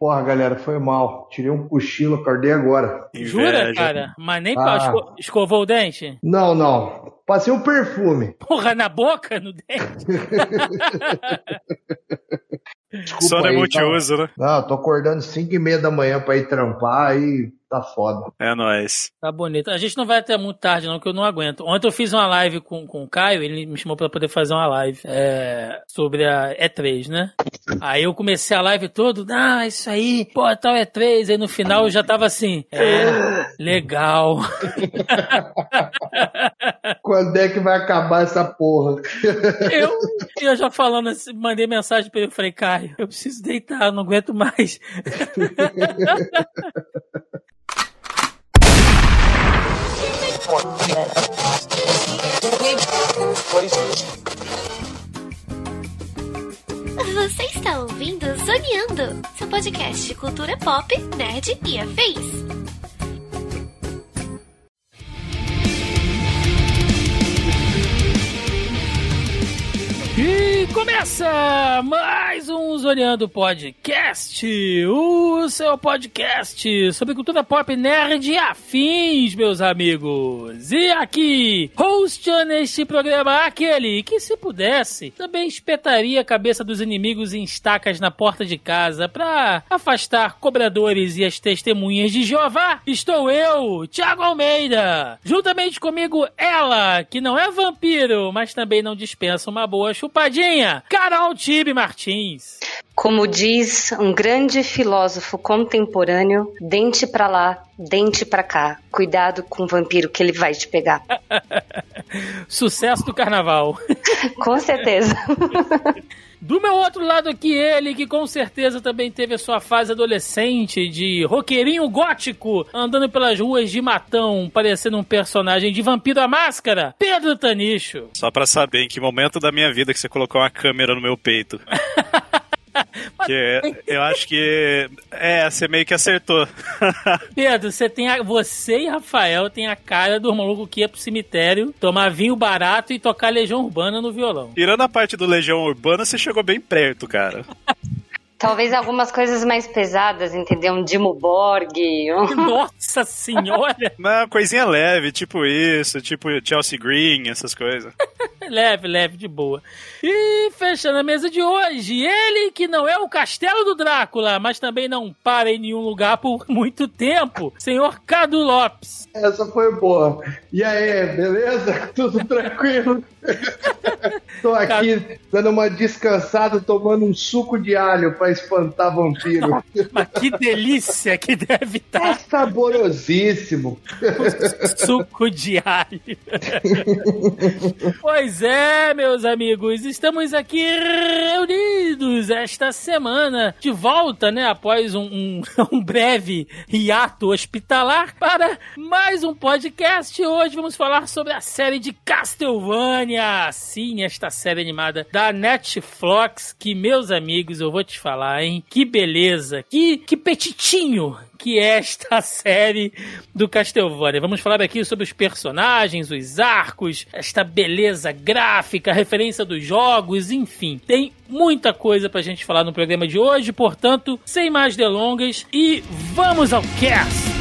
Porra, galera, foi mal. Tirei um cochilo, acordei agora. Jura, cara? Mas nem ah. esco escovou o dente? Não, não. Passei um perfume. Porra, na boca, no dente? Desculpa Só não é multiuso, tá... né? Não, tô acordando 5 e meia da manhã pra ir trampar e tá foda. É nóis. Tá bonito. A gente não vai até muito tarde, não, que eu não aguento. Ontem eu fiz uma live com, com o Caio, ele me chamou pra poder fazer uma live é, sobre a E3, né? Aí eu comecei a live todo, ah, isso aí, pô, tal E3. Aí no final eu já tava assim, é, legal. Quando é que vai acabar essa porra? Eu, eu já falando assim, mandei mensagem pra ele, falei, Caio, eu preciso deitar, não aguento mais. Você está ouvindo Zoneando, seu podcast de cultura pop, nerd e afins. E começa mais um Zoneando Podcast, o seu podcast sobre cultura pop nerd e afins, meus amigos. E aqui, host neste programa, aquele que, se pudesse, também espetaria a cabeça dos inimigos em estacas na porta de casa para afastar cobradores e as testemunhas de Jeová. Estou eu, Thiago Almeida. Juntamente comigo, ela, que não é vampiro, mas também não dispensa uma boa chuva chupadinha, Carol Tibe Martins. Como diz um grande filósofo contemporâneo, dente para lá, dente para cá. Cuidado com o vampiro que ele vai te pegar. Sucesso do carnaval. com certeza. Do meu outro lado aqui, ele que com certeza também teve a sua fase adolescente de roqueirinho gótico, andando pelas ruas de Matão, parecendo um personagem de Vampiro à Máscara, Pedro Tanicho. Só pra saber em que momento da minha vida que você colocou uma câmera no meu peito. que eu acho que é, você meio que acertou. Pedro, você tem a, você e Rafael tem a cara do maluco que ia pro cemitério tomar vinho barato e tocar Legião Urbana no violão. Tirando a parte do Legião Urbana, você chegou bem perto, cara. Talvez algumas coisas mais pesadas, entendeu? Um Dimo Borg. Um... Nossa senhora! Uma coisinha leve, tipo isso, tipo Chelsea Green, essas coisas. leve, leve, de boa. E fechando a mesa de hoje, ele que não é o castelo do Drácula, mas também não para em nenhum lugar por muito tempo, senhor Cadu Lopes. Essa foi boa. E aí, beleza? Tudo tranquilo? Tô aqui dando uma descansada, tomando um suco de alho para espantar vampiro. Mas que delícia que deve estar. É saborosíssimo. suco de alho. pois é, meus amigos, estamos aqui reunidos esta semana, de volta, né, após um, um, um breve hiato hospitalar, para mais um podcast. Hoje vamos falar sobre a série de Castlevania. Sim, esta série animada da Netflix, que, meus amigos, eu vou te falar, hein? Que beleza, que, que petitinho que é esta série do Castlevania. Vamos falar aqui sobre os personagens, os arcos, esta beleza gráfica, referência dos jogos, enfim. Tem muita coisa pra gente falar no programa de hoje, portanto, sem mais delongas e vamos ao cast!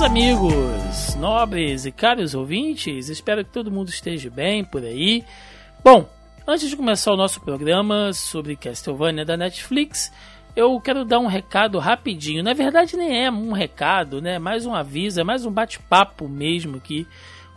Meus amigos, nobres e caros ouvintes, espero que todo mundo esteja bem por aí. Bom, antes de começar o nosso programa sobre Castlevania da Netflix, eu quero dar um recado rapidinho. Na verdade, nem é um recado, né? Mais um aviso, é mais um bate-papo mesmo aqui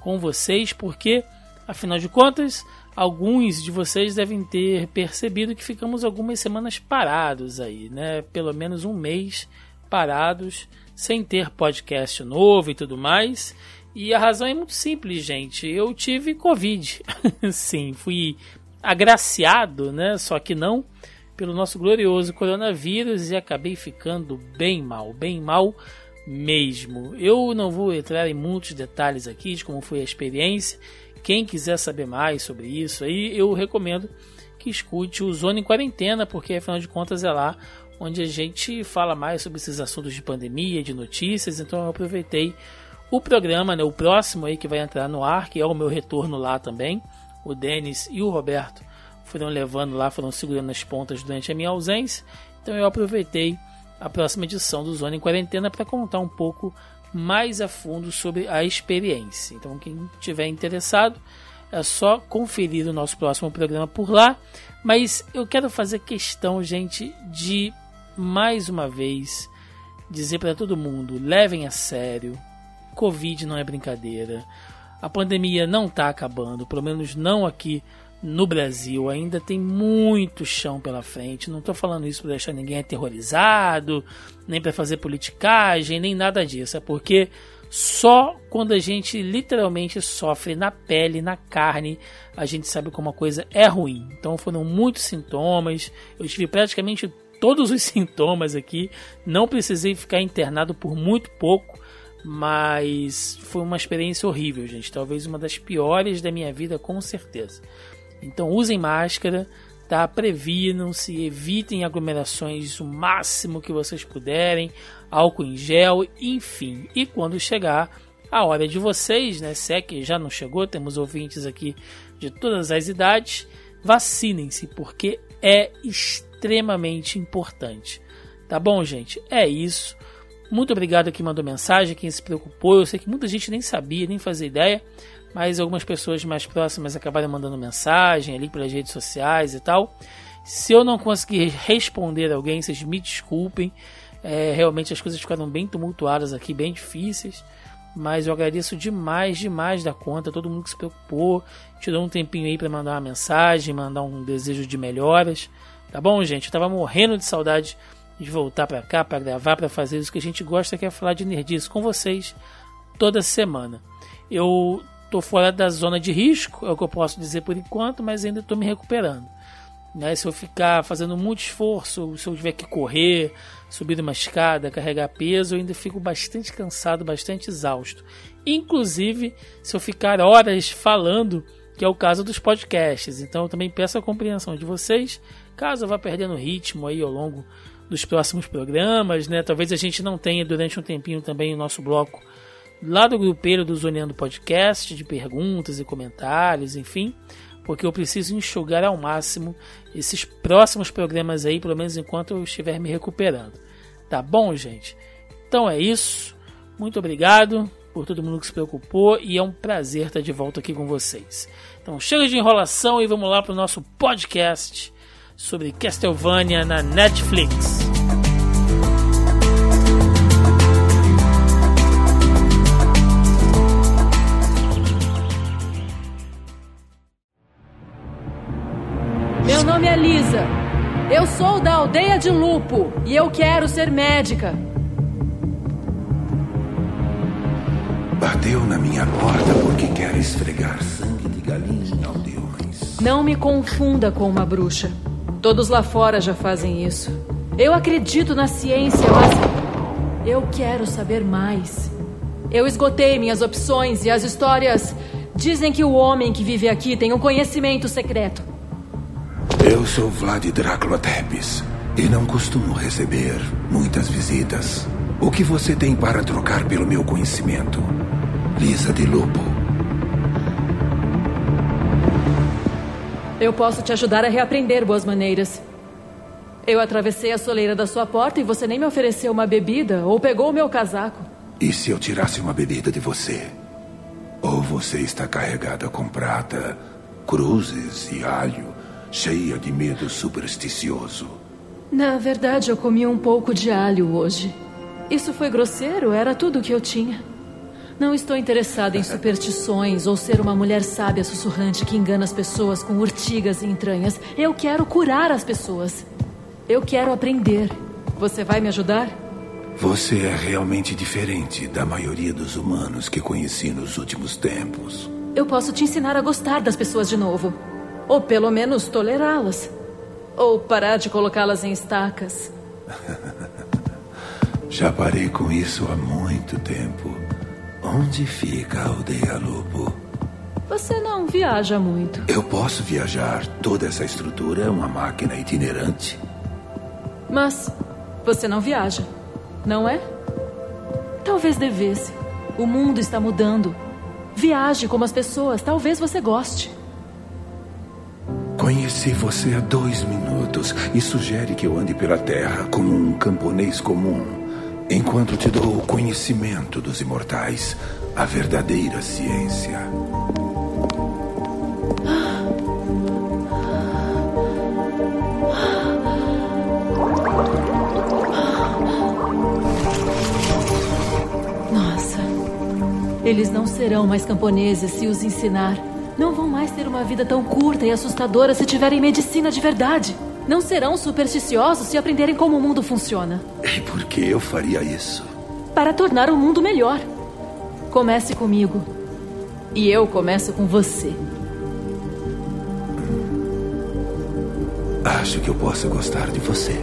com vocês, porque, afinal de contas, alguns de vocês devem ter percebido que ficamos algumas semanas parados aí, né? Pelo menos um mês parados sem ter podcast novo e tudo mais. E a razão é muito simples, gente. Eu tive Covid. Sim, fui agraciado, né? Só que não pelo nosso glorioso coronavírus e acabei ficando bem mal, bem mal mesmo. Eu não vou entrar em muitos detalhes aqui de como foi a experiência, quem quiser saber mais sobre isso, aí eu recomendo que escute o Zona em Quarentena, porque afinal de contas é lá onde a gente fala mais sobre esses assuntos de pandemia, de notícias. Então eu aproveitei o programa, né, o próximo aí que vai entrar no ar, que é o meu retorno lá também. O Denis e o Roberto foram levando lá, foram segurando as pontas durante a minha ausência. Então eu aproveitei a próxima edição do Zona em Quarentena para contar um pouco mais a fundo sobre a experiência. Então quem tiver interessado é só conferir o nosso próximo programa por lá. Mas eu quero fazer questão, gente, de mais uma vez dizer para todo mundo: levem a sério. Covid não é brincadeira. A pandemia não está acabando, pelo menos não aqui no Brasil. Ainda tem muito chão pela frente. Não estou falando isso para deixar ninguém aterrorizado, nem para fazer politicagem, nem nada disso. É porque só quando a gente literalmente sofre na pele, na carne, a gente sabe como a coisa é ruim. Então foram muitos sintomas. Eu tive praticamente todos os sintomas aqui. Não precisei ficar internado por muito pouco, mas foi uma experiência horrível, gente. Talvez uma das piores da minha vida, com certeza. Então usem máscara, tá? Previnam-se, evitem aglomerações o máximo que vocês puderem, álcool em gel, enfim. E quando chegar a hora de vocês, né? Se é que já não chegou, temos ouvintes aqui de todas as idades, vacinem-se, porque é extremamente extremamente importante. Tá bom, gente? É isso. Muito obrigado a quem mandou mensagem, quem se preocupou. Eu sei que muita gente nem sabia, nem fazia ideia, mas algumas pessoas mais próximas acabaram mandando mensagem ali pelas redes sociais e tal. Se eu não conseguir responder alguém, vocês me desculpem. É, realmente as coisas ficaram bem tumultuadas aqui, bem difíceis. Mas eu agradeço demais, demais da conta, todo mundo que se preocupou, tirou um tempinho aí para mandar uma mensagem, mandar um desejo de melhoras. Tá bom, gente? Eu tava morrendo de saudade de voltar para cá para gravar, para fazer isso que a gente gosta, que é falar de nerdice com vocês toda semana. Eu tô fora da zona de risco, é o que eu posso dizer por enquanto, mas ainda estou me recuperando. Né? Se eu ficar fazendo muito esforço, se eu tiver que correr, subir uma escada, carregar peso, eu ainda fico bastante cansado, bastante exausto. Inclusive, se eu ficar horas falando, que é o caso dos podcasts. Então, eu também peço a compreensão de vocês Caso vá perdendo ritmo aí ao longo dos próximos programas, né? Talvez a gente não tenha durante um tempinho também o nosso bloco lá do grupeiro do Zoneando Podcast, de perguntas e comentários, enfim, porque eu preciso enxugar ao máximo esses próximos programas aí, pelo menos enquanto eu estiver me recuperando. Tá bom, gente? Então é isso. Muito obrigado por todo mundo que se preocupou e é um prazer estar de volta aqui com vocês. Então chega de enrolação e vamos lá para o nosso podcast sobre Castlevania na Netflix. Meu nome é Lisa. Eu sou da aldeia de Lupo e eu quero ser médica. Bateu na minha porta porque quer esfregar sangue de galinha em aldeões. Não me confunda com uma bruxa. Todos lá fora já fazem isso. Eu acredito na ciência, mas eu quero saber mais. Eu esgotei minhas opções e as histórias dizem que o homem que vive aqui tem um conhecimento secreto. Eu sou Vlad Drácula Tepes e não costumo receber muitas visitas. O que você tem para trocar pelo meu conhecimento? Lisa de Lupo. Eu posso te ajudar a reaprender boas maneiras. Eu atravessei a soleira da sua porta e você nem me ofereceu uma bebida ou pegou o meu casaco. E se eu tirasse uma bebida de você? Ou você está carregada com prata, cruzes e alho, cheia de medo supersticioso? Na verdade, eu comi um pouco de alho hoje. Isso foi grosseiro, era tudo o que eu tinha. Não estou interessada em superstições ou ser uma mulher sábia sussurrante que engana as pessoas com urtigas e entranhas. Eu quero curar as pessoas. Eu quero aprender. Você vai me ajudar? Você é realmente diferente da maioria dos humanos que conheci nos últimos tempos. Eu posso te ensinar a gostar das pessoas de novo. Ou pelo menos tolerá-las. Ou parar de colocá-las em estacas. Já parei com isso há muito tempo. Onde fica a aldeia Lobo? Você não viaja muito. Eu posso viajar. Toda essa estrutura é uma máquina itinerante. Mas você não viaja, não é? Talvez devesse. O mundo está mudando. Viaje como as pessoas, talvez você goste. Conheci você há dois minutos e sugere que eu ande pela terra como um camponês comum, enquanto te dou o conhecimento dos imortais, a verdadeira ciência. Nossa. Eles não serão mais camponeses se os ensinar. Não vão mais ter uma vida tão curta e assustadora se tiverem medicina de verdade. Não serão supersticiosos se aprenderem como o mundo funciona. E por que eu faria isso? Para tornar o mundo melhor. Comece comigo. E eu começo com você. Acho que eu posso gostar de você.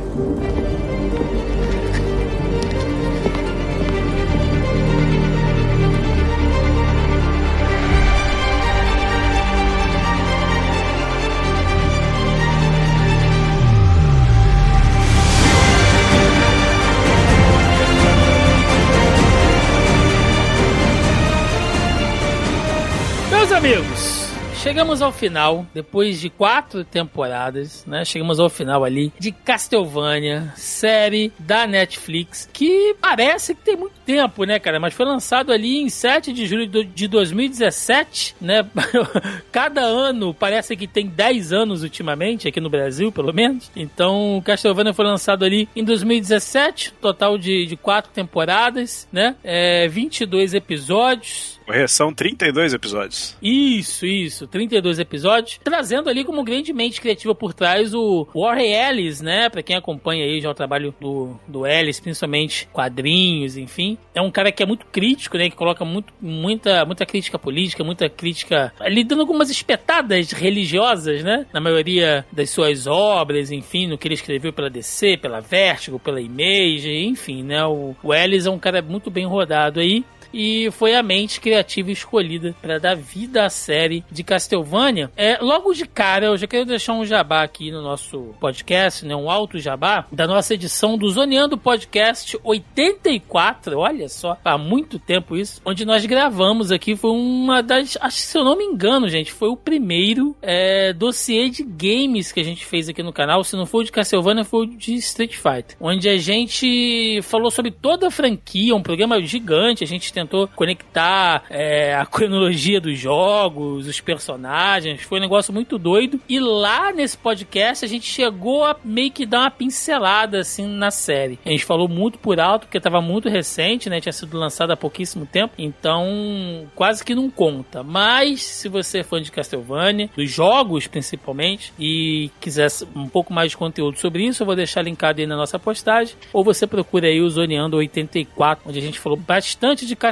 Amigos, chegamos ao final, depois de quatro temporadas, né? Chegamos ao final ali de Castlevania, série da Netflix, que parece que tem muito tempo, né, cara? Mas foi lançado ali em 7 de julho de 2017, né? Cada ano parece que tem 10 anos ultimamente, aqui no Brasil, pelo menos. Então, Castlevania foi lançado ali em 2017, total de, de quatro temporadas, né? É, 22 episódios. Correção, 32 episódios. Isso, isso, 32 episódios, trazendo ali como grande mente criativa por trás o Warren Ellis, né? Pra quem acompanha aí já o trabalho do, do Ellis, principalmente quadrinhos, enfim. É um cara que é muito crítico, né? Que coloca muito, muita, muita crítica política, muita crítica. ali dando algumas espetadas religiosas, né? Na maioria das suas obras, enfim, no que ele escreveu pela DC, pela Vertigo, pela Image, enfim, né? O, o Ellis é um cara muito bem rodado aí e foi a mente criativa escolhida para dar vida à série de Castlevania. É, logo de cara, eu já quero deixar um jabá aqui no nosso podcast, né, um alto jabá, da nossa edição do Zoneando Podcast 84, olha só, há muito tempo isso, onde nós gravamos aqui, foi uma das, acho se eu não me engano, gente, foi o primeiro é, dossiê de games que a gente fez aqui no canal, se não foi o de Castlevania, foi o de Street Fighter, onde a gente falou sobre toda a franquia, um programa gigante, a gente tentou conectar é, a cronologia dos jogos, os personagens, foi um negócio muito doido. E lá nesse podcast a gente chegou a meio que dar uma pincelada assim na série. A gente falou muito por alto, porque estava muito recente, né? Tinha sido lançado há pouquíssimo tempo, então quase que não conta. Mas se você é fã de Castlevania, dos jogos principalmente, e quiser um pouco mais de conteúdo sobre isso, eu vou deixar linkado aí na nossa postagem. Ou você procura aí o Zoneando 84, onde a gente falou bastante de Castlevania.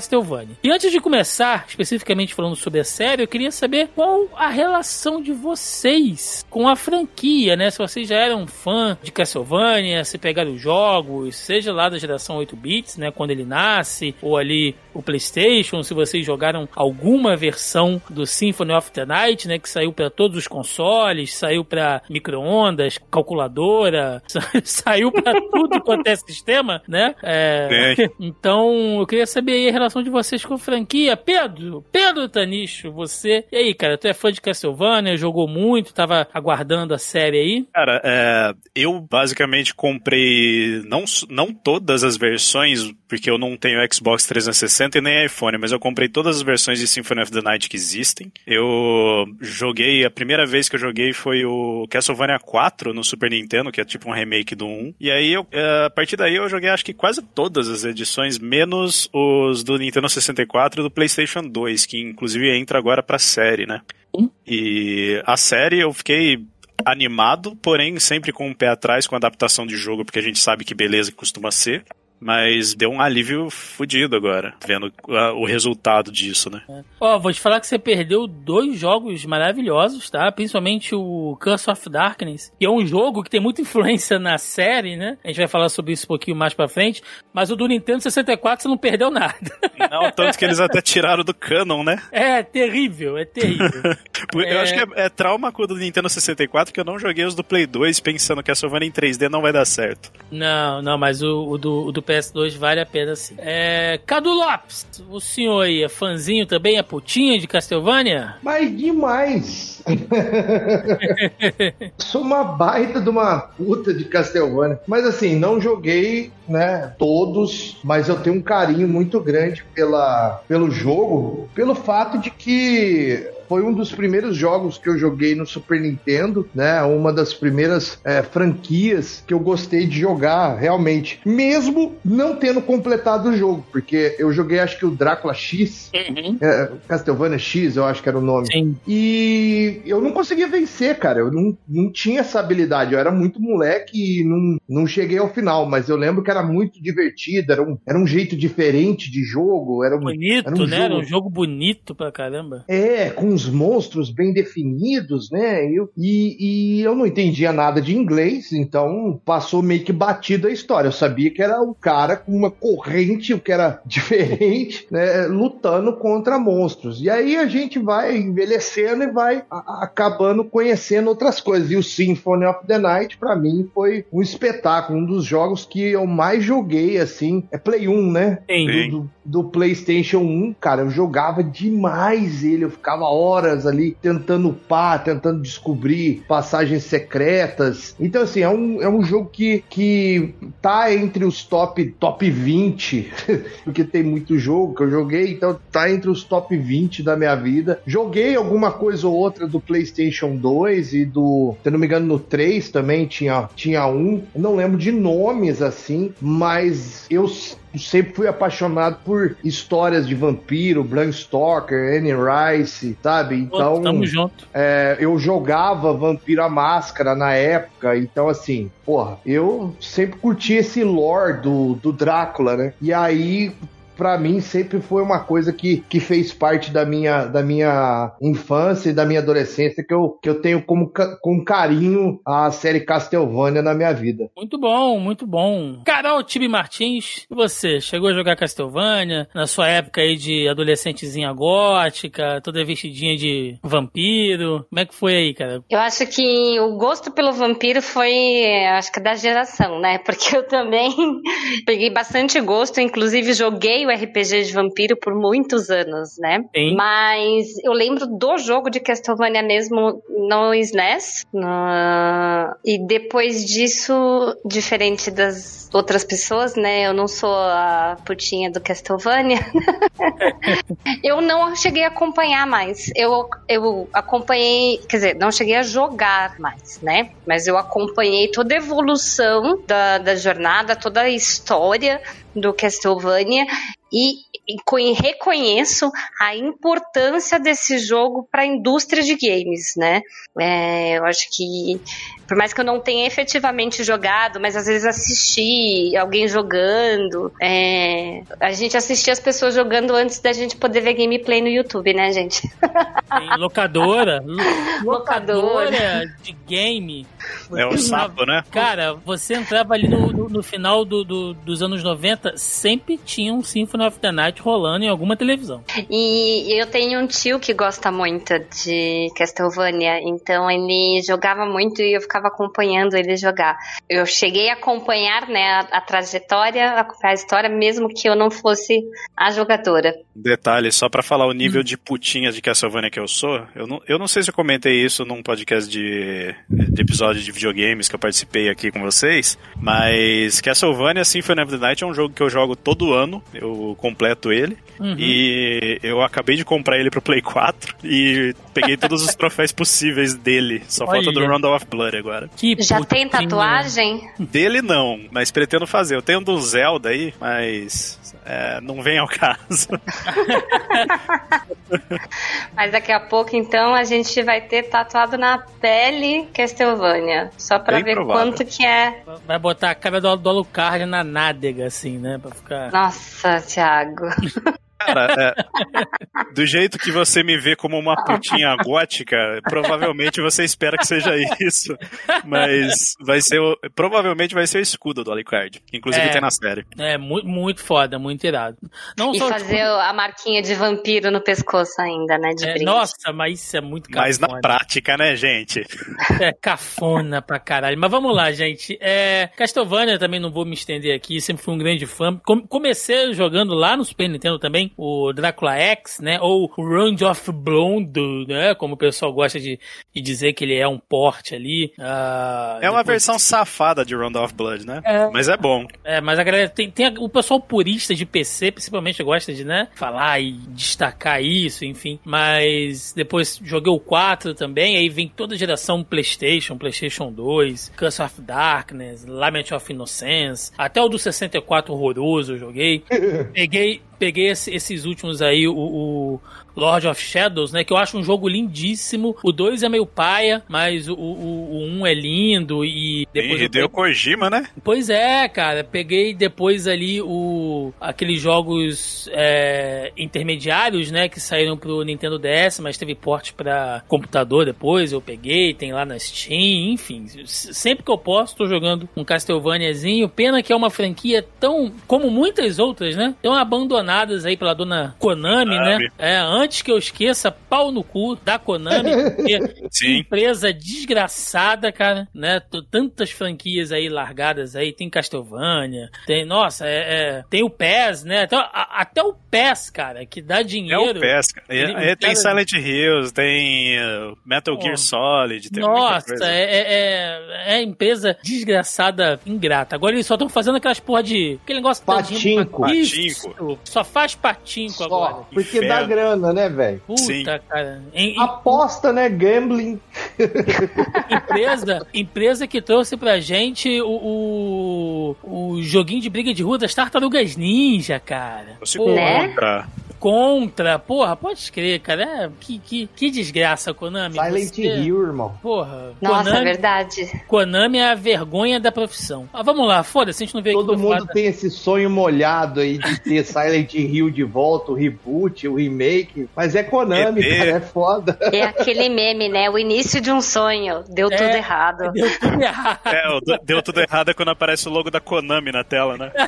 E antes de começar, especificamente falando sobre a série, eu queria saber qual a relação de vocês com a franquia, né? Se vocês já eram fã de Castlevania, se pegaram os jogos, seja lá da geração 8 bits, né, quando ele nasce, ou ali o PlayStation, se vocês jogaram alguma versão do Symphony of the Night, né, que saiu para todos os consoles, saiu para micro-ondas, calculadora, saiu para tudo quanto é sistema, né? É, então, eu queria saber aí a relação de vocês com franquia. Pedro, Pedro Tanicho, você. E aí, cara, tu é fã de Castlevania, jogou muito, tava aguardando a série aí? Cara, é, eu basicamente comprei não, não todas as versões, porque eu não tenho Xbox 360 e nem iPhone, mas eu comprei todas as versões de Symphony of the Night que existem. Eu joguei, a primeira vez que eu joguei foi o Castlevania 4 no Super Nintendo, que é tipo um remake do 1. E aí, eu, é, a partir daí, eu joguei acho que quase todas as edições, menos os do Nintendo 64 e do PlayStation 2, que inclusive entra agora pra série, né? E a série eu fiquei animado, porém sempre com um pé atrás com a adaptação de jogo, porque a gente sabe que beleza que costuma ser. Mas deu um alívio fodido agora, vendo a, o resultado disso, né? Ó, vou te falar que você perdeu dois jogos maravilhosos, tá? Principalmente o Curse of Darkness, que é um jogo que tem muita influência na série, né? A gente vai falar sobre isso um pouquinho mais pra frente. Mas o do Nintendo 64 você não perdeu nada. Não, tanto que eles até tiraram do canon, né? É terrível, é terrível. Eu É. acho que é, é trauma com o do Nintendo 64 que eu não joguei os do Play 2 pensando que a Castlevania em 3D não vai dar certo. Não, não, mas o, o do, o do PS2 vale a pena sim. É, Cadu Lopes, o senhor aí é fãzinho também, é putinha de Castlevania? Mas demais! Sou uma baita de uma puta de Castlevania. Mas assim, não joguei, né, todos, mas eu tenho um carinho muito grande pela, pelo jogo, pelo fato de que foi um dos primeiros jogos que eu joguei no Super Nintendo, né? Uma das primeiras é, franquias que eu gostei de jogar, realmente. Mesmo não tendo completado o jogo, porque eu joguei acho que o Drácula X, é, Castlevania X, eu acho que era o nome. Sim. E eu não conseguia vencer, cara. Eu não, não tinha essa habilidade. Eu era muito moleque e não, não cheguei ao final. Mas eu lembro que era muito divertido. Era um, era um jeito diferente de jogo. Era um, Bonito, era um né? jogo- Era um jogo bonito pra caramba. É, com os monstros bem definidos, né? Eu, e, e eu não entendia nada de inglês, então passou meio que batida a história. Eu sabia que era um cara com uma corrente, o que era diferente, né? Lutando contra monstros. E aí a gente vai envelhecendo e vai a- acabando conhecendo outras coisas. E o Symphony of the Night, pra mim, foi um espetáculo, um dos jogos que eu mais joguei, assim. É Play 1, né? Sim. do, do PlayStation 1, cara, eu jogava demais ele. Eu ficava horas ali tentando upar, tentando descobrir passagens secretas. Então, assim, é um, é um jogo que, que tá entre os top, top 20, porque tem muito jogo que eu joguei, então tá entre os top 20 da minha vida. Joguei alguma coisa ou outra do PlayStation 2 e do, se não me engano, no 3 também tinha, tinha um. Não lembro de nomes assim, mas eu sempre fui apaixonado por histórias de vampiro, Bram Stoker, Anne Rice, sabe? Então, Tamo junto. é, eu jogava Vampiro à Máscara na época, então assim, porra, eu sempre curti esse lore do, do Drácula, né? E aí. Pra mim sempre foi uma coisa que, que fez parte da minha, da minha infância e da minha adolescência que eu, que eu tenho como com carinho a série Castlevania na minha vida. Muito bom, muito bom. Carol Tibi Martins, e você? Chegou a jogar Castlevania na sua época aí de adolescentezinha gótica, toda vestidinha de vampiro? Como é que foi aí, cara? Eu acho que o gosto pelo vampiro foi, acho que da geração, né? Porque eu também peguei bastante gosto, inclusive joguei o RPG de vampiro por muitos anos, né? Sim. Mas eu lembro do jogo de Castlevania mesmo no SNES. no- E depois disso, diferente das outras pessoas, né? Eu não sou a putinha do Castlevania. eu não cheguei a acompanhar mais. Eu, eu acompanhei, quer dizer, não cheguei a jogar mais, né? Mas eu acompanhei toda a evolução da, da jornada, toda a história do Castlevania e, e co- reconheço a importância desse jogo para a indústria de games, né? É, eu acho que, por mais que eu não tenha efetivamente jogado, mas às vezes assisti alguém jogando, é, a gente assistia as pessoas jogando antes da gente poder ver gameplay no YouTube, né, gente? Tem locadora? Lo- Locadora. locadora de game. É o sapo, né? Cara, você entrava ali no, no- no final do- do- dos anos 90, sempre tinha um Symphony of the Night rolando em alguma televisão. E eu tenho um tio que gosta muito de Castlevania, então ele jogava muito e eu ficava acompanhando ele jogar. Eu cheguei a acompanhar, né, a, a trajetória, a, a história, mesmo que eu não fosse a jogadora. Detalhe, só pra falar o nível de putinha de Castlevania que eu sou, eu não, eu não sei se eu comentei isso num podcast de, de episódio de videogames que eu participei aqui com vocês, mas Castlevania Symphony of the Night é um jogo que eu jogo todo ano, eu completo ele, Uhum. e eu acabei de comprar ele pro Play 4 e peguei todos os troféus possíveis dele, só falta do Olha. Round of Blood agora. Que Já tem tatuagem? Dele não, mas pretendo fazer. Eu tenho um do Zelda aí, mas é, não vem ao caso. Mas daqui a pouco, então, a gente vai ter tatuado na pele Castlevania. Castlevania. Só pra Bem ver provável. quanto que é. Vai botar a cara do, do Alucard na nádega, assim, né? Pra ficar. Nossa, Thiago. Cara, é, do jeito que você me vê como uma putinha gótica, provavelmente você espera que seja isso. Mas vai ser o, provavelmente vai ser o escudo do Alucard. que Inclusive É. tem na série. É, muito, muito foda, muito irado. Não E só, fazer a marquinha de vampiro no pescoço ainda, né? De é, nossa, mas isso é muito cafona. Mas na prática, né, gente? É cafona pra caralho. Mas vamos lá, gente. É, Castlevania também não vou me estender aqui, sempre fui um grande fã. Com- comecei jogando lá no Super Nintendo também, o Drácula X, né? Ou o Round of Blood, né? Como o pessoal gosta de, de dizer que ele é um porte ali. Ah, É uma versão safada de Round of Blood, né? É. Mas é bom. É, mas a galera tem, tem a- o pessoal purista de PC, principalmente gosta de, né, falar e destacar isso, enfim. Mas depois joguei o 4 também, aí vem toda a geração PlayStation, PlayStation 2, Curse of Darkness, Lament of Innocence, até o do 64 horroroso eu joguei. Peguei, peguei esse- esses últimos aí, o, o Lord of Shadows, né? Que eu acho um jogo lindíssimo. O 2 é meio paia, mas o, o, o 1 é lindo e depois e eu deu Kojima, né? Pois é, cara. Peguei depois ali o aqueles jogos é, intermediários, né, que saíram pro Nintendo DS, mas teve porte pra computador depois. Eu peguei, tem lá na Steam, enfim. Sempre que eu posso, tô jogando um Castlevaniazinho. Pena que é uma franquia tão, como muitas outras, né, tão abandonadas aí pela dona Konami, Konami. né? É, antes que eu esqueça, pau no cu da Konami, porque Sim. empresa desgraçada, cara, né? Tantas franquias aí largadas aí, tem Castlevania, tem, nossa, é, é- tem o PES, né? Até, a- até o PES, cara, que dá É dinheiro. o pesca. Ele- É, é, tem cara- Silent Hills, tem uh, Metal Pô. Gear Solid, tem Nossa, coisa. é, é, é, é empresa desgraçada, ingrata. Agora eles só estão fazendo aquelas porra de. Aquele negócio Patinco. Isso, Patinco. Só faz patinco agora. Só, porque dá Inferno. grana, né, velho? Puta, Sim. cara. Em- em- Aposta, né? Gambling. empresa, empresa que trouxe pra gente o, o, o joguinho de briga de rua das tartarugas ninja, cara. Você Né? contra. Contra, porra, pode crer, cara. É, que, que, que desgraça, Konami. Silent Você- Hill, irmão. Porra, Nossa, é Konami, verdade. Konami é a vergonha da profissão. Ah, vamos lá, foda-se, a gente não veio Todo mundo tem esse sonho molhado aí de ter Silent Hill de volta, o reboot, o remake. Mas é Konami, ET. cara, é foda. É aquele meme, né? O início de um sonho. Deu É. tudo errado. Deu tudo errado. É, deu tudo errado quando aparece o logo da Konami na tela, né?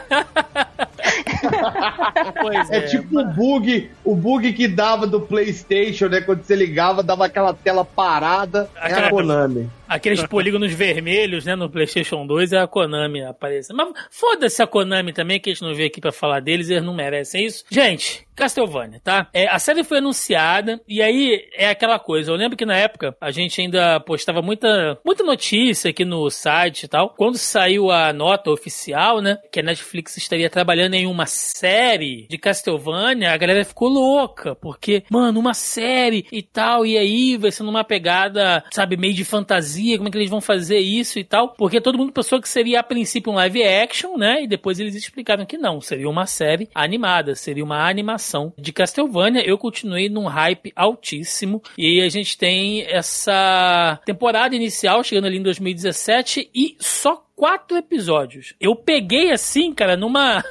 Pois É, tipo o bug, o bug que dava do PlayStation, né? Quando você ligava, dava aquela tela parada. É Aquela- a Konami. Aqueles polígonos vermelhos, né, no PlayStation 2 é a Konami aparecendo. Mas foda-se a Konami também, que a gente não veio aqui pra falar deles, eles não merecem isso. Gente, Castlevania, tá? É, a série foi anunciada, e aí é aquela coisa. Eu lembro que na época a gente ainda postava muita, muita notícia aqui no site e tal. Quando saiu a nota oficial, né, que a Netflix estaria trabalhando em uma série de Castlevania, a galera ficou louca, porque, mano, uma série e tal, e aí vai ser numa pegada, sabe, meio de fantasia, como é que eles vão fazer isso e tal, porque todo mundo pensou que seria a princípio um live action, né, e depois eles explicaram que não, seria uma série animada, seria uma animação de Castlevania. Eu continuei num hype altíssimo, e a gente tem essa temporada inicial chegando ali em 2017 e só quatro episódios. Eu peguei assim, cara, numa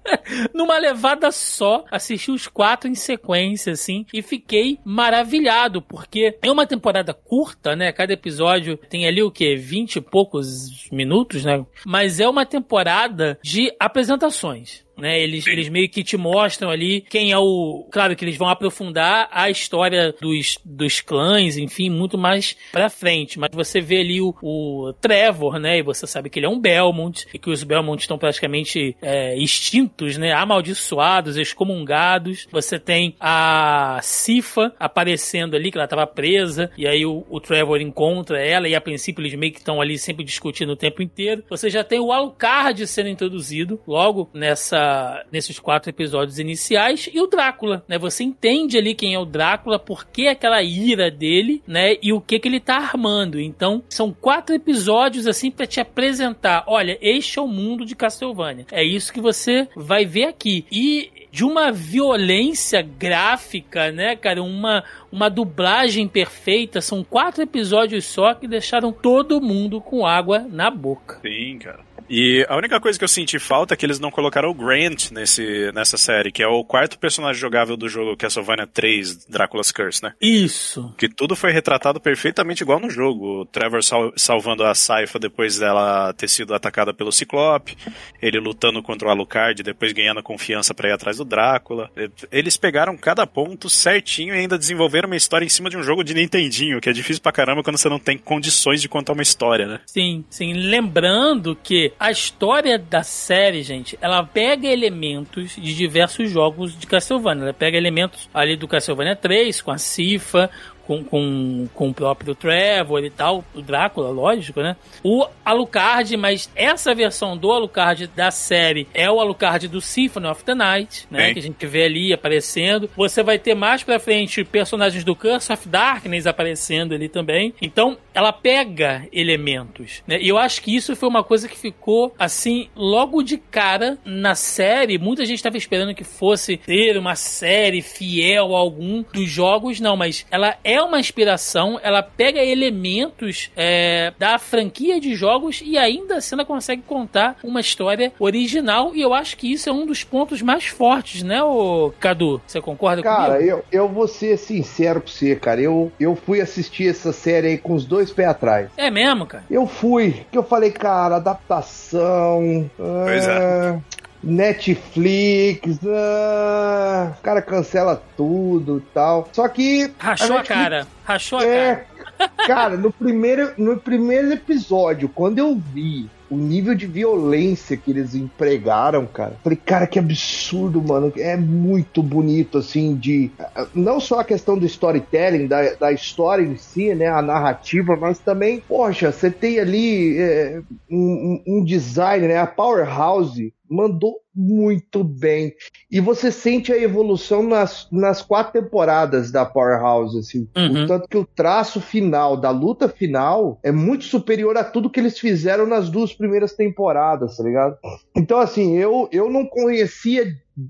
numa levada só, assisti os quatro em sequência assim e fiquei maravilhado, porque é uma temporada curta, né? Cada episódio tem ali o que 20 e poucos minutos, né? Mas é uma temporada de apresentações. Né, eles, eles meio que te mostram ali quem é o. Claro que eles vão aprofundar a história dos, dos clãs, enfim, muito mais pra frente. Mas você vê ali o, o Trevor, né? E você sabe que ele é um Belmont, e que os Belmont estão praticamente é, extintos, né? Amaldiçoados, excomungados. Você tem a Sifa aparecendo ali, que ela estava presa, e aí o, o Trevor encontra ela, e a princípio eles meio que estão ali sempre discutindo o tempo inteiro. Você já tem o Alucard sendo introduzido logo nessa nesses quatro episódios iniciais e o Drácula, né? Você entende ali quem é o Drácula, por que aquela ira dele, né? E o que que ele tá armando. Então, são quatro episódios assim para te apresentar, olha, este é o mundo de Castlevania. É isso que você vai ver aqui. E de uma violência gráfica, né, cara? Uma, uma dublagem perfeita. São quatro episódios só que deixaram todo mundo com água na boca. Sim, cara. E a única coisa que eu senti falta é que eles não colocaram o Grant nesse, nessa série, que é o quarto personagem jogável do jogo Castlevania 3, Drácula's Curse, né? Isso. Que tudo foi retratado perfeitamente igual no jogo. O Trevor sal salvando a Saifa depois dela ter sido atacada pelo Ciclope, ele lutando contra o Alucard, depois ganhando confiança para ir atrás do Drácula. Eles pegaram cada ponto certinho e ainda desenvolveram uma história em cima de um jogo de Nintendinho, que é difícil pra caramba quando você não tem condições de contar uma história, né? Sim, sim. Lembrando que a história da série, gente, ela pega elementos de diversos jogos de Castlevania. Ela pega elementos ali do Castlevania 3, com a Cifa, com, com, com o próprio Trevor e tal, o Drácula, lógico, né? O Alucard, mas essa versão do Alucard da série é o Alucard do Symphony of the Night, né? Sim. Que a gente vê ali aparecendo. Você vai ter mais pra frente personagens do Curse of Darkness aparecendo ali também. Então, ela pega elementos, né? E eu acho que isso foi uma coisa que ficou, assim, logo de cara na série. Muita gente estava esperando que fosse ter uma série fiel a algum dos jogos, não, mas ela é uma inspiração, ela pega elementos é, da franquia de jogos e ainda assim ela consegue contar uma história original. E eu acho que isso é um dos pontos mais fortes, né, o Cadu? Você concorda cara, comigo? Cara, eu, eu vou ser sincero pra você, cara. Eu, eu fui assistir essa série aí com os dois pés atrás. É mesmo, cara? Eu fui, que eu falei, cara, adaptação. Pois é. é. Netflix, ah, o cara cancela tudo e tal. Só que. Rachou a, a cara. Rachou a é, cara. Cara, no primeiro, no primeiro episódio, quando eu vi o nível de violência que eles empregaram, cara. Falei, cara, que absurdo, mano. É muito bonito, assim, de. Não só a questão do storytelling, da, da história em si, né? A narrativa, mas também, poxa, você tem ali é, um, um design, né? A Powerhouse mandou muito bem. E você sente a evolução nas, nas quatro temporadas da Powerhouse, assim. Uhum. Tanto que o traço final, da luta final, é muito superior a tudo que eles fizeram nas duas primeiras temporadas, tá ligado? Então, assim, eu, eu não conhecia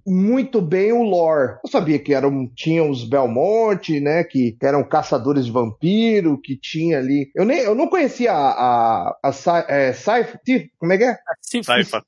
muito bem o lore. Eu sabia que eram, tinham os Belmonte, né, que eram caçadores de vampiro, que tinha ali. Eu nem, eu não conhecia a a, a, a é, Saifa, como é que é?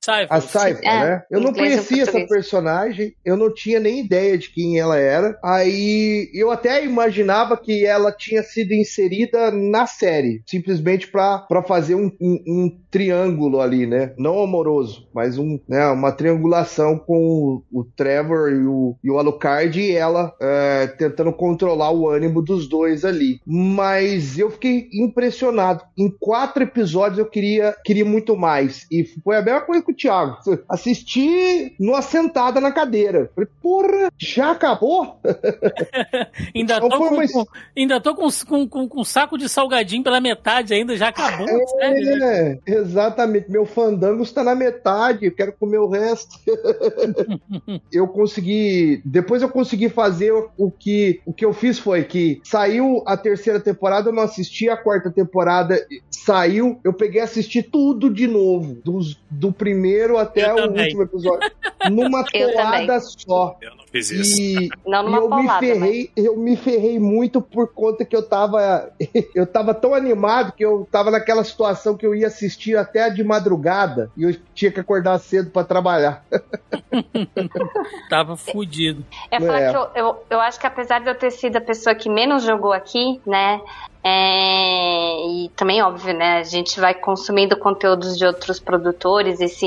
Saifa. A Saifa, é, né? Eu não conhecia essa personagem, eu não tinha nem ideia de quem ela era. Aí eu até imaginava que ela tinha sido inserida na série, simplesmente para fazer um, um, um, triângulo ali, né? Não amoroso, mas um, né, uma triangulação com o Trevor e o, e o Alucard e ela é, tentando controlar o ânimo dos dois ali. Mas eu fiquei impressionado. Em quatro episódios eu queria, queria muito mais. E foi a mesma coisa com o Thiago. Assisti numa sentada na cadeira. Falei, porra, já acabou? ainda, então tô com, uma... com, ainda tô com, com, com, com um saco de salgadinho pela metade ainda, já acabou. É, né? exatamente. Meu fandango está na metade, eu quero comer o resto. eu consegui. Depois eu consegui fazer o que, o que eu fiz foi que saiu a terceira temporada, eu não assisti a quarta temporada, saiu, eu peguei e assisti tudo de novo, dos, do primeiro até eu o também. último episódio, numa toada só. Eu não fiz isso. E, não numa e eu polada, me ferrei, mas... eu me ferrei muito por conta que eu tava eu tava tão animado que eu tava naquela situação que eu ia assistir até de madrugada e eu tinha que acordar cedo para trabalhar. Tava fudido. É falar é. que eu, eu, eu acho que apesar de eu ter sido a pessoa que menos jogou aqui, né? É, e também, óbvio, né? A gente vai consumindo conteúdos de outros produtores e se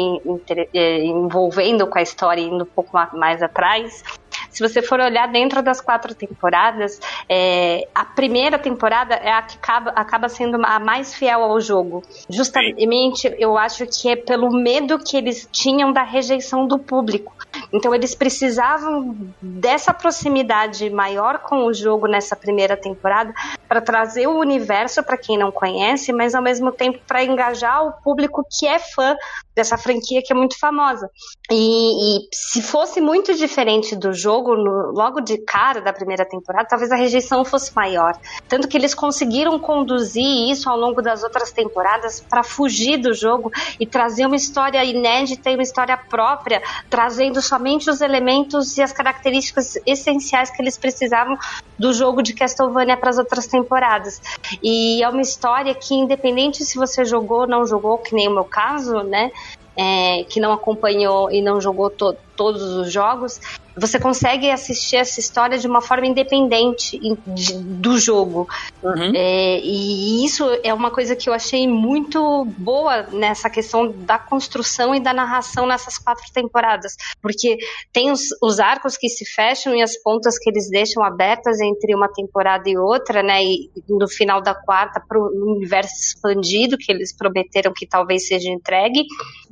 é, envolvendo com a história indo um pouco mais atrás. Se você for olhar dentro das quatro temporadas, é, a primeira temporada é a que acaba, acaba sendo a mais fiel ao jogo. Justamente, eu acho que é pelo medo que eles tinham da rejeição do público. Então, eles precisavam dessa proximidade maior com o jogo nessa primeira temporada para trazer o universo para quem não conhece, mas ao mesmo tempo para engajar o público que é fã dessa franquia que é muito famosa. E, e se fosse muito diferente do jogo, jogo logo de cara da primeira temporada, talvez a rejeição fosse maior. Tanto que eles conseguiram conduzir isso ao longo das outras temporadas para fugir do jogo e trazer uma história inédita e uma história própria, trazendo somente os elementos e as características essenciais que eles precisavam do jogo de Castlevania para as outras temporadas. E é uma história que, independente se você jogou ou não jogou, que nem o meu caso, né? é, que não acompanhou e não jogou to- todos os jogos, você consegue assistir essa história de uma forma independente de- do jogo. Uhum. É, e isso é uma coisa que eu achei muito boa nessa questão da construção e da narração nessas quatro temporadas. Porque tem os, os arcos que se fecham e as pontas que eles deixam abertas entre uma temporada e outra, né? E no final da quarta, para o universo expandido que eles prometeram que talvez seja entregue,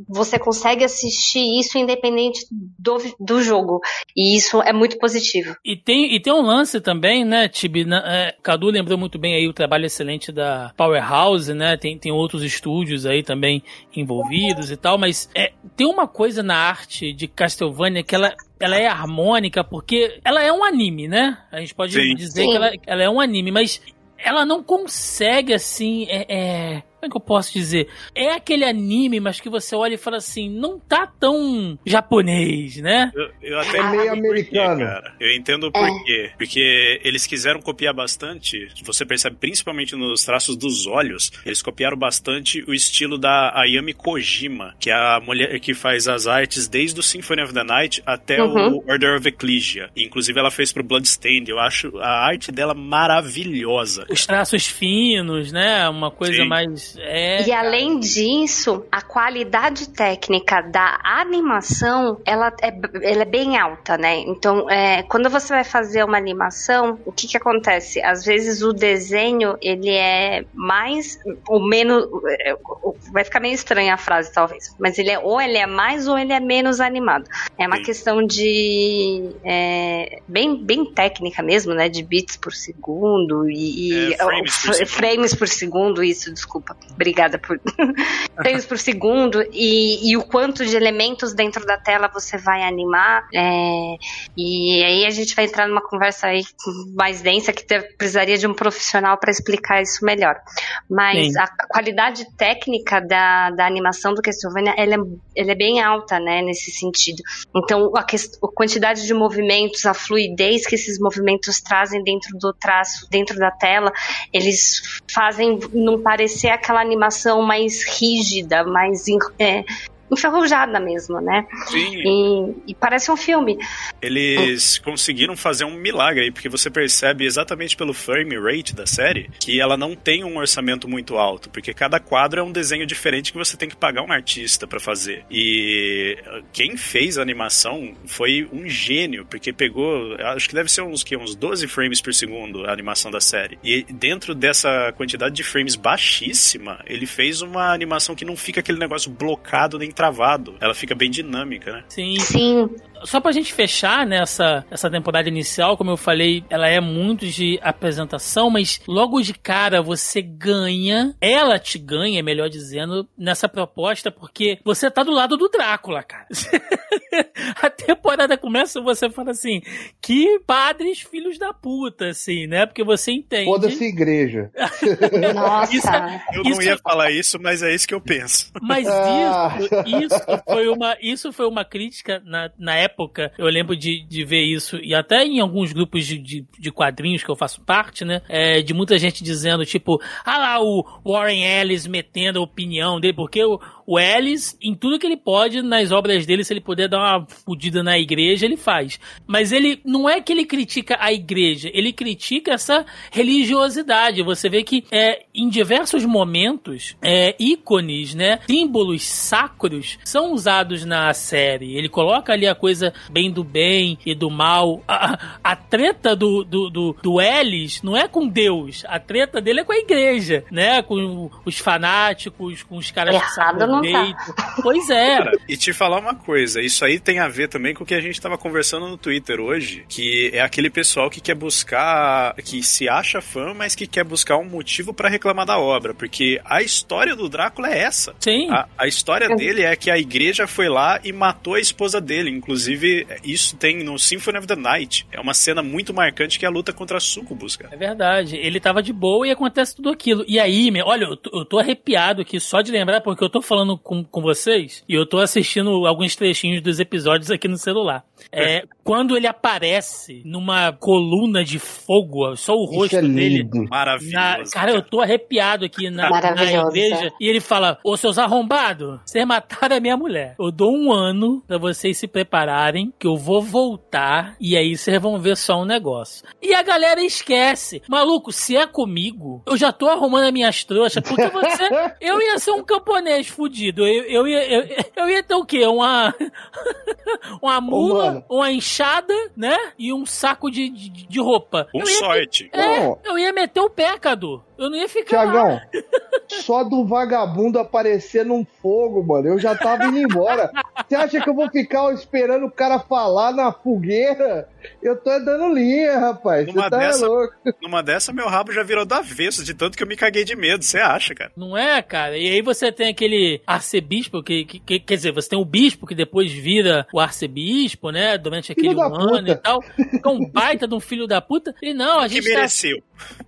você consegue assistir isso independente do, do jogo. E isso é muito positivo. E tem, e tem um lance também, né, Tibi? na- é, Cadu lembrou muito bem aí o trabalho excelente da Powerhouse, né? Tem, tem outros estúdios aí também envolvidos e tal, mas é, tem uma coisa na arte de Castlevania que ela. Ela é harmônica porque ela é um anime, né? A gente pode Sim. dizer Sim. que ela, ela é um anime, mas ela não consegue, assim, é, é- Como é que eu posso dizer? É aquele anime, mas que você olha e fala assim, não tá tão japonês, né? Eu, eu até É meio americano. cara. Eu entendo por quê. Porque eles quiseram copiar bastante. Você percebe principalmente nos traços dos olhos. Eles copiaram bastante o estilo da Ayami Kojima, que é a mulher que faz as artes desde o Symphony of the Night até Uhum. o Order of Ecclesia. Inclusive ela fez pro Bloodstained. Eu acho a arte dela maravilhosa. Os traços finos, né? Uma coisa Sim. mais. É, E cara. além disso, a qualidade técnica da animação, ela é, ela é bem alta, né? Então, é, quando você vai fazer uma animação, o que que acontece? Às vezes o desenho, ele é mais ou menos... é, Vai ficar meio estranha a frase, talvez. Mas ele é ou ele é mais ou ele é menos animado. É uma Sim. questão de... é, bem, bem técnica mesmo, né? De bits por segundo e... e- É, frames por frames por segundo, isso, desculpa. Obrigada por frames por segundo e, e o quanto de elementos dentro da tela você vai animar. é, e aí a gente vai entrar numa conversa aí mais densa que ter- precisaria de um profissional para explicar isso melhor. Mas Sim. a qualidade técnica da, da animação do Castlevania ela é, ela é bem alta, né, nesse sentido. Então a, a quantidade de movimentos, a fluidez que esses movimentos trazem dentro do traço, dentro da tela, eles fazem não parecer aquela animação mais rígida, mais é, enferrujada mesmo, né? Sim. E, e parece um filme. Eles conseguiram fazer um milagre aí, porque você percebe exatamente pelo frame rate da série que ela não tem um orçamento muito alto, porque cada quadro é um desenho diferente que você tem que pagar um artista pra fazer. E uh, quem fez a animação foi um gênio, porque pegou, acho que deve ser uns que uns 12 frames por segundo a animação da série. E dentro dessa quantidade de frames baixíssima, ele fez uma animação que não fica aquele negócio blocado nem travado. Ela fica bem dinâmica, né? Sim. Sim, Só pra gente fechar nessa essa temporada inicial, como eu falei, ela é muito de apresentação, mas logo de cara você ganha, ela te ganha, melhor dizendo, nessa proposta, porque você tá do lado do Drácula, cara. A temporada começa e você fala assim, que padres filhos da puta, assim, né? Porque você entende. Foda-se igreja. nossa. Isso Eu não Isso- ia falar isso, mas é isso que eu penso. Mas Ah. isso, isso foi uma, isso foi uma crítica na, na época. Eu lembro de, de ver isso, e até em alguns grupos de, de, de quadrinhos que eu faço parte, né? é, de muita gente dizendo, tipo, ah lá, o Warren Ellis metendo a opinião dele, porque o, o Ellis, em tudo que ele pode, nas obras dele, se ele puder dar uma fudida na igreja, ele faz. Mas ele não é que ele critica a igreja, ele critica essa religiosidade. Você vê que é, em diversos momentos, é, ícones, né, símbolos sacros são usados na série. Ele coloca ali a coisa bem do bem e do mal. A, a treta do, do, do, do Ellis não é com Deus, a treta dele é com a igreja, né, com os fanáticos, com os caras que Errado não tá. Pois é. Cara, e te falar uma coisa, isso aí tem a ver também com o que a gente tava conversando no Twitter hoje, que é aquele pessoal que quer buscar, que se acha fã, mas que quer buscar um motivo pra reclamar da obra, porque a história do Drácula é essa. Sim. A, a história dele é que a igreja foi lá e matou a esposa dele. Inclusive, Inclusive, isso tem no Symphony of the Night. É uma cena muito marcante que é a luta contra a Sucubus, cara. É verdade. Ele tava de boa e acontece tudo aquilo. E aí, meu, olha, eu tô, eu tô arrepiado aqui só de lembrar, porque eu tô falando com, com vocês e eu tô assistindo alguns trechinhos dos episódios aqui no celular. É, quando ele aparece numa coluna de fogo, só o rosto é dele. lindo. Maravilhoso. Na- cara, eu tô arrepiado aqui na, na igreja. E ele fala: Ô seus arrombados, vocês mataram a minha mulher. Eu dou um ano pra vocês se prepararem, que eu vou voltar. E aí vocês vão ver só um negócio. E a galera esquece. Maluco, se é comigo, eu já tô arrumando as minhas trouxas. Porque você. Eu ia ser um camponês fudido. Eu, eu, ia, eu, eu ia ter o quê? Uma. uma mula, mano. uma enxada, né? E um saco de, de, de roupa. Com Eu ia ter- sorte. é, Não. eu ia meter o pé, Cadu. Eu não ia ficar lá. Tiagão, só do vagabundo aparecer num fogo, mano, eu já tava indo embora. Você acha que eu vou ficar esperando o cara falar na fogueira? Eu tô dando linha, rapaz. Você Numa tá dessa- louco. Numa dessa, meu rabo já virou do avesso, de tanto que eu me caguei de medo, você acha, cara? Não é, cara? E aí você tem aquele arcebispo, que, que- que- quer dizer, você tem o bispo que depois vira o arcebispo, né? Durante aquele da ano e tal. Que é um baita de um filho da puta. E não, a Que gente tá, mereceu.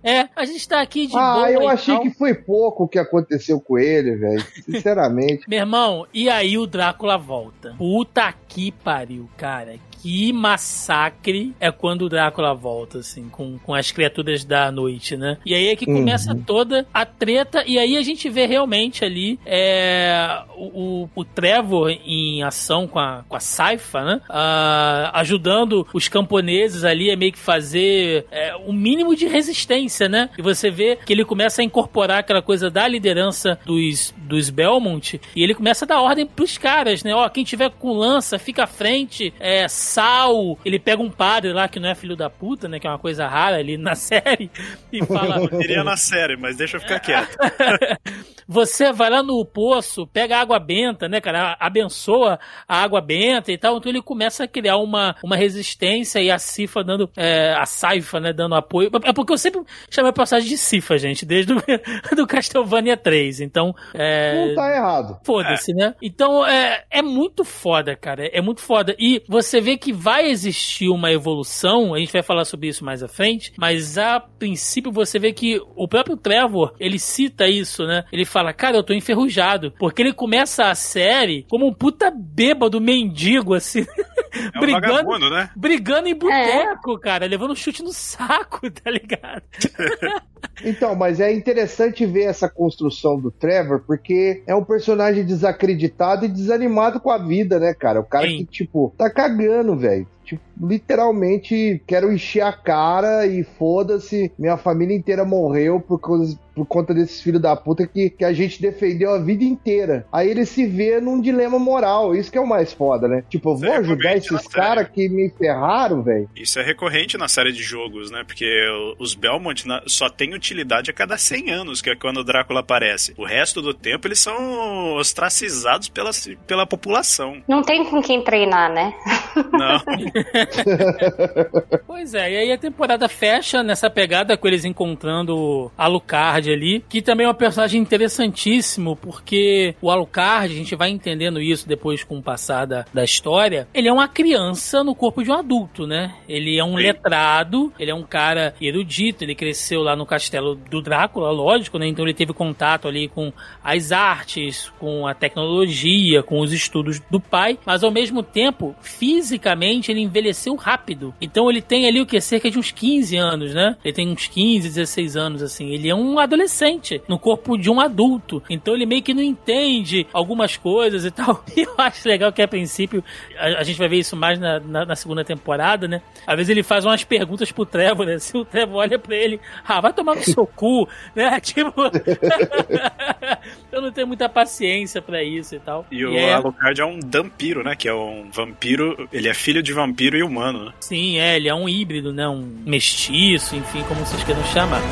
é, a gente tá aqui de Ah, boa eu e achei que foi pouco o que aconteceu com ele, velho. Sinceramente. Meu irmão, e aí o Drácula volta. Puta que pariu, cara. Que massacre é quando o Drácula volta, assim, com, com as criaturas da noite, né? E aí é que começa toda a treta, e aí a gente vê realmente ali é, o, o, o Trevor em ação com a, com a Saifa, né? Ah, ajudando os camponeses ali a meio que fazer é, o mínimo de resistência, né? E você vê que ele começa a incorporar aquela coisa da liderança dos, dos Belmont e ele começa a dar ordem pros caras, né? Ó, quem tiver com lança, fica à frente, é, sal. Ele pega um padre lá que não é filho da puta, né? Que é uma coisa rara ali na série e fala. Iria na série, mas deixa eu ficar quieto. Você vai lá no poço, pega água benta, né, cara? Abençoa a água benta e tal. Então ele começa a criar uma, uma resistência e a Cifa dando. é, a Saifa, né, dando apoio. É porque eu sempre chamei a passagem de Cifa, gente, desde o do Castlevania 3. Então. É, Não tá errado. Foda-se, né? Então é, é muito foda, cara. É muito foda. E você vê que vai existir uma evolução, a gente vai falar sobre isso mais à frente, mas a princípio você vê que o próprio Trevor, ele cita isso, né? Ele fala, cara, eu tô enferrujado. Porque ele começa a série como um puta bêbado mendigo, assim. É um brigando, né? brigando em boteco, cara, levando um chute no saco, tá ligado? Então, mas é interessante ver essa construção do Trevor, porque é um personagem desacreditado e desanimado com a vida, né, cara? O cara Sim. que, tipo, tá cagando, velho. Tipo, literalmente, quero encher a cara e foda-se, minha família inteira morreu por, causa- por conta desses filhos da puta que, que a gente defendeu a vida inteira. Aí ele se vê num dilema moral, isso que é o mais foda, né? Tipo, eu vou é ajudar esses caras que me ferraram, velho. Isso é recorrente na série de jogos, né? Porque os Belmont só têm utilidade a cada 100 anos, que é quando o Drácula aparece. O resto do tempo eles são ostracizados pela, pela população. Não tem com quem treinar, né? Não. Pois é, e aí a temporada fecha nessa pegada com eles encontrando Alucard ali, que também é um personagem interessantíssimo, porque o Alucard, a gente vai entendendo isso depois com o passar da, da história, ele é uma criança no corpo de um adulto, né? Ele é um Sim. letrado, ele é um cara erudito, ele cresceu lá no castelo do Drácula, lógico, né? Então ele teve contato ali com as artes, com a tecnologia, com os estudos do pai, mas ao mesmo tempo, fisicamente, ele envelheceu rápido. Então ele tem ali o que? Cerca de uns 15 anos, né? Ele tem uns 15, 16 anos, assim. Ele é um adolescente no corpo de um adulto. Então ele meio que não entende algumas coisas e tal. E eu acho legal que a princípio, a, a gente vai ver isso mais na, na, na segunda temporada, né? Às vezes ele faz umas perguntas pro Trevor, né? Se o Trevor olha pra ele, ah, vai tomar no seu cu, né? Tipo. eu não tenho muita paciência pra isso e tal. E o é- Alucard é um dampiro, né? Que é um vampiro. Ele é filho de vampiro e humano, né? Sim, é, ele é um híbrido, né? Um mestiço, enfim, como vocês queiram chamar.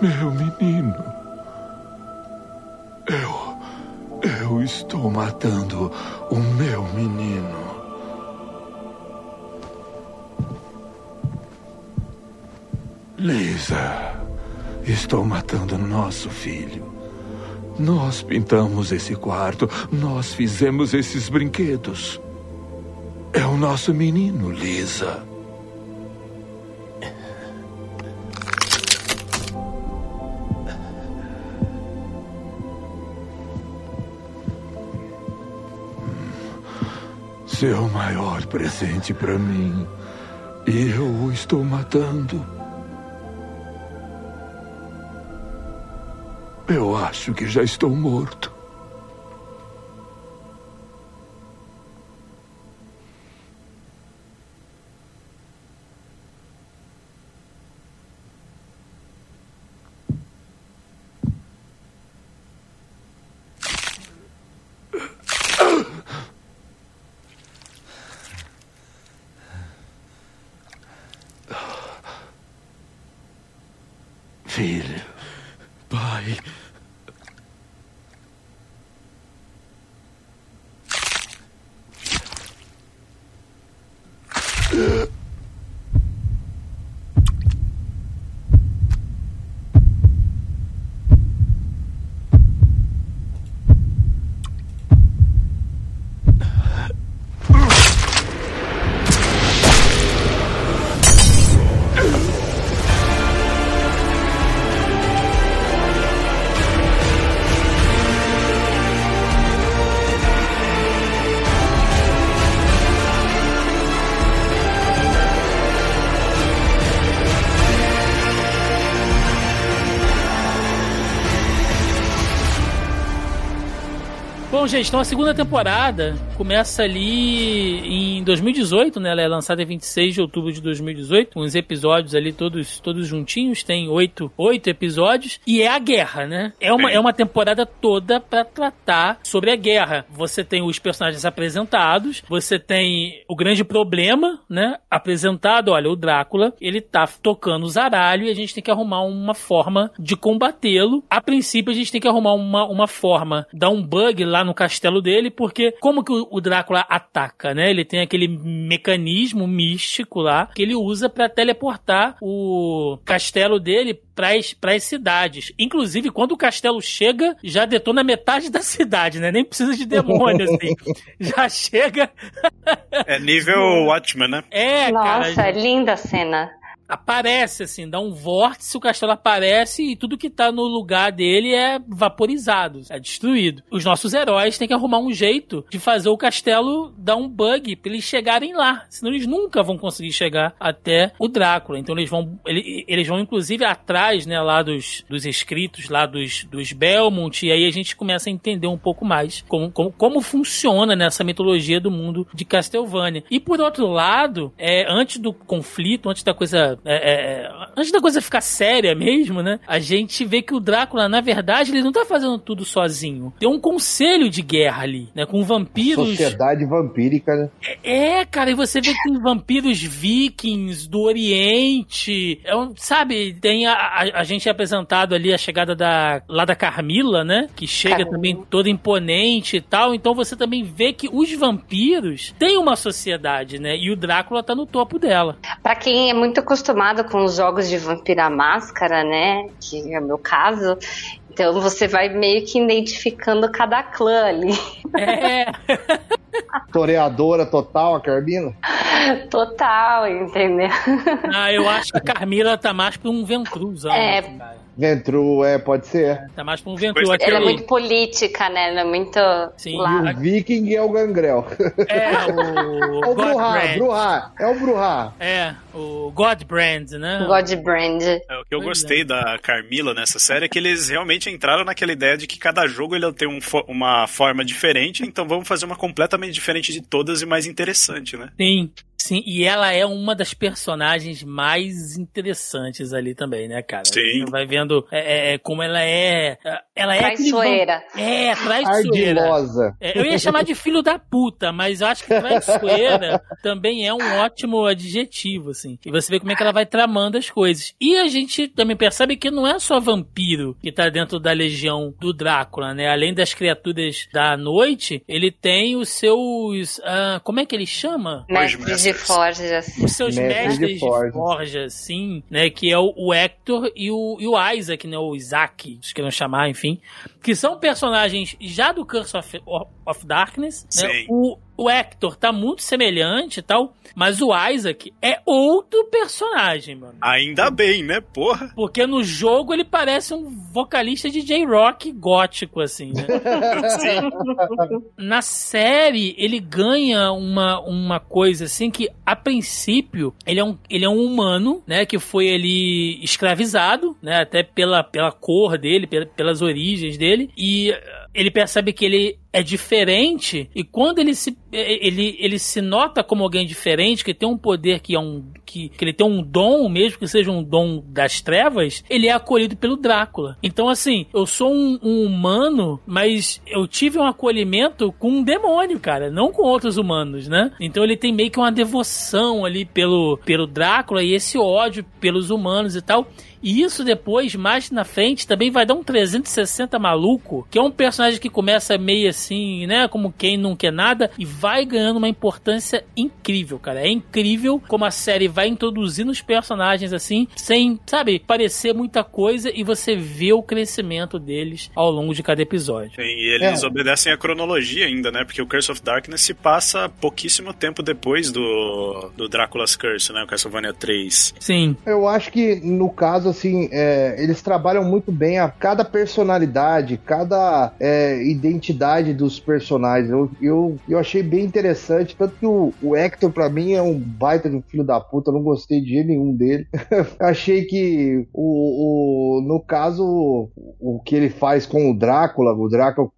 Meu menino. Eu. estou matando o meu menino. Lisa, estou matando nosso filho. Nós pintamos esse quarto, nós fizemos esses brinquedos. É o nosso menino, Lisa. Seu maior presente para mim. E eu o estou matando. Eu acho que já estou morto. Gente, então a segunda temporada começa ali em 2018, né? Ela é lançada em 26 de outubro de 2018. Uns episódios ali todos, todos juntinhos, tem oito, oito episódios. E é a guerra, né? É uma, é uma temporada toda para tratar sobre a guerra. Você tem os personagens apresentados, você tem o grande problema, né? Apresentado, olha, o Drácula, ele tá tocando o zaralho e a gente tem que arrumar uma forma de combatê-lo. A princípio, a gente tem que arrumar uma, uma forma, dar um bug lá no castelo dele, porque como que o, o Drácula ataca, né? Ele tem aquele mecanismo místico lá que ele usa para teleportar o castelo dele para as cidades. Inclusive, quando o castelo chega, já detona metade da cidade, né? Nem precisa de demônio, assim. Já chega. É nível Watchman, né? É, Nossa, cara. linda a cena. Aparece, assim, dá um vórtice, o castelo aparece e tudo que tá no lugar dele é vaporizado, é destruído. Os nossos heróis têm que arrumar um jeito de fazer o castelo dar um bug pra eles chegarem lá. Senão eles nunca vão conseguir chegar até o Drácula. Então eles vão, ele- eles vão inclusive atrás, né, lá dos, dos escritos, lá dos, dos Belmont, e aí a gente começa a entender um pouco mais como, como, como funciona nessa mitologia do mundo de Castlevania. E por outro lado, é, antes do conflito, antes da coisa. É, é, antes da coisa ficar séria mesmo, né? A gente vê que o Drácula, na verdade, ele não tá fazendo tudo sozinho. Tem um conselho de guerra ali, né? Com vampiros. Sociedade vampírica, né? É, cara, e você vê que tem vampiros vikings do Oriente. É um- sabe, tem a, a, a gente é apresentado ali a chegada da lá da Carmila, né? Que chega Carmila. também toda imponente e tal. Então você também vê que os vampiros têm uma sociedade, né? E o Drácula tá no topo dela. Pra quem é muito acostumado com os jogos de Vampira Máscara, né? Que é o meu caso. Então você vai meio que identificando cada clã ali. É, Toreadora total, a Carmina. Total, entendeu? ah, eu acho que a Carmila tá mais pra um ventruzão. É. cara. Ventru, é, pode ser. Tá mais pra um ventru. Ela Ela é muito política, né? Ela é muito. Sim. lá. O Viking é o Gangrel. É, É o o Bruhá. Bruhá. É o Bruhá. É, o Godbrand, né? Godbrand. É, o que eu Pois gostei da Carmila nessa série é que eles realmente entraram naquela ideia de que cada jogo ele tem um fo- uma forma diferente, então vamos fazer uma completamente diferente de todas e mais interessante, né? Sim. Sim, e ela é uma das personagens mais interessantes ali também, né, cara? Sim. Você vai vendo é, é, como ela é. Ela é. Traiçoeira. É, traiçoeira. Ardilosa. É, eu ia chamar de filho da puta, mas eu acho que traiçoeira também é um ótimo adjetivo, assim. E você vê como é que ela vai tramando as coisas. E a gente também percebe que não é só vampiro que tá dentro da legião do Drácula, né? Além das criaturas da noite, ele tem os seus. ah, como é que ele chama? Mestre de Forjas. Os seus Mestres de mestres de forja. forja, sim, né? Que é o, o Hector e o, e o Isaac, né? O Isaac, se queiram chamar, enfim. Que são personagens já do Curse of, of Darkness. Né? Sim. O, o Hector tá muito semelhante e tal, mas o Isaac é outro personagem, mano. Ainda bem, né? Porra. Porque no jogo ele parece um vocalista de J-Rock gótico, assim, né? Na série, ele ganha uma, uma coisa assim que, a princípio, ele é um, ele é um humano, né? Que foi ali escravizado, né? Até pela, pela cor dele, pela- pelas origens dele. E ele percebe que ele é diferente e quando ele se ele, ele se nota como alguém diferente que tem um poder que é um que, que ele tem um dom mesmo que seja um dom das trevas ele é acolhido pelo Drácula. Então assim eu sou um, um humano mas eu tive um acolhimento com um demônio cara não com outros humanos né? Então ele tem meio que uma devoção ali pelo pelo Drácula e esse ódio pelos humanos e tal. E isso depois, mais na frente, também vai dar um 360 maluco, que é um personagem que começa meio assim, né? Como quem não quer nada, e vai ganhando uma importância incrível, cara. É incrível como a série vai introduzindo os personagens assim, sem, sabe, parecer muita coisa, e você vê o crescimento deles ao longo de cada episódio. Sim, e eles É. obedecem a cronologia ainda, né? Porque o Curse of Darkness se passa pouquíssimo tempo depois do, do Drácula's Curse, né? O Castlevania 3. Sim. Eu acho que, no caso, assim, é, eles trabalham muito bem a cada personalidade, cada é, identidade dos personagens. Eu, eu, eu achei bem interessante, tanto que o, o Hector, pra mim, é um baita de um filho da puta, eu não gostei de nenhum dele. achei que, o, o, no caso, o, que ele faz com o Drácula, o Drácula,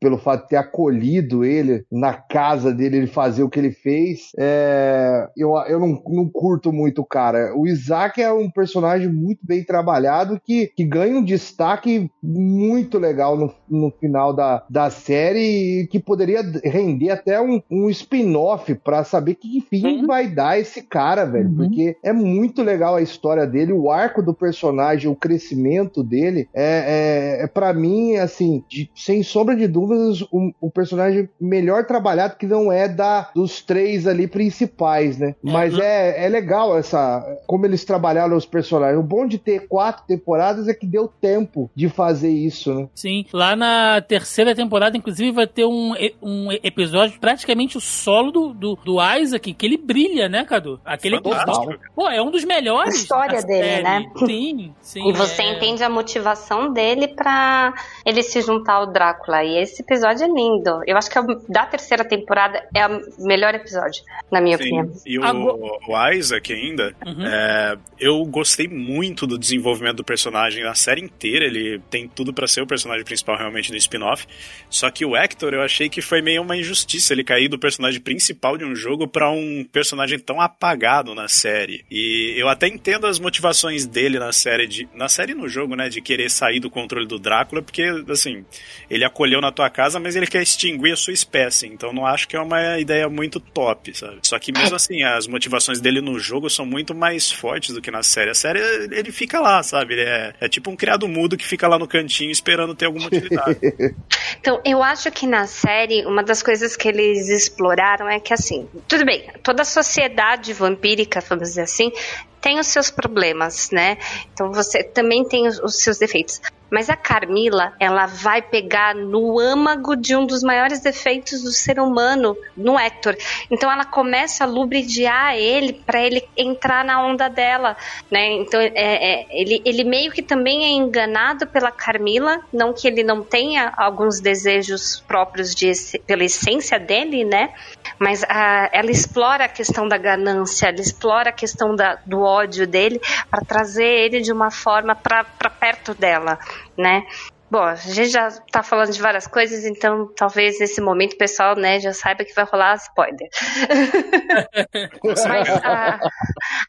pelo fato de ter acolhido ele na casa dele, ele fazer o que ele fez, é, eu, eu não, não curto muito o cara. O Isaac é um personagem muito bem trabalhado que, que ganha um destaque muito legal no, no final da, da série e que poderia render até um, um spin-off pra saber que fim Uhum. vai dar esse cara, velho. Uhum. Porque é muito legal a história dele, o arco do personagem, o crescimento dele. É, é, é para mim, assim, de- sem sombra de dúvidas, o, o personagem melhor trabalhado que não é da dos três ali principais, né? Mas é, é legal essa como eles trabalharam os personagens. O bom de ter quatro temporadas é que deu tempo de fazer isso, né? Sim, lá na terceira temporada, inclusive, vai ter um, um episódio praticamente o solo do, do, do Isaac, que ele brilha, né, Cadu? Aquele Fantástico. Pô, é um dos melhores. A história dele, série. né? Sim, sim. E você é... entende a motivação dele pra ele se juntar ao Drácula. E esse episódio é lindo. Eu acho que é o- da terceira temporada é o melhor episódio, na minha Sim. opinião. E o, Agora- o Isaac ainda, Uhum. é, eu gostei muito do desenvolvimento do personagem na série inteira. Ele tem tudo pra ser o personagem principal realmente no spin-off. Só que o Hector eu achei que foi meio uma injustiça ele cair do personagem principal de um jogo pra um personagem tão apagado na série. E eu até entendo as motivações dele na série de na série e no jogo, né, de querer sair do controle do Drácula, porque assim, ele acolheu na tua casa, mas ele quer extinguir a sua espécie. Então não acho que é uma ideia muito top, sabe? Só que mesmo assim, as motivações dele no jogo são muito mais fortes do que na série. A série, ele fica lá, sabe? Ele é, é tipo um criado mudo que fica lá no cantinho esperando ter alguma utilidade. Então, eu acho que na série, uma das coisas que eles exploraram é que, assim, tudo bem, toda a sociedade vampírica, vamos dizer assim, tem os seus problemas, né? Então, você também tem os, os seus defeitos. Mas a Carmila, ela vai pegar no âmago de um dos maiores defeitos do ser humano, no Hector. Então, ela começa a lubridiar ele para ele entrar na onda dela, né? Então, é, é, ele, ele meio que também é enganado pela Carmila, não que ele não tenha alguns desejos próprios de, pela essência dele, né? Mas ah, ela explora a questão da ganância, ela explora a questão da- do ódio dele para trazer ele de uma forma para perto dela, né? Bom, a gente já tá falando de várias coisas, então talvez nesse momento o pessoal, né, já saiba que vai rolar spoiler. Mas a,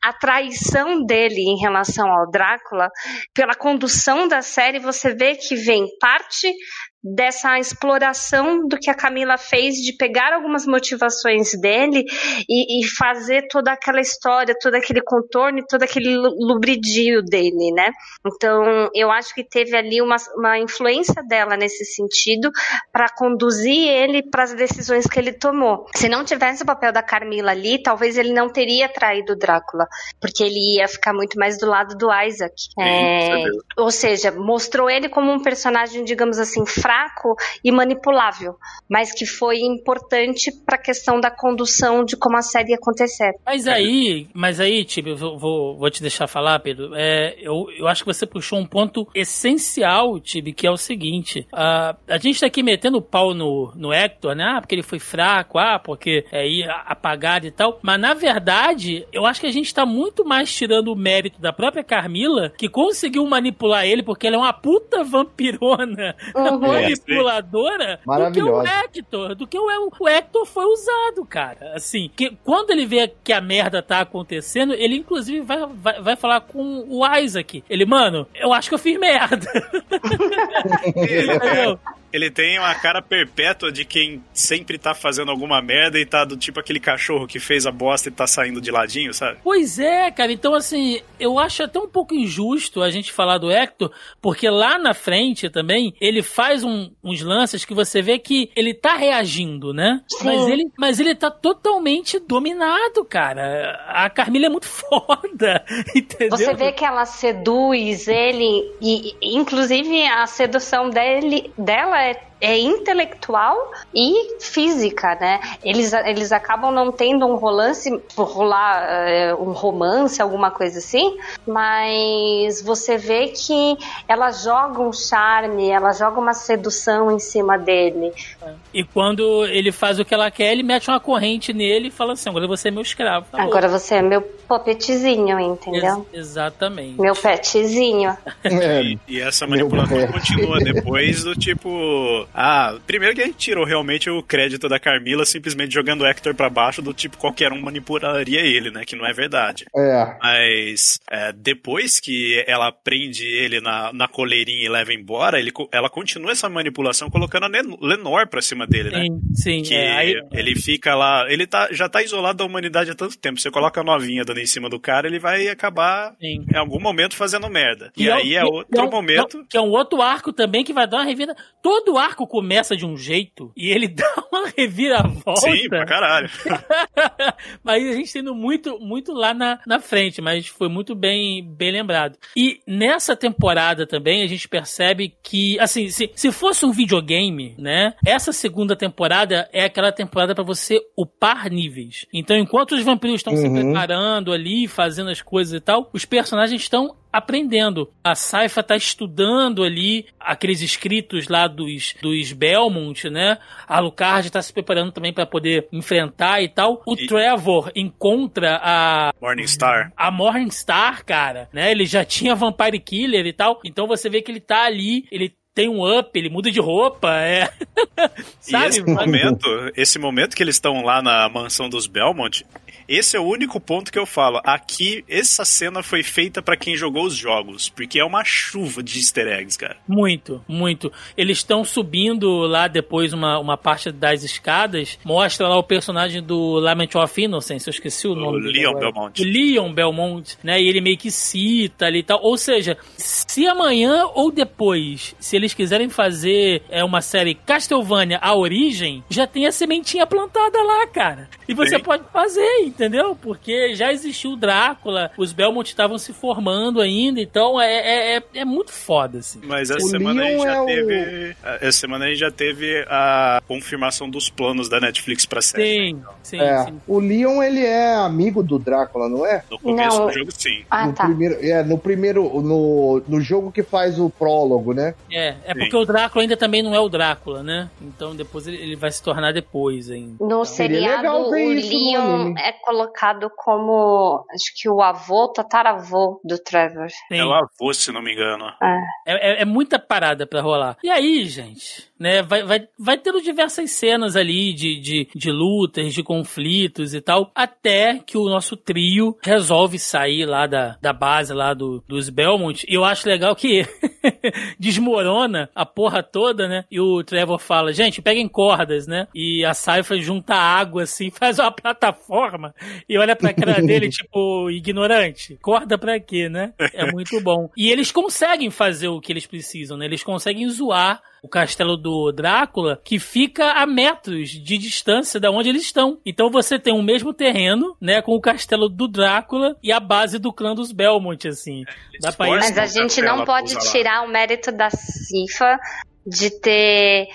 a traição dele em relação ao Drácula, pela condução da série, você vê que vem parte dessa exploração do que a Camila fez de pegar algumas motivações dele e, e, fazer toda aquela história, todo aquele contorno e todo aquele lubridio dele, né? Então, eu acho que teve ali uma, uma influência dela nesse sentido para conduzir ele para as decisões que ele tomou. Se não tivesse o papel da Carmila ali, talvez ele não teria traído o Drácula, porque ele ia ficar muito mais do lado do Isaac. É, ou seja, mostrou ele como um personagem, digamos assim, fraco fraco e manipulável, mas que foi importante para a questão da condução de como a série ia acontecer. Mas aí, mas aí, Tibi, eu vou, vou te deixar falar, Pedro. É, eu, eu acho que você puxou um ponto essencial, Tibi, que é o seguinte: a, a gente tá aqui metendo o pau no, no Hector, né? Ah, porque ele foi fraco, ah, porque é apagado e tal. Mas na verdade, eu acho que a gente tá muito mais tirando o mérito da própria Carmila, que conseguiu manipular ele, porque ela é uma puta vampirona. Uhum manipuladora do que o Hector, do que o, o Hector foi usado, cara. Assim, que quando ele vê que a merda tá acontecendo, ele inclusive vai, vai, vai falar com o Isaac. Ele, mano, eu acho que eu fiz merda. Entendeu? Ele tem uma cara perpétua de quem sempre tá fazendo alguma merda e tá do tipo aquele cachorro que fez a bosta e tá saindo de ladinho, sabe? Pois é, cara. Então, assim, eu acho até um pouco injusto a gente falar do Hector, porque lá na frente também ele faz um, uns lances que você vê que ele tá reagindo, né? Sim. Mas ele, mas ele tá totalmente dominado, cara. A Carmila é muito foda, entendeu? Você vê que ela seduz ele e, inclusive, a sedução dele, dela é é intelectual e física, né? Eles, eles acabam não tendo um romance, rolar é, um romance, alguma coisa assim, mas você vê que ela joga um charme, ela joga uma sedução em cima dele. E quando ele faz o que ela quer, ele mete uma corrente nele e fala assim: agora você é meu escravo. Tá agora você é meu popetizinho, entendeu? Ex exatamente. Meu petzinho. É, e, e, essa manipulação continua depois do tipo ah, primeiro que a gente tirou realmente o crédito da Carmila simplesmente jogando o Hector pra baixo, do tipo qualquer um manipularia ele, né? Que não é verdade. É. Mas é, depois que ela prende ele na, na coleirinha e leva embora, ele, ela continua essa manipulação colocando a Lenor pra cima dele, né? Sim, sim. Que é, aí... ele fica lá. Ele tá, já tá isolado da humanidade há tanto tempo. Você coloca a novinha dando em cima do cara, ele vai acabar sim. em algum momento fazendo merda. E, e é aí é, outro é um, momento. Que é um outro arco também que vai dar uma revida. Todo arco arco começa de um jeito e ele dá uma reviravolta. Sim, pra caralho. mas a gente tendo muito, muito lá na, na frente, mas foi muito bem, bem lembrado. E nessa temporada também a gente percebe que, assim, se, se fosse um videogame, né? Essa segunda temporada é aquela temporada para você upar níveis. Então, enquanto os vampiros estão uhum. se preparando ali, fazendo as coisas e tal, os personagens estão aprendendo. A Saifa tá estudando ali aqueles escritos lá dos, dos Belmont, né? A Lucard tá se preparando também para poder enfrentar e tal. O e... Trevor encontra a Morningstar. A Morningstar, cara, né? Ele já tinha Vampire Killer e tal. Então você vê que ele tá ali, ele tem um up, ele muda de roupa, é. Sabe? E esse momento, esse momento que eles estão lá na mansão dos Belmont, esse é o único ponto que eu falo. Aqui, essa cena foi feita para quem jogou os jogos, porque é uma chuva de easter eggs, cara. Muito, muito. Eles estão subindo lá depois uma, uma parte das escadas, mostra lá o personagem do Lament of Innocence, eu esqueci o, o nome. Leon Belmont. Leon Belmont, né? E ele meio que cita ali e tal. Ou seja, se amanhã ou depois, se eles quiserem fazer é, uma série Castlevania A Origem, já tem a sementinha plantada lá, cara. E você Sim. pode fazer, entendeu? Porque já existiu o Drácula, os Belmont estavam se formando ainda, então é, é, é, é muito foda, assim. Mas essa o semana Leon a gente já é teve. O... Essa semana a gente já teve a confirmação dos planos da Netflix pra série. Sim, então. sim, é. sim. O Leon, ele é amigo do Drácula, não é? No começo não. do jogo, sim. Ah, no tá. Primeiro, é, no primeiro. No, no jogo que faz o prólogo, né? É, é porque o Drácula ainda também não é o Drácula, né? Então depois ele, ele vai se tornar depois ainda. No seriado, o Leon é colocado como, acho que o avô, tataravô do Trevor. É Sim. o avô, se não me engano. É, é- é muita parada pra rolar. E aí, gente, né, vai, vai, vai tendo diversas cenas ali de, de, de lutas, de conflitos e tal, até que o nosso trio resolve sair lá da, da base lá do, dos Belmont. E eu acho legal que desmorona a porra toda, né? E o Trevor fala, gente, peguem cordas, né? E a Saifa junta água assim, faz uma plataforma e olha pra cara dele, tipo, ignorante. Corda pra quê, né? É muito bom. E eles conseguem fazer o que eles precisam, né? Eles conseguem zoar o castelo do Drácula, que fica a metros de distância da onde eles estão. Então você tem o mesmo terreno, né, com o castelo do Drácula e a base do clã dos Belmont, assim. Dá pra ir Mas a gente não pode tirar o mérito da Cifa de ter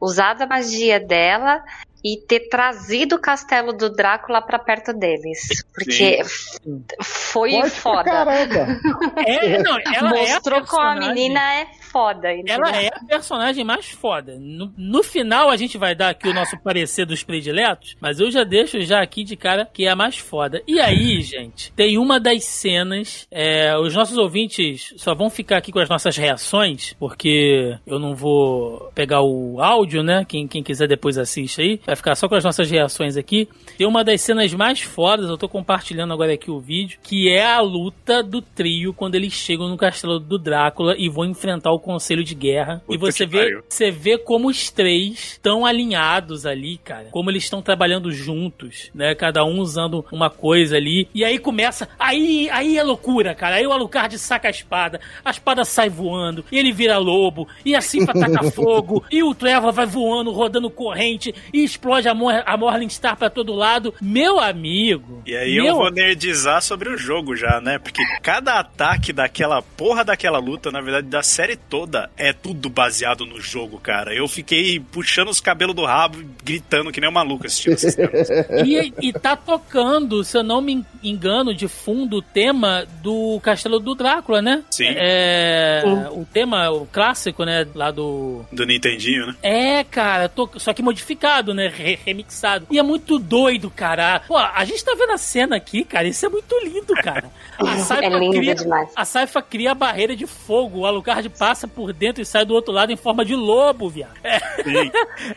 usado a magia dela e ter trazido o castelo do Drácula pra perto deles. Porque f- foi pra foda. caramba. É, não, ela é a Mostrou como a menina é foda. entendeu? Ela é a personagem mais foda. No, no final a gente vai dar aqui o nosso parecer dos prediletos, mas eu já deixo já aqui de cara que é a mais foda. E aí, gente, tem uma das cenas. é, os nossos ouvintes só vão ficar aqui com as nossas reações, porque eu não vou pegar o áudio, né? Quem, quem quiser depois assiste aí. Vai ficar só com as nossas reações aqui. Tem uma das cenas mais fodas, eu tô compartilhando agora aqui o vídeo, que é a luta do trio quando eles chegam no castelo do Drácula e vão enfrentar o Conselho de Guerra. e Puta você que vê, pariu. você vê como os três estão alinhados ali, cara. Como eles estão trabalhando juntos, né? Cada um usando uma coisa ali. E aí começa. Aí, aí é loucura, cara. Aí o Alucard saca a espada, a espada sai voando, e ele vira lobo, e assim taca fogo, e o Trevor vai voando, rodando corrente, e explode a, Mor a Morningstar pra todo lado. Meu amigo. E aí meu eu vou nerdizar sobre o jogo já, né? Porque cada ataque daquela porra daquela luta, na verdade, da série toda, é tudo baseado no jogo, cara. Eu fiquei puxando os cabelos do rabo, gritando que nem um maluco assistindo essas cenas. E, e tá tocando, se eu não me engano, de fundo o tema do Castelo do Drácula, né? Sim. É, o tema, o clássico, né? Lá do. Do Nintendinho, né? É, cara, to- só que modificado, né? Re- remixado. E é muito doido, cara. Pô, a gente tá vendo a cena aqui, cara. Isso é muito lindo, cara. A Saifa É cria, demais. A Saifa cria a barreira de fogo. O Alucard passa por dentro e sai do outro lado em forma de lobo, viado. É,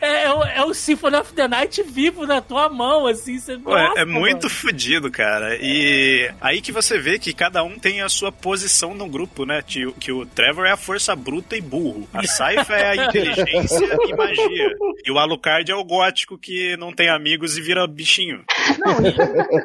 é, é o, é o Symphony of the Night vivo na tua mão, assim. Você, Pô, é- Nossa, é muito mano. fodido, cara. E aí que você vê que cada um tem a sua posição no grupo, né? Que, o- que o Trevor é a força bruta e burro. A Saifa é a inteligência e magia. E o Alucard é o gótico que não tem amigos e vira bichinho.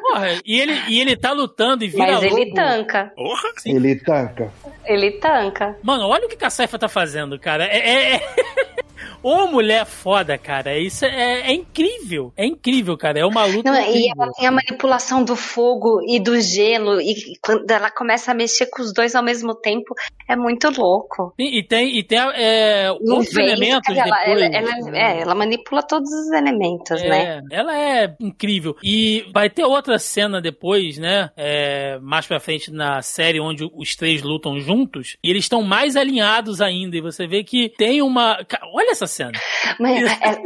Porra, e ele, e ele tá lutando e vira Mas ele lobo. tanca. Porra! Ele tanca. Ele tanca. Mano, olha o que que a Saifa tá fazendo, cara. É. é, é... Ô mulher foda, cara. Isso é, é incrível. É incrível, cara. É uma luta. Não, e ela tem a manipulação do fogo e do gelo, e quando ela começa a mexer com os dois ao mesmo tempo, é muito louco. E, e tem, e tem é, outros vento, elementos ela, depois. ela, ela- é, ela manipula todos os elementos, né? É, ela é incrível. E vai ter outra cena depois, né? é, mais pra frente na série, onde os três lutam juntos. E eles estão mais alinhados ainda. E você vê que tem uma. Olha essa cena. Mas é-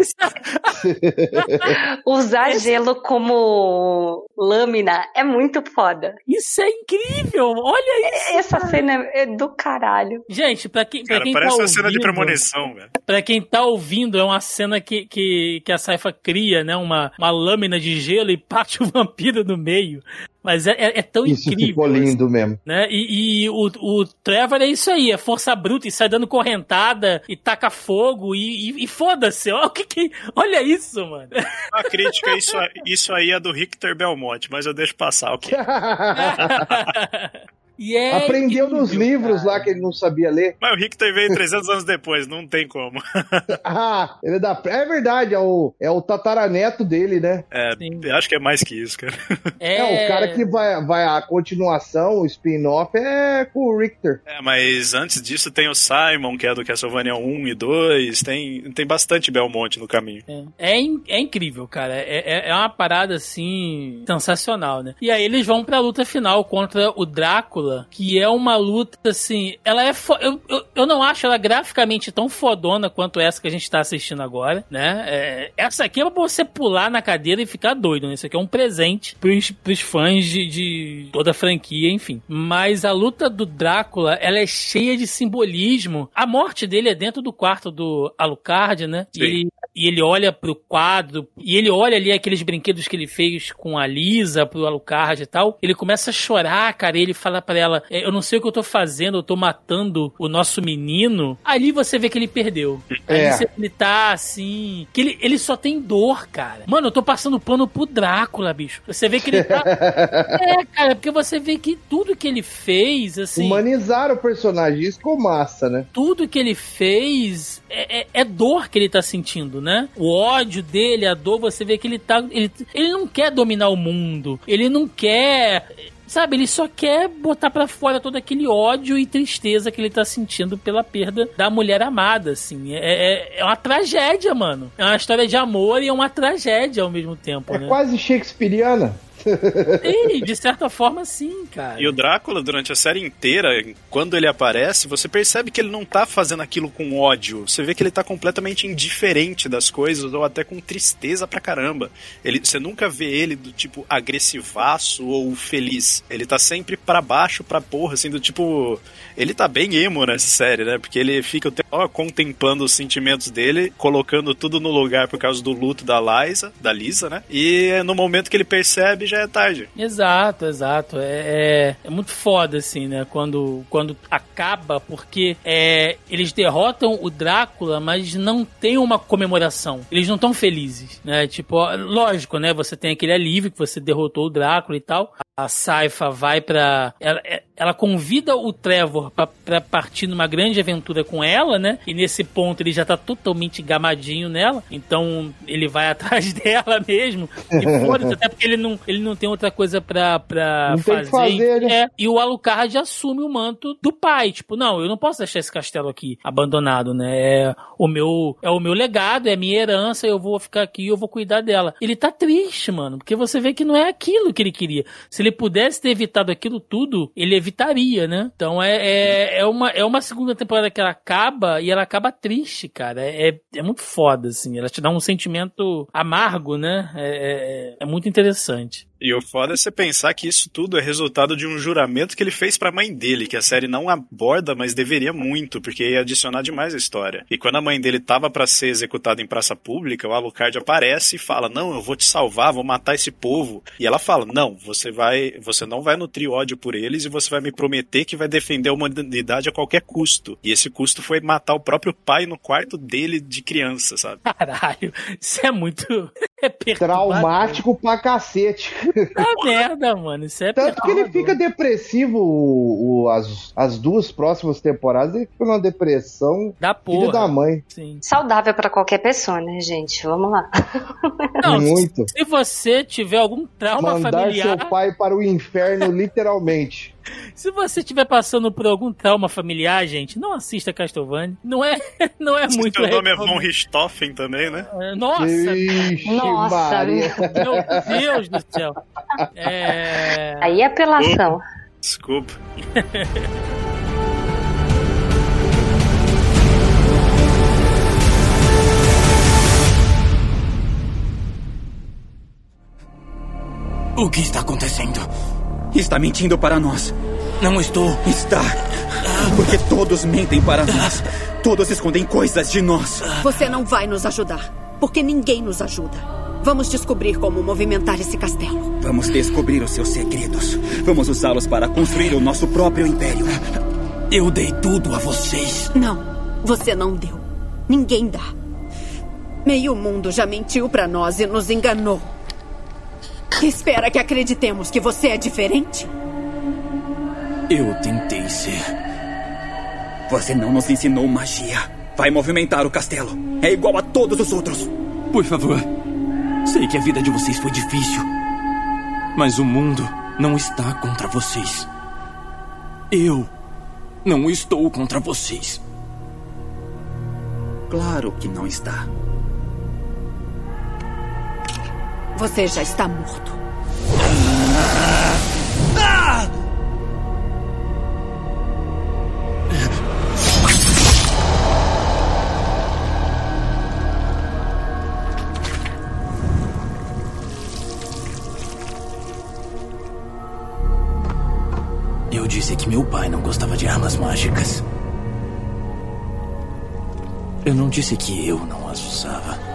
usar gelo como lâmina é muito foda. Isso é incrível! Olha isso! Essa cena é do caralho. Gente, pra quem, pra Cara, quem parece tá uma cena de ouvindo- premonição, velho. Pra quem tá ouvindo, é uma cena que, que, que a Saifa cria, né? Uma, uma lâmina de gelo e parte o vampiro no meio. Mas é, é, é tão Isso incrível. ficou lindo mesmo. Né? E, e o, o Trevor é isso aí, é força bruta e sai dando correntada e taca fogo e, e, e foda-se. Olha, o que que- olha isso, mano. A crítica, isso, isso aí é do Richter Belmonte, mas eu deixo passar, ok? E é Aprendeu nos incrível, livros cara. lá que ele não sabia ler. Mas o Richter veio 300 anos depois, não tem como. Ah, ele é da. É verdade, é o, é o tataraneto dele, né? É, Sim. acho que é mais que isso, cara. É, o cara que vai, vai a continuação, o spin-off, é com o Richter. É, mas antes disso tem o Simon, que é do Castlevania 1 e 2, tem, tem bastante Belmonte no caminho. É, é, in- é incrível, cara. É, é- é uma parada assim sensacional, né? E aí eles vão pra luta final contra o Drácula Drácula, que é uma luta assim. Ela é. Fo... Eu, eu, eu, não acho ela graficamente tão fodona quanto essa que a gente tá assistindo agora, né? É, essa aqui é pra você pular na cadeira e ficar doido, né? Isso aqui é um presente pros, pros fãs de, de toda a franquia, enfim. Mas a luta do Drácula, ela é cheia de simbolismo. A morte dele é dentro do quarto do Alucard, né? E ele, e ele olha pro quadro, e ele olha ali aqueles brinquedos que ele fez com a Lisa, pro Alucard e tal. Ele começa a chorar, cara, e ele fala para ela: é, Eu não sei o que eu tô fazendo, eu tô matando o nosso menino. Ali você vê que ele perdeu. É. Ali ele tá assim. Que ele, ele só tem dor, cara. Mano, eu tô passando pano pro Drácula, bicho. Você vê que ele tá. é, cara, porque você vê que tudo que ele fez, assim. Humanizar o personagem, isso ficou massa, né? Tudo que ele fez é, é, é, dor que ele tá sentindo, né? O ódio dele, a dor, você vê que ele tá. Ele, ele não quer dominar o mundo. Ele não quer sabe, ele só quer botar para fora todo aquele ódio e tristeza que ele tá sentindo pela perda da mulher amada, assim. É, é, é uma tragédia, mano. É uma história de amor e é uma tragédia ao mesmo tempo, é né? quase shakespeariana. Sim, de certa forma, sim, cara. E o Drácula, durante a série inteira, quando ele aparece, você percebe que ele não tá fazendo aquilo com ódio. Você vê que ele tá completamente indiferente das coisas, ou até com tristeza pra caramba. Ele, você nunca vê ele do tipo agressivaço ou feliz. Ele tá sempre para baixo, pra porra, assim, do tipo. Ele tá bem emo nessa série, né? Porque ele fica ó, contemplando os sentimentos dele, colocando tudo no lugar por causa do luto da Liza, da Lisa, né? E no momento que ele percebe, já já é tarde. Exato, exato. É, é, é, muito foda, assim, né? Quando, quando acaba, porque é, eles derrotam o Drácula, mas não tem uma comemoração. Eles não estão felizes, né? Tipo, lógico, né? Você tem aquele alívio que você derrotou o Drácula e tal. A Saifa vai pra. Ela, é, ela convida o Trevor para partir numa grande aventura com ela, né? E nesse ponto ele já tá totalmente gamadinho nela. Então ele vai atrás dela mesmo. E foda até porque ele não, ele não tem outra coisa pra, pra não fazer. fazer né? é, e o Alucard assume o manto do pai. Tipo, não, eu não posso deixar esse castelo aqui abandonado, né? É o meu, é o meu legado, é a minha herança, eu vou ficar aqui, eu vou cuidar dela. Ele tá triste, mano, porque você vê que não é aquilo que ele queria. Se ele pudesse ter evitado aquilo tudo, ele evitaria, né? Então é, é, é, uma, é uma segunda temporada que ela acaba e ela acaba triste, cara. É, é, é muito foda, assim. Ela te dá um sentimento amargo, né? É, é, é muito interessante. E o foda é você pensar que isso tudo é resultado de um juramento que ele fez pra mãe dele, que a série não aborda, mas deveria muito, porque ia adicionar demais a história. E quando a mãe dele tava para ser executada em praça pública, o Alucard aparece e fala: "Não, eu vou te salvar, vou matar esse povo". E ela fala: "Não, você vai, você não vai nutrir ódio por eles e você vai me prometer que vai defender a humanidade a qualquer custo". E esse custo foi matar o próprio pai no quarto dele de criança, sabe? Caralho, isso é muito é traumático pra cacete. Tá merda, mano. Isso é Tanto que ele fica depressivo o, o, as, as duas próximas temporadas, ele fica numa depressão da porra. da mãe. Sim. Saudável para qualquer pessoa, né, gente? Vamos lá. Não, Muito. Se, se você tiver algum trauma Mandar familiar... Mandar seu pai para o inferno, literalmente. Se você estiver passando por algum trauma familiar, gente, não assista Castlevania. Não é, não é muito. Seu nome é Von Richthofen também, né? É, nossa! Ixi, Nossa! Maria. Meu Deus do céu! É... Aí é apelação. Desculpa. O que está acontecendo? Está mentindo para nós. Não estou. Está. Porque todos mentem para nós. Todos escondem coisas de nós. Você não vai nos ajudar. Porque ninguém nos ajuda. Vamos descobrir como movimentar esse castelo. Vamos descobrir os seus segredos. Vamos usá-los para construir o nosso próprio império. Eu dei tudo a vocês. Não, você não deu. Ninguém dá. Meio mundo já mentiu para nós e nos enganou. Espera que acreditemos que você é diferente? Eu tentei ser. Você não nos ensinou magia. Vai movimentar o castelo. É igual a todos os outros. Por favor. Sei que a vida de vocês foi difícil. Mas o mundo não está contra vocês. Eu não estou contra vocês. Claro que não está. Você já está morto. Eu disse que meu pai não gostava de armas mágicas. Eu não disse que eu não as usava.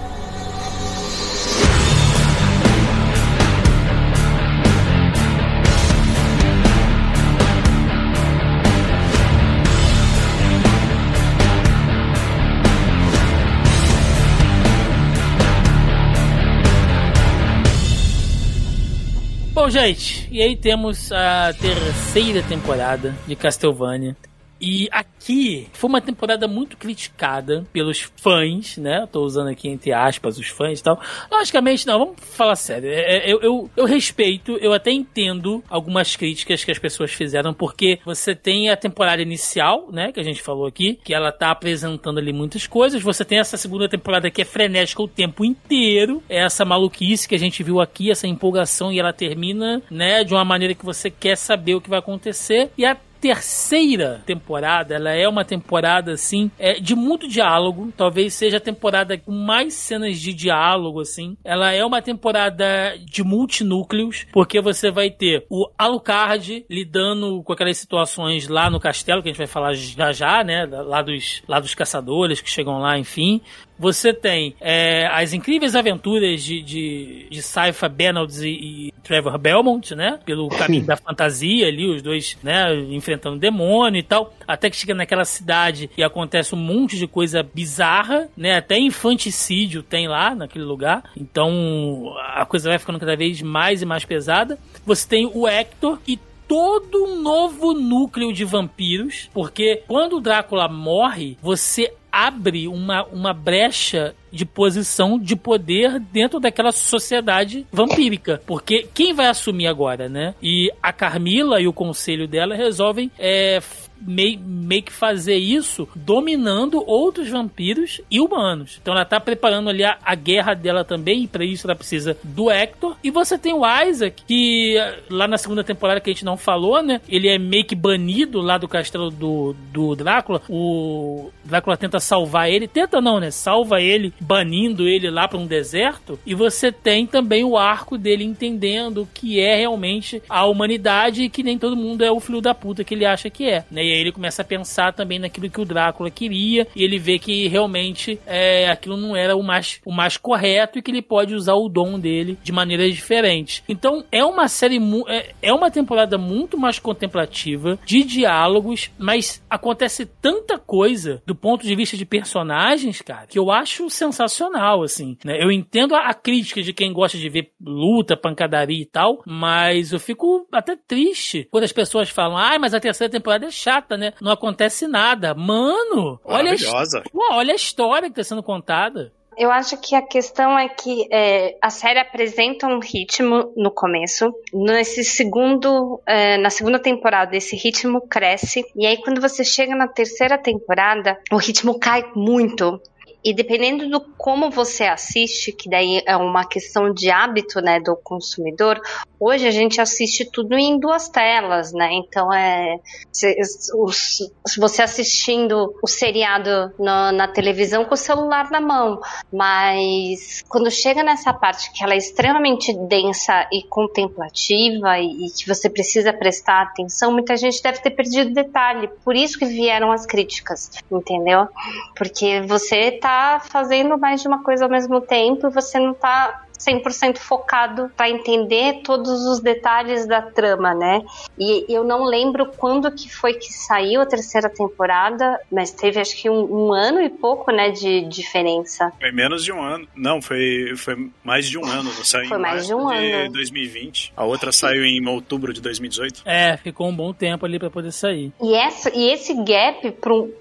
Bom, gente, e aí temos a terceira temporada de Castlevania. E aqui foi uma temporada muito criticada pelos fãs, né? Tô usando aqui entre aspas os fãs e tal. Logicamente, não, vamos falar sério. É, é, eu, eu, eu respeito, eu até entendo algumas críticas que as pessoas fizeram, porque você tem a temporada inicial, né? Que a gente falou aqui, que ela tá apresentando ali muitas coisas. Você tem essa segunda temporada que é frenética o tempo inteiro. É essa maluquice que a gente viu aqui, essa empolgação, e ela termina, né? De uma maneira que você quer saber o que vai acontecer. E a terceira temporada, ela é uma temporada assim, é, de muito diálogo, talvez seja a temporada com mais cenas de diálogo assim. Ela é uma temporada de multinúcleos, porque você vai ter o Alucard lidando com aquelas situações lá no castelo que a gente vai falar já já, né, lá dos lá dos caçadores que chegam lá, enfim. Você tem é, as incríveis aventuras de, de, de Saifa Benalds e, e, Trevor Belmont, né? Pelo caminho da fantasia ali, os dois, né? Enfrentando demônio e tal. Até que chega naquela cidade e acontece um monte de coisa bizarra, né? Até infanticídio tem lá naquele lugar. Então a coisa vai ficando cada vez mais e mais pesada. Você tem o Hector e todo um novo núcleo de vampiros, porque quando o Drácula morre, você abre uma, uma brecha de posição de poder dentro daquela sociedade vampírica. Porque quem vai assumir agora, né? E a Carmila e o conselho dela resolvem é, meio, meio que fazer isso dominando outros vampiros e humanos. Então ela tá preparando ali a, a guerra dela também, e pra isso ela precisa do Hector. E você tem o Isaac, que lá na segunda temporada que a gente não falou, né? Ele é meio que banido lá do castelo do, do Drácula. O Drácula tenta salvar ele. Tenta não, né? Salva ele, banindo ele lá para um deserto. E você tem também o arco dele entendendo que é realmente a humanidade e que nem todo mundo é o filho da puta que ele acha que é. Né? E aí ele começa a pensar também naquilo que o Drácula queria. E ele vê que realmente é, aquilo não era o mais, o mais correto e que ele pode usar o dom dele de maneiras diferentes. Então é uma série, é, é uma temporada muito mais contemplativa, de diálogos, mas acontece tanta coisa do ponto de vista de personagens, cara, que eu acho sensacional, assim. Né? Eu entendo a, a crítica de quem gosta de ver luta, pancadaria e tal, mas eu fico até triste quando as pessoas falam, ai, ah, mas a terceira temporada é chata, né? Não acontece nada. Mano, olha a, olha a história que tá sendo contada. Eu acho que a questão é que é, a série apresenta um ritmo no começo. Nesse segundo, é, na segunda temporada, esse ritmo cresce. E aí, quando você chega na terceira temporada, o ritmo cai muito. E dependendo do como você assiste, que daí é uma questão de hábito, né, do consumidor, hoje a gente assiste tudo em duas telas, né? Então é se, os, você assistindo o seriado na, na, televisão com o celular na mão, mas quando chega nessa parte que ela é extremamente densa e contemplativa e, e que você precisa prestar atenção, muita gente deve ter perdido detalhe. Por isso que vieram as críticas, entendeu? Porque você tá tá fazendo mais de uma coisa ao mesmo tempo você não tá 100% focado para entender todos os detalhes da trama, né? E eu não lembro quando que foi que saiu a terceira temporada, mas teve acho que um, um ano e pouco, né, de diferença. Foi menos de um ano. Não, foi, foi mais de um ano. Saiu foi mais de um de ano. 2020. A outra saiu em outubro de 2018. É, ficou um bom tempo ali para poder sair. E, essa, e esse gap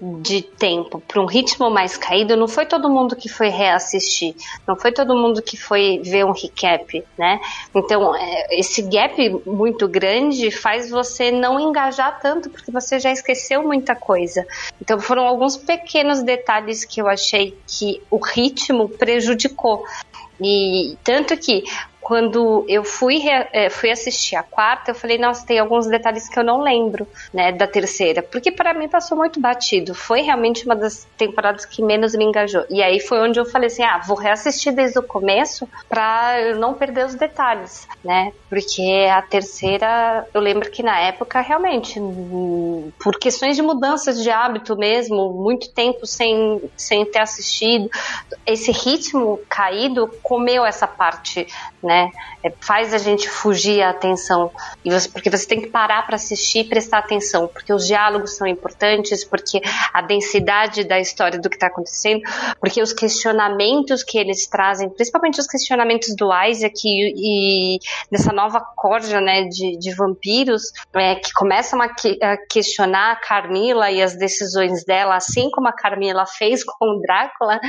um, de tempo para um ritmo mais caído, não foi todo mundo que foi reassistir. Não foi todo mundo que foi ver um recap, né? Então, é, esse gap muito grande faz você não engajar tanto, porque você já esqueceu muita coisa. Então, foram alguns pequenos detalhes que eu achei que o ritmo prejudicou. E tanto que quando eu fui, é, fui assistir a quarta, eu falei, nossa, tem alguns detalhes que eu não lembro, né, da terceira, porque para mim passou muito batido. Foi realmente uma das temporadas que menos me engajou. E aí foi onde eu falei assim, ah, vou reassistir desde o começo para eu não perder os detalhes, né? Porque a terceira, eu lembro que na época realmente, por questões de mudanças de hábito mesmo, muito tempo sem, sem ter assistido, esse ritmo caído comeu essa parte, né? É, faz a gente fugir a atenção. E você, porque você tem que parar para assistir e prestar atenção, porque os diálogos são importantes, porque a densidade da história do que está acontecendo, porque os questionamentos que eles trazem, principalmente os questionamentos do Isaac e, e dessa nova corja né, de, de vampiros, é, que começam a, que, a questionar a Carmila e as decisões dela, assim como a Carmila fez com o Drácula,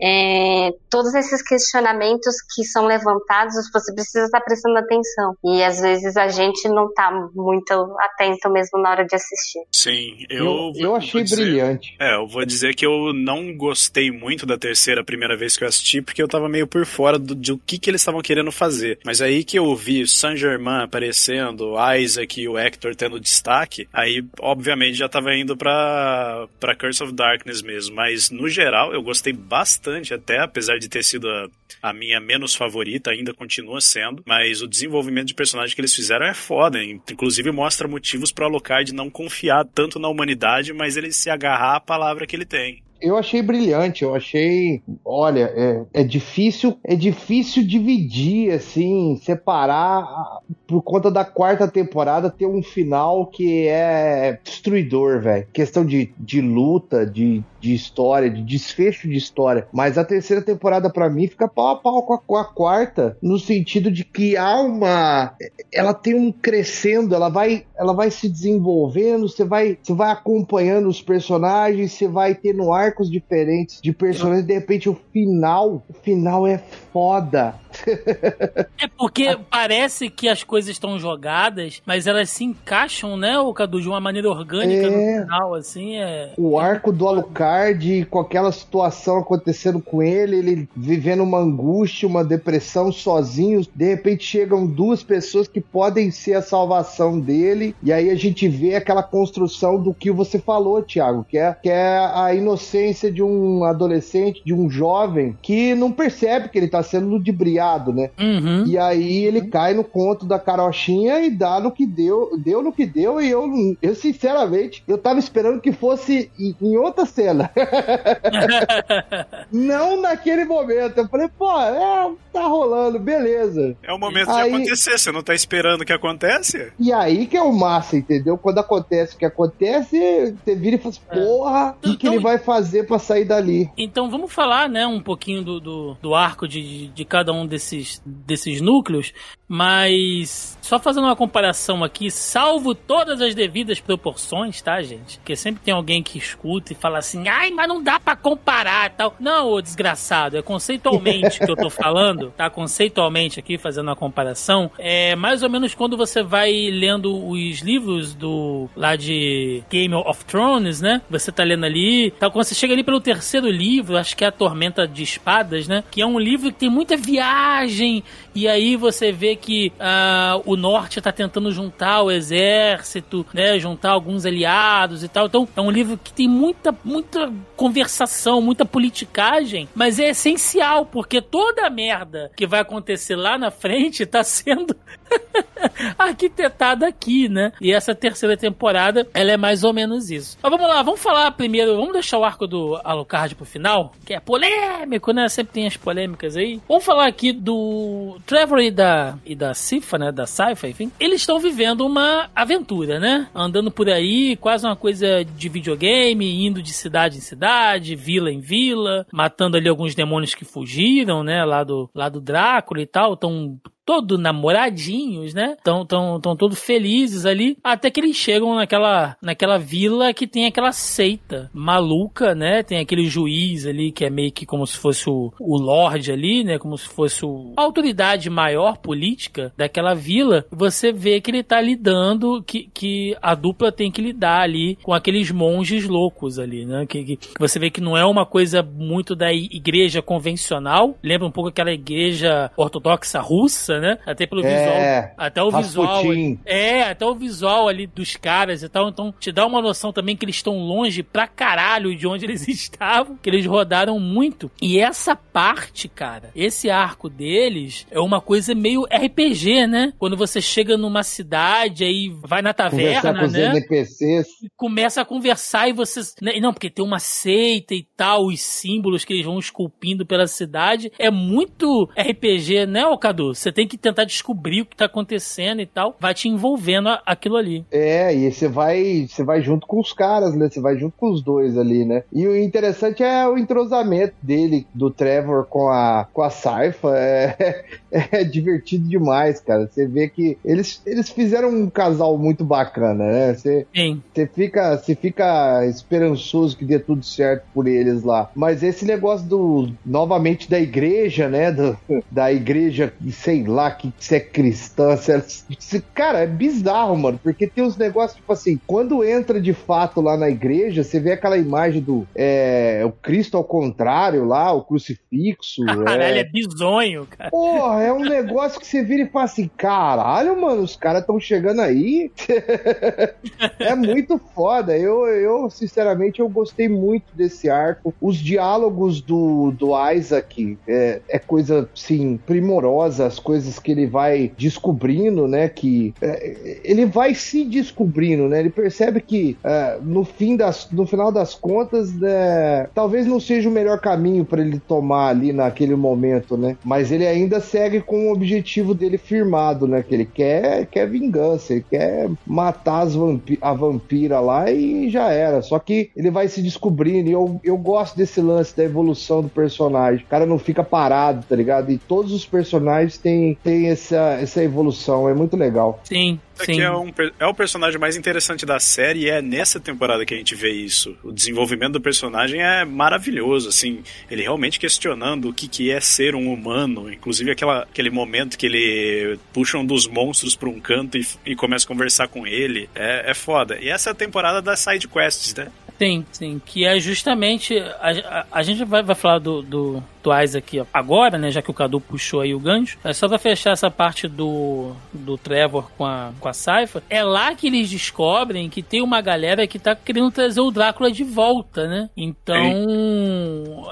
é, todos esses questionamentos que são levantados, você precisa estar prestando atenção. E às vezes a gente não está muito atento mesmo na hora de assistir. Sim, eu. Eu, eu achei dizer, brilhante. É, eu vou dizer que eu não gostei muito da terceira primeira vez que eu assisti, porque eu tava meio por fora do, de o que, que eles estavam querendo fazer. Mas aí que eu vi Saint Germain aparecendo, Isaac e o Hector tendo destaque, aí obviamente já tava indo pra, pra Curse of Darkness mesmo. Mas no geral eu gostei bastante bastante até, apesar de ter sido a, a, minha menos favorita, ainda continua sendo. Mas o desenvolvimento de personagem que eles fizeram é foda. Inclusive mostra motivos para o Alucard não confiar tanto na humanidade, mas ele se agarrar à palavra que ele tem eu achei brilhante, eu achei, olha, é, é, difícil, é difícil dividir, assim, separar por conta da quarta temporada ter um final que é destruidor, velho. Questão de, de luta, de, de história, de desfecho de história. Mas a terceira temporada, para mim, fica pau a pau com a, com a, quarta, no sentido de que há uma. Ela tem um crescendo, ela vai, ela vai se desenvolvendo, você vai, você vai acompanhando os personagens, você vai tendo arcos diferentes de personagens, de repente o final, o final é foda. É porque parece que as coisas estão jogadas, mas elas se encaixam, né, o Cadu, de uma maneira orgânica é... no final, assim, é... O arco do Alucard, com aquela situação acontecendo com ele, ele vivendo uma angústia, uma depressão sozinho, de repente chegam duas pessoas que podem ser a salvação dele, e aí a gente vê aquela construção do que você falou, Thiago, que é, que é a inocência de um adolescente, de um jovem, que não percebe que ele tá sendo ludibriado, né? Uhum. E aí ele cai no conto da carochinha e dá no que deu, deu no que deu, e eu, eu sinceramente, eu tava esperando que fosse em outra cena. não naquele momento. Eu falei, pô, é, tá rolando, beleza. É o momento aí, de acontecer, você não tá esperando que aconteça? E aí que é o massa, entendeu? Quando acontece o que acontece, você vira e fala assim, porra, o então, que, ele vai fazer pra sair dali? Então vamos falar, né, um pouquinho do, do, do arco de, de cada um desses, desses núcleos, mas só fazendo uma comparação aqui, salvo todas as devidas proporções, tá, gente? Porque sempre tem alguém que escuta e fala assim, ai, mas não dá para comparar tal. Não, ô desgraçado, é conceitualmente que eu tô falando, tá? Conceitualmente aqui, fazendo uma comparação, é mais ou menos quando você vai lendo os livros do lá de Game of Thrones, né? Você tá lendo ali, tá, quando você chega ali pelo terceiro livro, acho que é a Tormenta de Espadas, né? Que é um livro que tem muita viagem, e aí você vê que uh, o norte está tentando juntar o exército, né, juntar alguns aliados e tal. Então é um livro que tem muita, muita conversação, muita politicagem, mas é essencial porque toda a merda que vai acontecer lá na frente está sendo arquitetada aqui, né? E essa terceira temporada, ela é mais ou menos isso. Mas vamos lá, vamos falar primeiro, vamos deixar o arco do Alucard pro final, que é polêmico, né? Sempre tem as polêmicas aí. Vamos falar aqui do Trevor e da, e da Cifa, né? Da Saifa, enfim. Eles estão vivendo uma aventura, né? Andando por aí, quase uma coisa de videogame, indo de cidade em cidade, vila em vila, matando ali alguns demônios que fugiram, né? Lá do, lá do Drácula e tal. Estão todo namoradinhos, né? Estão tão, tão todos felizes ali, até que eles chegam naquela, naquela vila que tem aquela seita maluca, né? Tem aquele juiz ali que é meio que como se fosse o, o Lorde ali, né? Como se fosse o, a autoridade maior política daquela vila. Você vê que ele tá lidando, que, que a dupla tem que lidar ali com aqueles monges loucos ali, né? Que, que você vê que não é uma coisa muito da igreja convencional, lembra um pouco aquela igreja ortodoxa russa, criança, né? Até pelo É, visual. Até o visual. É, até o visual ali dos caras e tal. Então, te dá uma noção também que eles estão longe pra caralho de onde eles estavam, que eles rodaram muito. E essa parte, cara, esse arco deles é uma coisa meio RPG, né? Quando você chega numa cidade, aí vai na taverna, com né? NPCs. e começa a conversar e vocês. né, Não, porque tem uma seita e tal, os símbolos que eles vão esculpindo pela cidade. É muito RPG, né, ô Cadu? Você tem que tentar descobrir o que tá acontecendo e tal. Vai te envolvendo aquilo ali. É, e você vai, você vai junto com os caras, né? Você vai junto com os dois ali, né? E o interessante é o entrosamento dele, do Trevor com a, com a Saifa. É, é divertido demais, cara. Você vê que eles, eles fizeram um casal muito bacana, né? Você, Sim. você fica, você fica esperançoso que dê tudo certo por eles lá. Mas esse negócio do, novamente, da igreja, né? Do- da igreja, sei lá, que se é cristã, é- cara, é bizarro, mano, porque tem uns negócios, tipo assim, quando entra de fato lá na igreja, você vê aquela imagem do, é, o Cristo ao contrário lá, o crucifixo. Caralho, é é... bizonho, cara. Porra, é um negócio que você vira e fala assim, caralho, mano, os caras estão chegando aí. é muito foda. Eu, eu, sinceramente, eu gostei muito desse arco. Os diálogos do, do Isaac é, é coisa, sim, primorosa. As coisas que ele vai descobrindo, né? Que é, ele vai se descobrindo, né? Ele percebe que é, no, fim das, no final das contas, né, talvez não seja o melhor caminho para ele tomar ali naquele momento, né? Mas ele ainda segue com o objetivo dele firmado, né? Que ele quer, quer vingança, ele quer matar vampi a vampira lá e já era. Só que ele vai se descobrindo e eu, eu gosto desse lance da evolução do personagem. O cara não fica parado, tá ligado? E todos os personagens têm, têm essa, essa evolução, é muito legal. Sim, Isso sim. aqui é, um, é o personagem mais interessante da série e é nessa temporada que a gente vê isso. O desenvolvimento do personagem é maravilhoso, assim, ele realmente questionando o que, que é ser um humano, inclusive aquela, aquele momento que ele puxa um dos monstros pra um canto e, e começa a conversar com ele, é, é foda. E essa é a temporada das side quests, né? Sim, sim. Que é justamente. A, a, a gente vai, vai falar do, do, do Isaac aqui agora, né? Já que o Cadu puxou aí o gancho. É só pra fechar essa parte do, do Trevor com a, com a Saifa. É lá que eles descobrem que tem uma galera que tá querendo trazer o Drácula de volta, né? Então.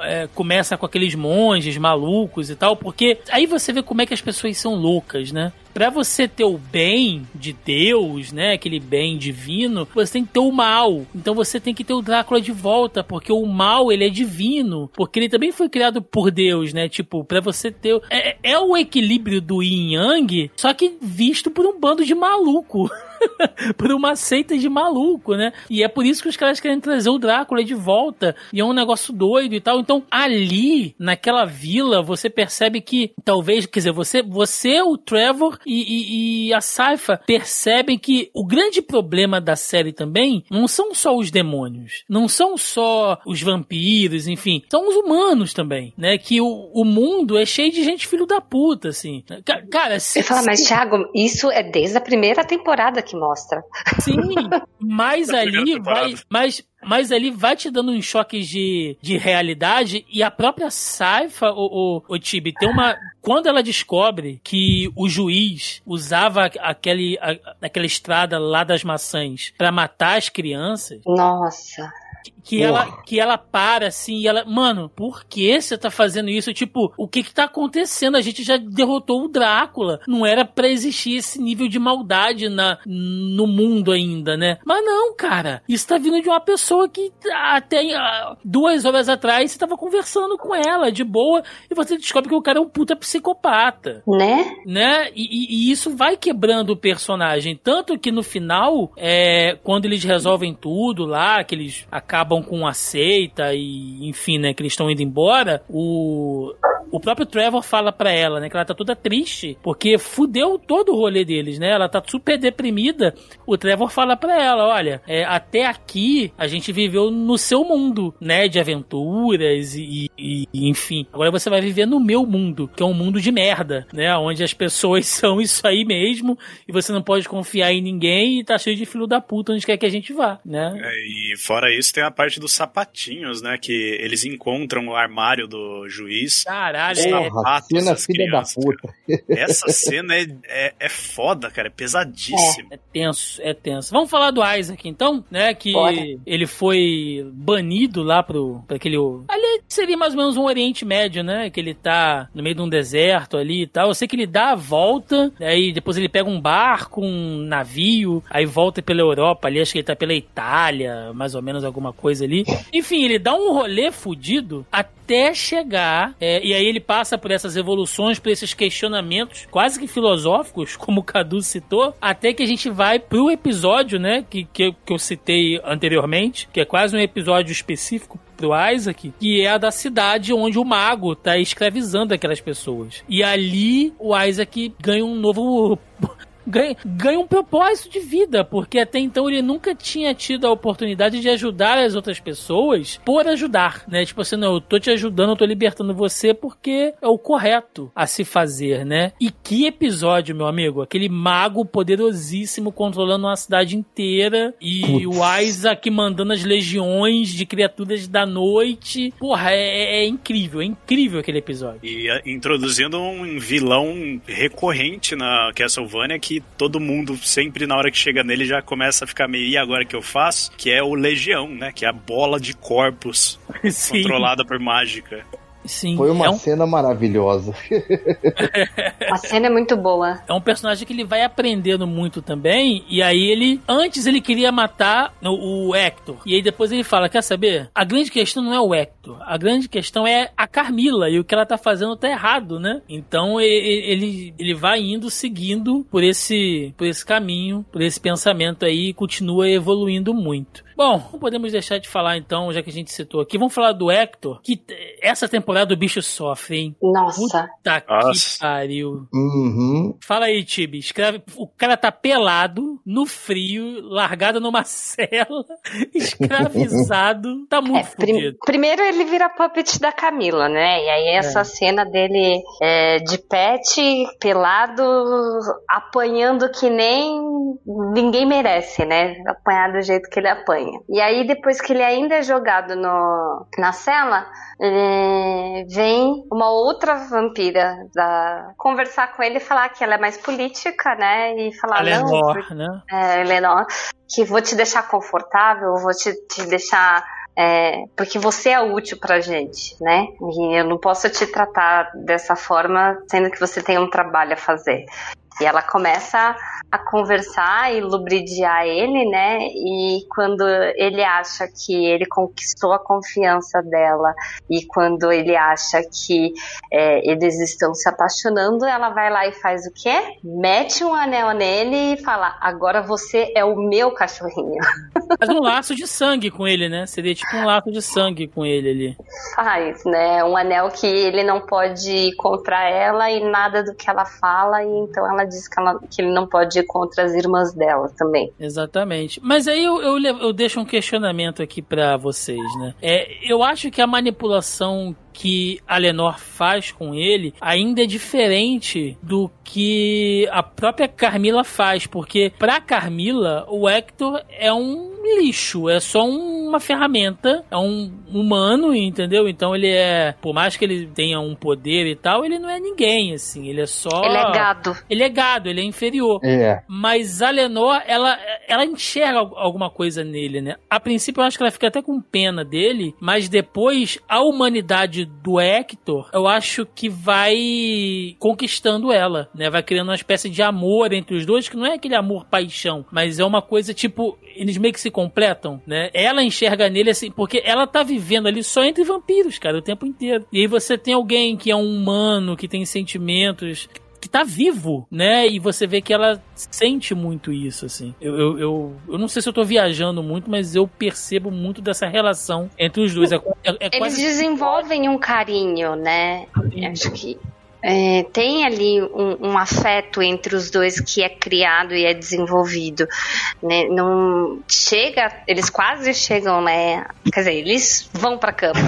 é, começa com aqueles monges malucos e tal. Porque aí você vê como é que as pessoas são loucas, né? Pra você ter o bem de Deus, né, aquele bem divino, você tem que ter o mal. Então você tem que ter o Drácula de volta, porque o mal ele é divino, porque ele também foi criado por Deus, né? Tipo, pra você ter é, é o equilíbrio do Yin Yang, só que visto por um bando de maluco. por uma seita de maluco, né? E é por isso que os caras querem trazer o Drácula de volta. E é um negócio doido e tal. Então, ali, naquela vila, você percebe que talvez, quer dizer, você, você o Trevor e, e- e a Saifa percebem que o grande problema da série também não são só os demônios, não são só os vampiros, enfim, são os humanos também, né? Que o, o mundo é cheio de gente filho da puta, assim. Ca- Cara, se, Eu falo, mas Thiago, isso é desde a primeira temporada que mostra. Sim, mas ali vai. Mas, mas ali vai te dando uns choques de, de realidade e a própria Saifa, o, o, o Tibi, tem uma. Quando ela descobre que o juiz usava aquele, a- aquela estrada lá das maçãs pra matar as crianças, Nossa. Que ela, que ela para assim e ela, mano, por que você tá fazendo isso? Tipo, o que que tá acontecendo? A gente já derrotou o Drácula. Não era pra existir esse nível de maldade na, no mundo ainda, né? Mas não, cara. Isso tá vindo de uma pessoa que até ah, duas horas atrás você tava conversando com ela de boa e você descobre que o cara é um puta psicopata Né? né? E, e- e isso vai quebrando o personagem. Tanto que no final, é, quando eles resolvem tudo lá, que eles acabam com a seita e, enfim, né, que eles estão indo embora, o. O próprio Trevor fala pra ela, né, que ela tá toda triste, porque fudeu todo o rolê deles, né? Ela tá super deprimida. O Trevor fala pra ela, olha, é, até aqui a gente viveu no seu mundo, né, de aventuras e, e- e, enfim. Agora você vai viver no meu mundo, que é um mundo de merda, né, onde as pessoas são isso aí mesmo e você não pode confiar em ninguém e tá cheio de filho da puta onde quer que a gente vá, né? É, e fora isso tem a parte dos sapatinhos, né? Que eles encontram o armário do juiz. Caralho, Caralho, os é- cena filha da puta. cara. Essa cena é, é, é foda, cara. É pesadíssima. É tenso, é tenso. Vamos falar do Isaac então, né? Que Bora. ele foi banido lá pro pra aquele. Ali seria mais ou menos um Oriente Médio, né? Que ele tá no meio de um deserto ali e tal. Eu sei que ele dá a volta, aí depois ele pega um barco, um navio, aí volta pela Europa ali, acho que ele tá pela Itália, mais ou menos alguma coisa ali. Enfim, ele dá um rolê fudido até chegar, é, e aí ele passa por essas evoluções, por esses questionamentos quase que filosóficos, como o Cadu citou, até que a gente vai pro episódio, né, que, que, eu- que eu citei anteriormente, que é quase um episódio específico pro Isaac, que é a da cidade onde o mago tá escravizando aquelas pessoas. E ali o Isaac ganha um novo ganha, ganha um propósito de vida, porque até então ele nunca tinha tido a oportunidade de ajudar as outras pessoas por ajudar, né? Tipo assim, não, eu tô te ajudando, eu tô libertando você porque é o correto a se fazer, né? E que episódio, meu amigo? Aquele mago poderosíssimo controlando uma cidade inteira e o Isaac mandando as legiões de criaturas da noite. Porra, é, é incrível, é incrível aquele episódio. E a- introduzindo um vilão recorrente na Castlevania que todo mundo sempre na hora que chega nele já começa a ficar meio e agora que eu faço, que é o Legião, né, que é a bola de corpos Sim. controlada por mágica. Sim, Foi uma é um, cena maravilhosa. A cena é muito boa. é um personagem que ele vai aprendendo muito também. E aí ele. Antes ele queria matar o, o Hector. E aí depois ele fala: Quer saber? A grande questão não é o Hector. A grande questão é a Carmila. E o que ela tá fazendo tá errado, né? Então ele, ele vai indo, seguindo por esse, por esse caminho, por esse pensamento aí. E continua evoluindo muito. Bom, não podemos deixar de falar então, já que a gente citou aqui. Vamos falar do Hector, que essa temporada o bicho sofre, hein? Nossa. Puta Nossa. que pariu. Uhum. Fala aí, Tibi. Escreve. O cara tá pelado, no frio, largado numa cela, escravizado. Tá É, muito prim- fudido. primeiro ele vira puppet da Camila, né? E aí essa cena dele é, de pet, pelado, apanhando que nem ninguém merece, né? Apanhar do jeito que ele apanha. E aí depois que ele ainda é jogado no, na cela, é, vem uma outra vampira da, conversar com ele e falar que ela é mais política, né? E falar, não, Alenor, né? é, Eleanor, que vou te deixar confortável, vou te, te deixar. é, porque você é útil pra gente, né? E eu não posso te tratar dessa forma, sendo que você tem um trabalho a fazer. E ela começa a conversar e lubridiar ele, né? E quando ele acha que ele conquistou a confiança dela e quando ele acha que é, eles estão se apaixonando, ela vai lá e faz o quê? Mete um anel nele e fala: agora você é o meu cachorrinho. Faz um laço de sangue com ele, né? Seria tipo um laço de sangue com ele ali. Faz, né? Um anel que ele não pode ir contra ela e nada do que ela fala, e então ela diz que, ela- que ele não pode ir contra as irmãs dela também. Exatamente. Mas aí eu, eu, eu deixo um questionamento aqui pra vocês, né? É, eu acho que a manipulação que a Lenor faz com ele ainda é diferente do que a própria Carmila faz, porque pra Carmila o Hector é um lixo, é só uma ferramenta, é um humano, entendeu? Então ele é, por mais que ele tenha um poder e tal, ele não é ninguém, assim, ele é só Ele é gado. Ele é gado, ele é inferior. É. Mas a Lenor, ela, ela enxerga al- alguma coisa nele, né? A princípio eu acho que ela fica até com pena dele, mas depois a humanidade do Hector, eu acho que vai conquistando ela, né? Vai criando uma espécie de amor entre os dois, que não é aquele amor paixão, mas é uma coisa tipo, eles meio que se completam, né? Ela enxerga nele assim, porque ela tá vivendo ali só entre vampiros, cara, o tempo inteiro. E aí você tem alguém que é um humano, que tem sentimentos, que tá vivo, né? E você vê que ela sente muito isso, assim. Eu, eu, eu, eu não sei se eu tô viajando muito, mas eu percebo muito dessa relação entre os dois. É, é- é Eles quase desenvolvem um carinho, né? Acho que é, tem ali um, um afeto entre os dois que é criado e é desenvolvido, né? Não chega, eles quase chegam, né? Quer dizer, eles vão pra cama.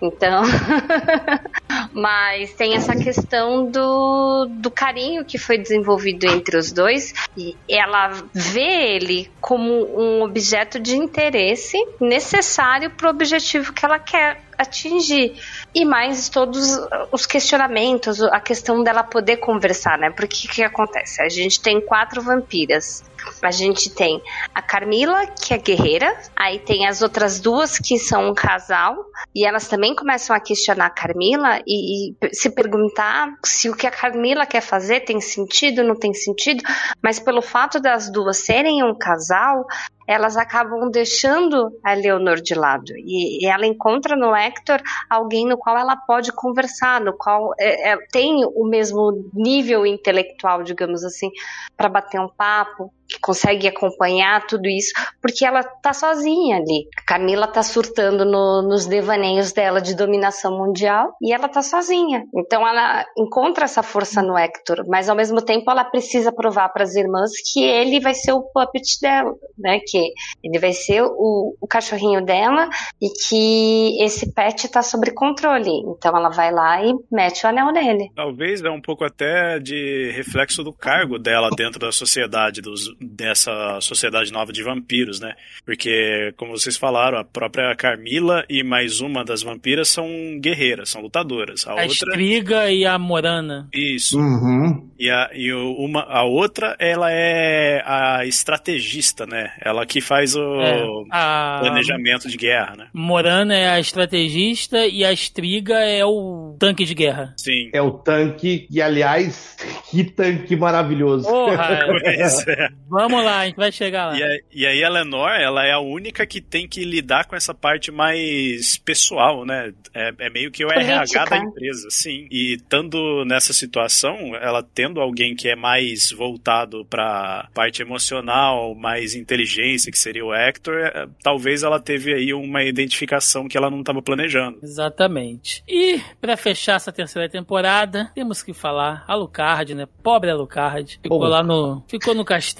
Então, Mas tem essa questão do, do carinho que foi desenvolvido entre os dois. E ela vê ele como um objeto de interesse necessário para o objetivo que ela quer atingir. E mais todos os questionamentos, a questão dela poder conversar, né? Porque o que acontece? A gente tem quatro vampiras. A gente tem a Carmila, que é guerreira, aí tem as outras duas que são um casal, e elas também começam a questionar a Carmila e, e se perguntar se o que a Carmila quer fazer tem sentido, não tem sentido, mas pelo fato das duas serem um casal, elas acabam deixando a Leonor de lado. E, ela encontra no Hector alguém no qual ela pode conversar, no qual é, é, tem o mesmo nível intelectual, digamos assim, para bater um papo, consegue acompanhar tudo isso, porque ela tá sozinha ali. A Camila tá surtando no, nos devaneios dela de dominação mundial e ela tá sozinha. Então ela encontra essa força no Hector, mas ao mesmo tempo ela precisa provar para as irmãs que ele vai ser o puppet dela, né? Que ele vai ser o, o cachorrinho dela e que esse pet tá sob controle. Então ela vai lá e mete o anel nele. Talvez é um pouco até de reflexo do cargo dela dentro da sociedade dos dessa sociedade nova de vampiros, né? Porque, como vocês falaram, a própria Carmila e mais uma das vampiras são guerreiras, são lutadoras. A, a outra... Estriga e a Morana. Isso. Uhum. E, a, e uma, a outra, ela é a estrategista, né? Ela que faz o É, a- planejamento de guerra, né? Morana é a estrategista e a Estriga é o tanque de guerra. Sim. É o tanque, e aliás, que tanque maravilhoso. Porra! É. Vamos lá, a gente vai chegar lá. E, a- e aí a Lenor, ela é a única que tem que lidar com essa parte mais pessoal, né? É, é meio que o Política. RH da empresa, sim. E estando nessa situação, ela tendo alguém que é mais voltado pra parte emocional, mais inteligência, que seria o Hector, é, talvez ela teve aí uma identificação que ela não estava planejando. Exatamente. E pra fechar essa terceira temporada, temos que falar Alucard, né? Pobre Alucard. Ficou Pô. lá no, ficou no castelo,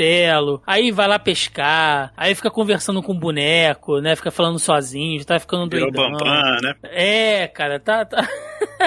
aí vai lá pescar, aí fica conversando com o boneco, né? Fica falando sozinho, tá ficando Virou doidão. Bambam, né? É, cara, tá tá,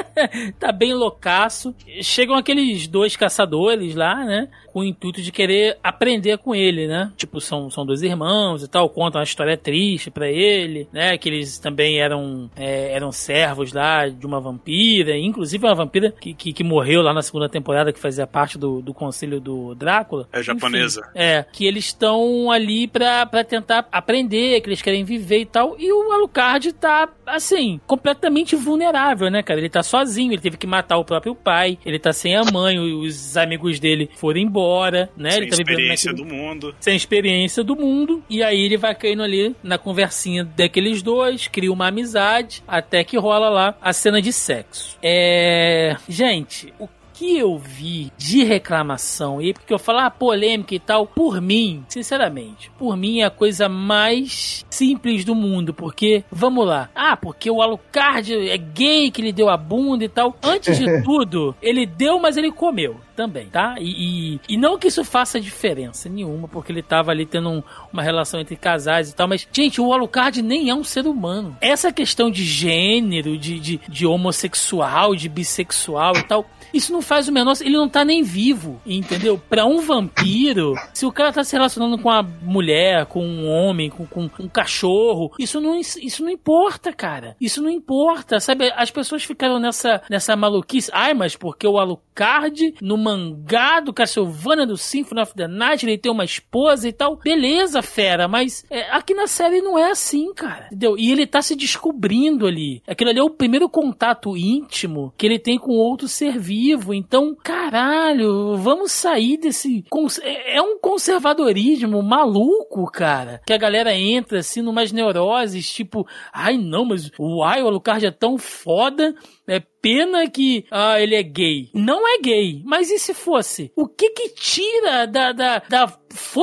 tá bem loucaço. Chegam aqueles dois caçadores lá, né? Com o intuito de querer aprender com ele, né? Tipo, são, são dois irmãos e tal, contam uma história triste pra ele, né? Que eles também eram, é, eram servos lá de uma vampira, inclusive uma vampira que, que, que morreu lá na segunda temporada, que fazia parte do, do conselho do Drácula. É japonesa. Enfim, é, que eles estão ali pra, pra tentar aprender, que eles querem viver e tal. E o Alucard tá, assim, completamente vulnerável, né, cara? Ele tá sozinho, ele teve que matar o próprio pai, ele tá sem a mãe, os amigos dele foram embora, né? Sem ele tá experiência naquele- do mundo. sem experiência do mundo. E aí ele vai caindo ali na conversinha daqueles dois, cria uma amizade, até que rola lá a cena de sexo. É. Gente, o que eu vi de reclamação e porque eu falo ah, polêmica e tal, por mim, sinceramente, por mim é a coisa mais simples do mundo, porque vamos lá, ah, porque o Alucard é gay que ele deu a bunda e tal. Antes de tudo, ele deu, mas ele comeu também, tá? E, e, e não que isso faça diferença nenhuma, porque ele tava ali tendo um- uma relação entre casais e tal, mas, gente, o Alucard nem é um ser humano. Essa questão de gênero, de, de, de homossexual, de bissexual e tal, isso não faz o menor. Ele não tá nem vivo, entendeu? Pra um vampiro, se o cara tá se relacionando com a mulher, com um homem, com, com um cachorro, isso não, isso não importa, cara. Isso não importa, sabe? As pessoas ficaram nessa, nessa maluquice. Ai, mas porque o Alucard, no mangá do Castlevania do Symphony of the Night, ele tem uma esposa e tal. Beleza, fera, mas é, aqui na série não é assim, cara. Entendeu? E ele tá se descobrindo ali. Aquilo ali é o primeiro contato íntimo que ele tem com outro ser vivo. Então, caralho, vamos sair desse. É é um conservadorismo maluco, cara. Que a galera entra assim numas neuroses, tipo, ai não, mas o Alucard é tão foda. É pena que ah, ele é gay. Não é gay, mas e se fosse? O que que tira da, da, da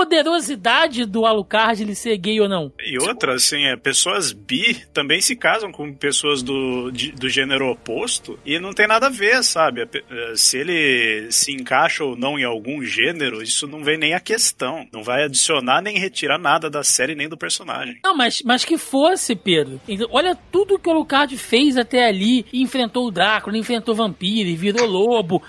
poderosidade do Alucard ele ser gay ou não. E outra, assim, é, pessoas bi também se casam com pessoas do, de- do gênero oposto e não tem nada a ver, sabe? Eh, Se ele se encaixa ou não em algum gênero, isso não vem nem a questão. Não vai adicionar nem retirar nada da série nem do personagem. Não, mas, mas que fosse, Pedro. Então, Olha tudo que o Alucard fez até ali. Enfrentou o Drácula, enfrentou vampiro, virou lobo,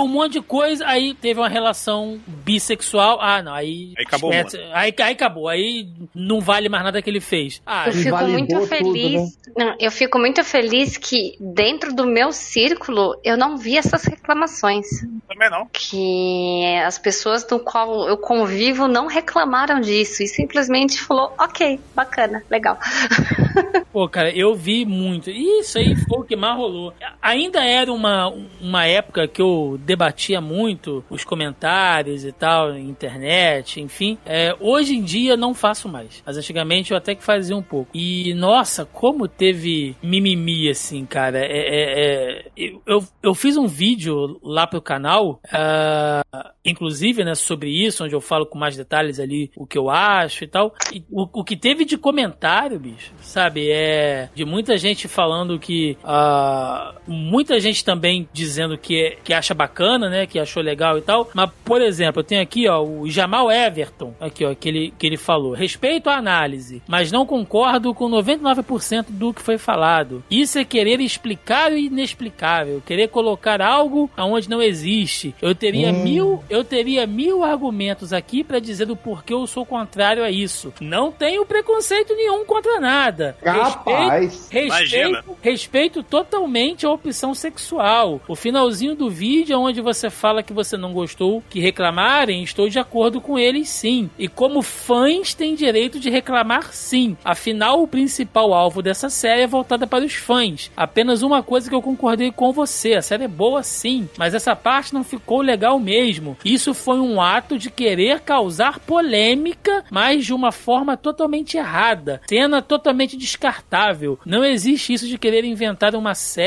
um monte de coisa. Aí teve uma relação bissexual. Ah, não, aí. Aí acabou esquece. aí, aí acabou. Aí não vale mais nada que ele fez. Ah, Eu fico muito tudo, feliz. né? Não, eu fico muito feliz que dentro do meu círculo eu não vi essas reclamações. Também não. Que as pessoas do qual eu convivo não reclamaram disso e simplesmente falou, ok, bacana, legal. Pô, cara, eu vi muito. E Isso aí foi o que mais rolou. Ainda era uma, uma época que eu debatia muito os comentários e tal, internet, enfim. É, hoje em dia não faço mais. Mas antigamente eu até que fazia um pouco. E, nossa, como teve mimimi, assim, cara. É, é- é- eu, eu, fiz um vídeo lá pro canal, ah, inclusive, né, sobre isso, onde eu falo com mais detalhes ali o que eu acho e tal. E o, o que teve de comentário, bicho, sabe, é de muita gente falando que. Muita gente também dizendo que, que acha bacana, né, que achou legal e tal. Mas, por exemplo, eu tenho aqui, ó, o Jamal Everton, aqui, ó, que ele, que ele falou: respeito a análise, mas não concordo com 99% do que foi falado. Isso é querer explicar o inexplicável, querer colocar algo aonde não existe. Eu teria Hum. mil, eu teria mil argumentos aqui pra dizer do porquê eu sou contrário a isso. Não tenho preconceito nenhum contra nada. Capaz. Respeito, Imagina. respeito, respeito totalmente a opção sexual. O finalzinho do vídeo, onde você fala que você não gostou, que reclamarem, estou de acordo com eles sim. E como fãs têm direito de reclamar sim. Afinal, o principal alvo dessa série é voltada para os fãs. Apenas uma coisa que eu concordei com você: a série é boa sim, mas essa parte não ficou legal mesmo. Isso foi um ato de querer causar polêmica, mas de uma forma totalmente errada. Cena totalmente descartável. Não existe isso de querer inventar uma série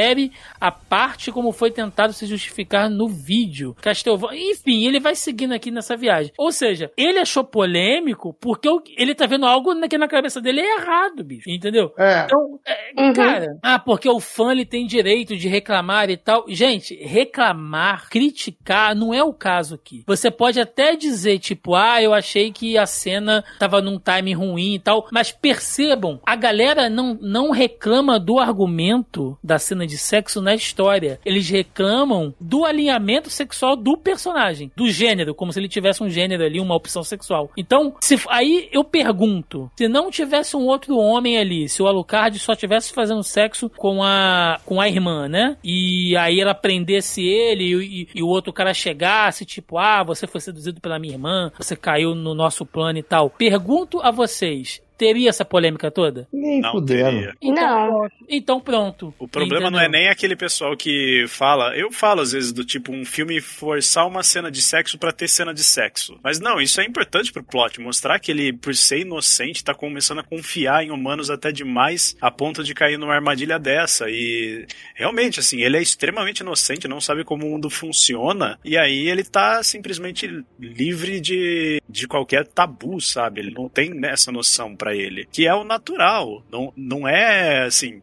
à parte como foi tentado se justificar no vídeo. Castlevania, enfim, ele vai seguindo aqui nessa viagem. Ou seja, ele achou polêmico porque ele tá vendo algo na- que na cabeça dele é errado, bicho. Entendeu? É. Então, é, Uhum. cara, ah, porque o fã ele tem direito de reclamar e tal. Gente, reclamar, criticar, não é o caso aqui. Você pode até dizer, tipo, ah, eu achei que a cena tava num time ruim e tal, mas percebam, a galera não, não reclama do argumento da cena de sexo na história. Eles reclamam do alinhamento sexual do personagem, do gênero, como se ele tivesse um gênero ali, uma opção sexual. Então, se, aí eu pergunto, se não tivesse um outro homem ali, se o Alucard só tivesse fazendo sexo com a com a irmã, né? E aí ela prendesse ele e, e- e o outro cara chegasse, tipo, ah, você foi seduzido pela minha irmã, você caiu no nosso plano e tal. Pergunto a vocês, teria essa polêmica toda? Nem Não fudendo. teria. Não. pronto. Então pronto. O problema não é Entendeu? nem aquele pessoal que fala. Eu falo às vezes do tipo um filme forçar uma cena de sexo pra ter cena de sexo. Mas não, isso é importante pro plot. Mostrar que ele, por ser inocente, tá começando a confiar em humanos até demais a ponto de cair numa armadilha dessa. E realmente, assim, ele é extremamente inocente, não sabe como o mundo funciona. E aí ele tá simplesmente livre de, de qualquer tabu, sabe? Ele não tem essa noção pra ele. Que é o natural. Não, não é assim.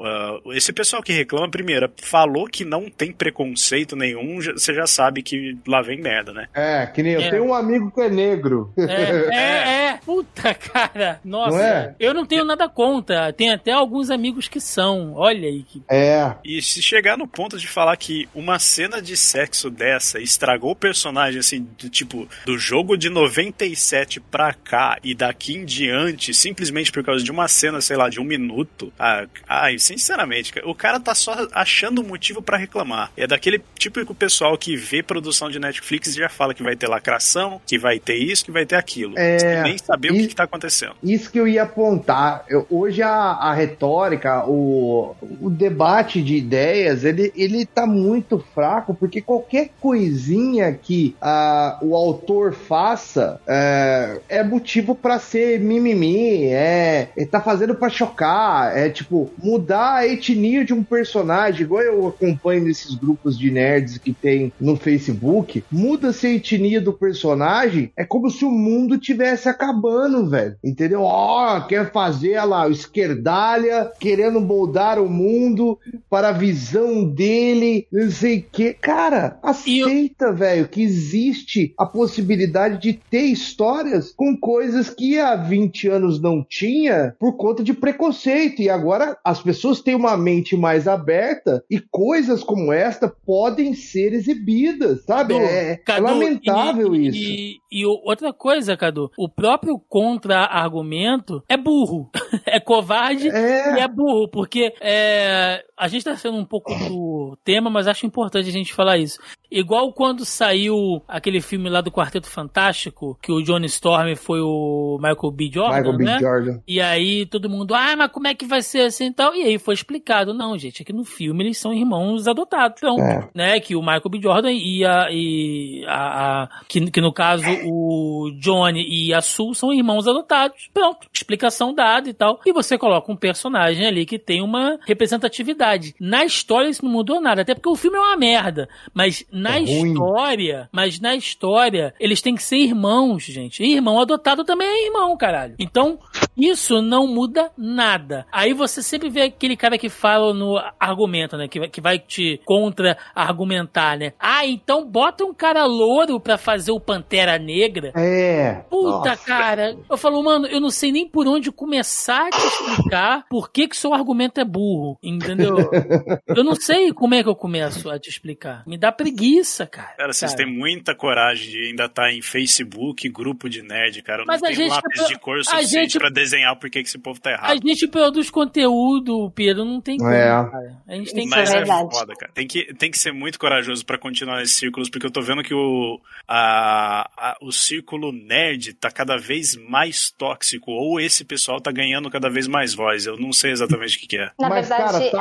Uh, esse pessoal que reclama, primeiro, falou que não tem preconceito nenhum, já- você já sabe que lá vem merda, né? É, que nem eu É. tenho um amigo que é negro. É, é, é. Puta, cara. Nossa. Não é? Eu não tenho nada contra. Tem até alguns amigos que são. Olha aí que. É. E se chegar no ponto de falar que uma cena de sexo dessa estragou o personagem, assim, do tipo, do jogo de 97 pra cá e daqui em diante, simplesmente por causa de uma cena, sei lá, de um minuto, ah, ai, sinceramente, o cara tá só achando um motivo pra reclamar. É daquele típico pessoal que vê produção de Netflix e já fala que vai ter lacração, que vai ter isso, que vai ter aquilo. É, nem saber o e- que, que tá acontecendo. Isso que eu ia apontar. Eu- hoje a, a retórica, o, o debate de ideias, ele, ele tá muito fraco, porque qualquer coisinha que ah, o autor faça é, é motivo pra ser mimimi, é, ele tá fazendo pra chocar, é tipo, mudar mudar a etnia de um personagem, igual eu acompanho nesses grupos de nerds que tem no Facebook, muda-se a etnia do personagem, é como se o mundo tivesse acabando, velho. Entendeu? Ó, oh, quer fazer lá, o esquerdalha, querendo moldar o mundo para a visão dele, não sei o que. Cara, aceita, velho, que existe a possibilidade de ter histórias com coisas que há 20 anos não tinha por conta de preconceito. E agora as pessoas têm uma mente mais aberta e coisas como esta podem ser exibidas, sabe? Cadu, é, é Cadu, lamentável e, isso. E, e outra coisa, Cadu, o próprio contra-argumento é burro. é covarde É. e é burro, porque é, a gente tá sendo um pouco do tema, mas acho importante a gente falar isso. Igual quando saiu aquele filme lá do Quarteto Fantástico, que o Johnny Storm foi o Michael B. Jordan, Michael B. né? Jordan. E aí todo mundo, ah, mas como é que vai ser assim e tal? E aí foi explicado, não, gente, é que no filme eles são irmãos adotados, então, É. né? Que o Michael B. Jordan e a. E a, a- que, que no caso o Johnny e a Sue são irmãos adotados. Pronto, explicação dada e tal. E você coloca um personagem ali que tem uma representatividade. Na história isso não mudou nada, até porque o filme é uma merda. Mas na É ruim. história, mas na história, eles têm que ser irmãos, gente. E irmão adotado também é irmão, caralho. Então, isso não muda nada. Aí você sempre vê aquele cara que fala no argumento, né? Que, vai- que vai te contra-argumentar, né? Ah, então bota um cara louro pra fazer o Pantera Negra. É. Puta, Nossa. cara. Eu falo, mano, eu não sei nem por onde começar a te explicar por que que seu argumento é burro, entendeu? eu não sei como é que eu começo a te explicar. Me dá preguiça, cara. Cara, vocês Cara. têm muita coragem de ainda estar em Facebook, grupo de nerd, cara. Eu Mas não a tenho gente- lápis de cor a suficiente gente- pra desenhar por que que esse povo tá A errado. gente produz conteúdo, Pedro, não tem como, É. cara. A gente tem que Mas é é, foda, cara. Tem que, tem que ser muito corajoso pra continuar nesses círculos, porque eu tô vendo que o, a, a- o círculo nerd tá cada vez mais tóxico, ou esse pessoal tá ganhando cada vez mais voz. Eu não sei exatamente o que, que é. Na Mas, verdade, cara, tá-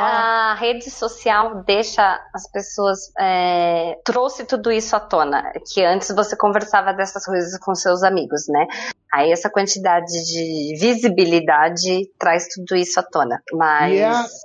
a rede social deixa as pessoas. é, trouxe tudo isso à tona. Que antes você conversava dessas coisas com seus amigos, né? Aí essa quantidade de visibilidade traz tudo isso à tona. Mas.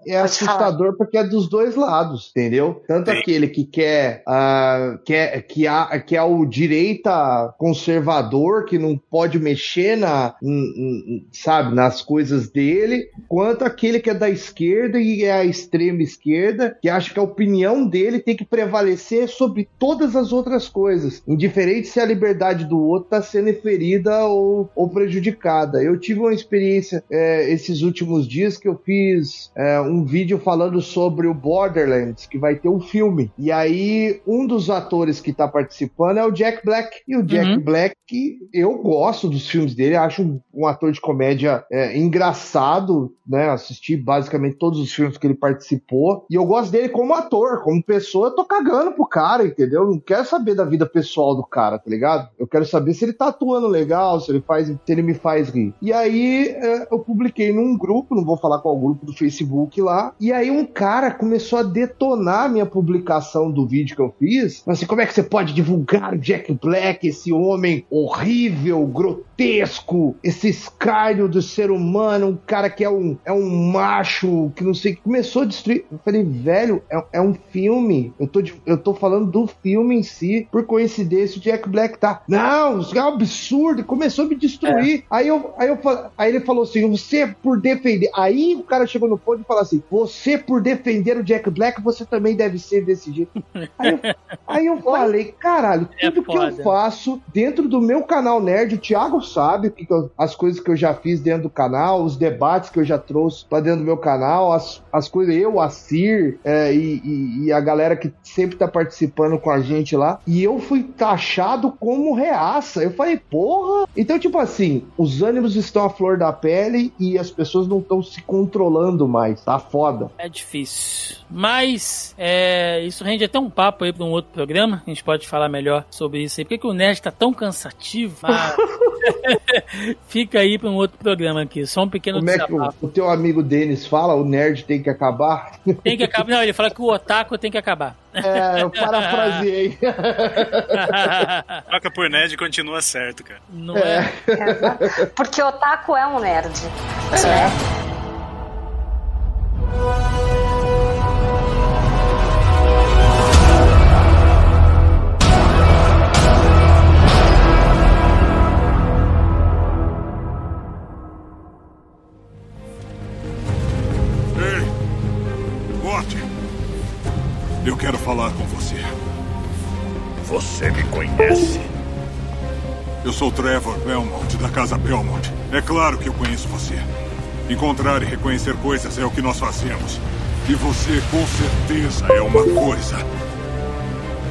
E é, é assustador porque é dos dois lados, entendeu? Tanto Sim. aquele que quer, ah, quer que, há, que é o direita conservador, que não pode mexer na, n- n- sabe, nas coisas dele, quanto aquele que é da esquerda e é a extrema esquerda, que acha que a opinião dele tem que prevalecer sobre todas as outras coisas, indiferente se a liberdade do outro está sendo ferida ou, ou prejudicada. Eu tive uma experiência é, esses últimos dias que eu fiz é, um vídeo falando sobre o Borderlands, que vai ter um filme. E aí, um dos atores que tá participando é o Jack Black. E o Jack Uhum. Black, eu gosto dos filmes dele, acho um, um ator de comédia é, engraçado, né? Assisti basicamente todos os filmes que ele participou. E eu gosto dele como ator, como pessoa, eu tô cagando pro cara, entendeu? Eu não quero saber da vida pessoal do cara, tá ligado? Eu quero saber se ele tá atuando legal, se ele faz, se ele me faz rir. E aí é, eu publiquei num grupo, não vou falar qual grupo do Facebook lá. E aí um cara começou a detonar a minha publicação do vídeo que eu fiz. Assim, como é que você pode divulgar o Jack Black, esse homem horrível, grotesco, esse escárnio do ser humano, um cara que é um, é um macho, que não sei, começou a destruir. Eu falei, velho, é, é um filme. Eu tô, eu tô falando do filme em si. Por coincidência, o Jack Black tá. Não, isso é um absurdo. Começou a me destruir. Aí, eu, aí, eu, aí ele falou assim: você por defender. Aí o cara chegou no ponto e falou assim: você por defender o Jack Black, você também deve ser desse jeito. Aí eu, aí eu falei, caralho, É tudo que eu faço dentro do meu canal nerd, o Thiago sabe que que eu- as coisas que eu já fiz dentro do canal, os debates que eu já trouxe pra dentro do meu canal, as, as coisas, eu, a Cir é, e, e- e a galera que sempre tá participando com a gente lá. E eu fui taxado como reaça. Eu falei, porra! Então, tipo assim, os ânimos estão à flor da pele e as pessoas não estão se controlando mais. Tá foda. É difícil. Mas é, isso rende até um papo aí pra um outro programa. A gente pode falar melhor sobre isso aí. Por que, que o Nerd tá tão cansativo? Mas- Fica aí pra um outro programa aqui. Só um pequeno Como é que o, desabafo. o teu amigo Denis fala? O nerd tem que acabar? Tem que acabar. Não, ele fala que o otaku tem que acabar. É, eu parafraseei. Troca por nerd e continua certo, cara. Não é? Porque o Otaku é um nerd. É. Você me conhece? Eu sou Trevor Belmont, da Casa Belmont. É claro que eu conheço você. Encontrar e reconhecer coisas é o que nós fazemos. E você, com certeza, é uma coisa.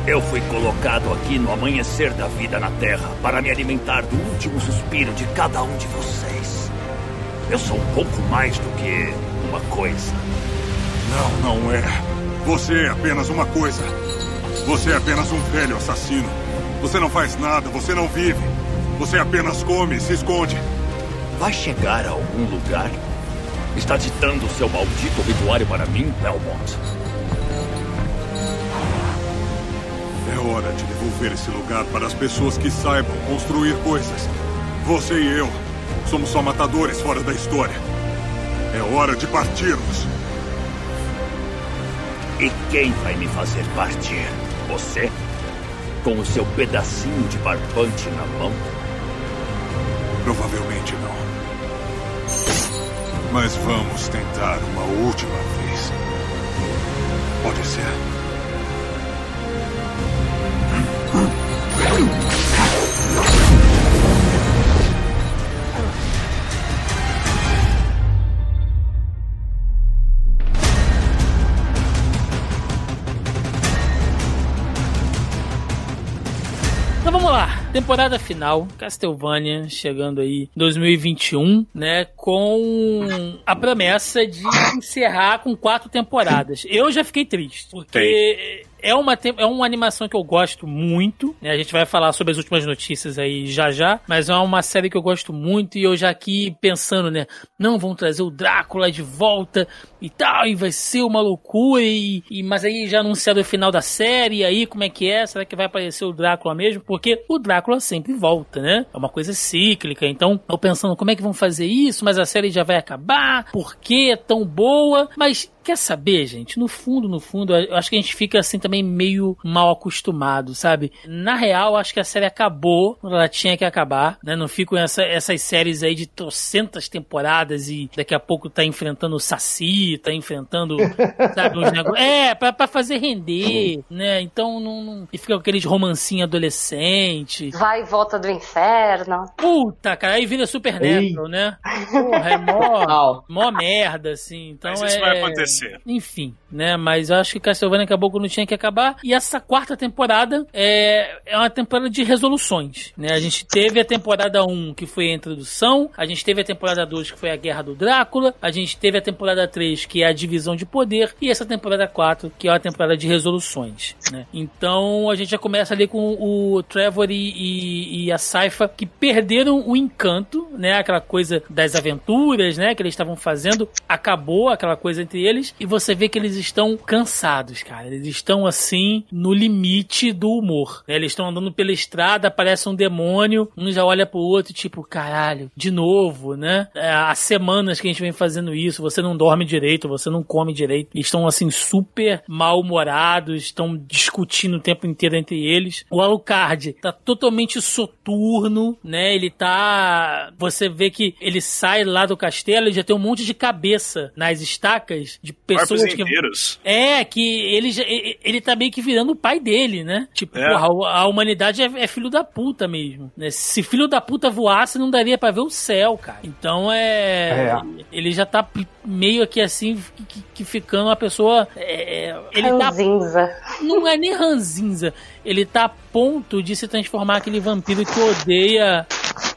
Eu fui colocado aqui no amanhecer da vida na Terra para me alimentar do último suspiro de cada um de vocês. Eu sou um pouco mais do que uma coisa. Não, não é. Você é apenas uma coisa. Você é apenas um velho assassino. Você não faz nada, você não vive. Você apenas come e se esconde. Vai chegar a algum lugar? Está ditando seu maldito obituário para mim, Belmont? É hora de devolver esse lugar para as pessoas que saibam construir coisas. Você e eu somos só matadores fora da história. É hora de partirmos. E quem vai me fazer partir? Você? Com o seu pedacinho de barbante na mão? Provavelmente não. Mas vamos tentar uma última vez. Pode ser. Temporada final, Castlevania, chegando aí 2021, né? Com a promessa de encerrar com quatro temporadas. Eu já fiquei triste, porque é uma, é uma animação que eu gosto muito, né? A gente vai falar sobre as últimas notícias aí já já, mas é uma série que eu gosto muito e eu já aqui pensando, né? Não, vão trazer o Drácula de volta e tal, e vai ser uma loucura, e, e- mas aí já anunciaram o final da série, e aí como é que é? Será que vai aparecer o Drácula mesmo? Porque o Drácula sempre volta, né? É uma coisa cíclica, então eu pensando como é que vão fazer isso, mas a série já vai acabar, por que é tão boa? Mas Quer saber, gente? No fundo, no fundo, eu acho que a gente fica assim também meio mal acostumado, sabe? Na real, acho que a série acabou quando ela tinha que acabar, né? Não ficam essa, essas séries aí de trocentas temporadas e daqui a pouco tá enfrentando o Saci, tá enfrentando, sabe, uns negócios. É, pra, pra fazer render, né? Então não, não- E fica com aqueles romancinhos adolescentes. Vai e volta do inferno. Puta, cara, aí vira Supernatural, né? Porra, é mó, mó merda, assim. Então Mas isso é... vai acontecer. Enfim, né? Mas eu acho que Castlevania acabou quando tinha que acabar. E essa quarta temporada é, é uma temporada de resoluções, né? A gente teve a temporada 1, que foi a introdução. A gente teve a temporada 2, que foi a Guerra do Drácula. A gente teve a temporada 3, que é a divisão de poder. E essa temporada 4, que é a temporada de resoluções, né? Então a gente já começa ali com o Trevor e, e- e a Saifa, que perderam o encanto, né? Aquela coisa das aventuras, né? Que eles estavam fazendo. Acabou aquela coisa entre eles. E você vê que eles estão cansados, cara. Eles estão assim, no limite do humor. né? Eles estão andando pela estrada, aparece um demônio, um já olha pro outro, tipo, caralho, de novo, né? É, há semanas que a gente vem fazendo isso, você não dorme direito, você não come direito. Eles estão assim, super mal-humorados, estão discutindo o tempo inteiro entre eles. O Alucard tá totalmente soturno, né? Ele tá. Você vê que ele sai lá do castelo e já tem um monte de cabeça nas estacas de pessoas que. É, que ele, já- ele, tá meio que virando o pai dele, né? Tipo, É. porra, a, humanidade é, é filho da puta mesmo. Né? Se filho da puta voasse, não daria pra ver o céu, cara. Então é. É. Ele já tá meio que assim, que, que ficando uma pessoa. é, ele tá Ranzinza. não é nem ranzinza. Ele tá a ponto de se transformar aquele vampiro que odeia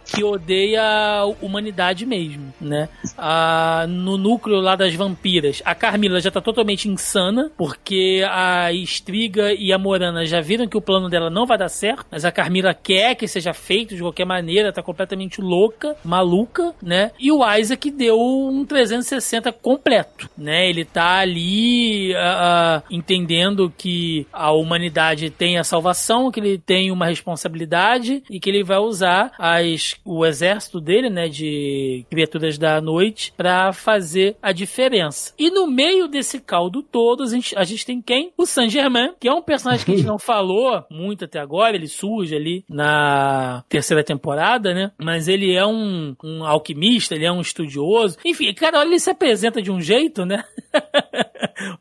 que odeia a humanidade mesmo, né? Ah, no núcleo lá das vampiras, a Carmila já tá totalmente insana, porque a Estriga e a Morana já viram que o plano dela não vai dar certo, mas a Carmila quer que seja feito de qualquer maneira, tá completamente louca, maluca, né? E o Isaac deu um 360 completo, né? Ele tá ali ah, ah, entendendo que a humanidade tem a salvação, que ele tem uma responsabilidade e que ele vai usar as, o exército dele, né, de criaturas da noite, pra fazer a diferença. E no meio desse caldo todo, a gente, a gente tem quem? O Saint Germain, que é um personagem que a gente não falou muito até agora, ele surge ali na terceira temporada, né? Mas ele é um, um alquimista, ele é um estudioso. Enfim, cara, olha, ele se apresenta de um jeito, né?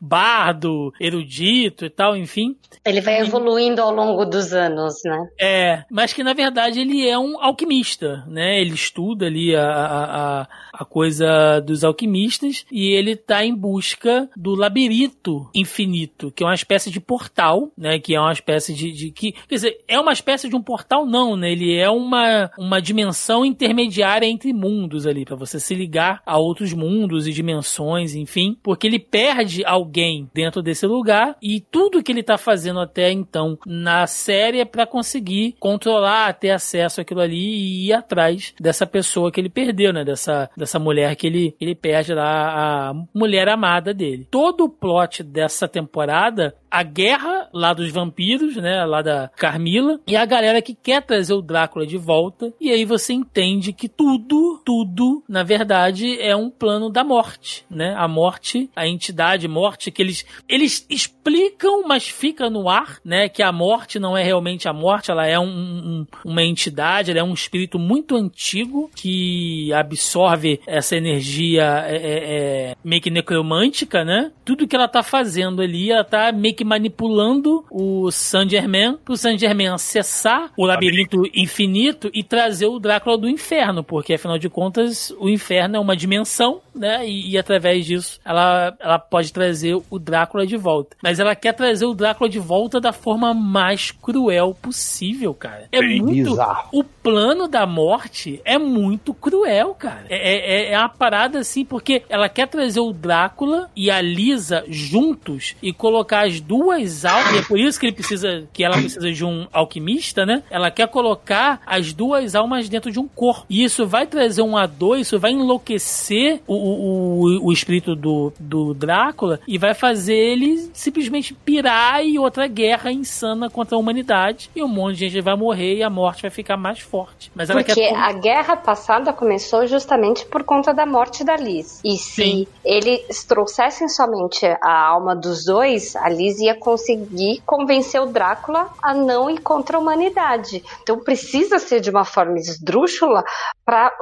bardo, erudito e tal, enfim. Ele vai evoluindo ao longo dos anos, né? É, mas que na verdade ele é um alquimista, né? Ele estuda ali a, a, a coisa dos alquimistas e ele tá em busca do labirinto infinito, que é uma espécie de portal, né? Que é uma espécie de, de que, quer dizer, é uma espécie de um portal não, né? Ele é uma, uma dimensão intermediária entre mundos ali, para você se ligar a outros mundos e dimensões, enfim, porque ele perde alguém dentro desse lugar e tudo que ele tá fazendo até então na série é para conseguir controlar, ter acesso àquilo ali e atrás dessa pessoa que ele perdeu, né? Dessa, dessa mulher que ele, ele perde lá, a mulher amada dele. Todo o plot dessa temporada a guerra lá dos vampiros, né? Lá da Carmila. E a galera que quer trazer o Drácula de volta. E aí você entende que tudo, tudo, na verdade, é um plano da morte, né? A morte, a entidade morte, que eles, eles explicam, mas fica no ar, né? Que a morte não é realmente a morte, ela é um, um, uma entidade, ela é um espírito muito antigo que absorve essa energia é, é, é meio que necromântica, né? Tudo que ela tá fazendo ali, ela tá meio que manipulando o Saint Germain pro Saint Germain acessar o labirinto infinito e trazer o Drácula do inferno, porque afinal de contas o inferno é uma dimensão, né? E, e através disso ela, ela pode trazer o Drácula de volta. Mas ela quer trazer o Drácula de volta da forma mais cruel possível, cara. É Bem muito. bizarro. O plano da morte é muito cruel, cara. É, é, é uma parada assim, porque ela quer trazer o Drácula e a Lisa juntos e colocar as duas almas. E é por isso que ele precisa, que ela precisa de um alquimista, né? Ela quer colocar as duas almas dentro de um corpo. E isso vai trazer um A2, isso vai enlouquecer o, o, o, espírito do, do Drácula e vai fazer ele simplesmente pirar e outra guerra insana contra a humanidade. E um monte de gente vai morrer e a morte vai ficar mais forte. Mas ela Porque quer. a guerra passada começou justamente por conta da morte da Liz. E se Sim. eles trouxessem somente a alma dos dois, a Liz ia conseguir convencer o Drácula a não ir contra a humanidade. Então precisa ser de uma forma esdrúxula para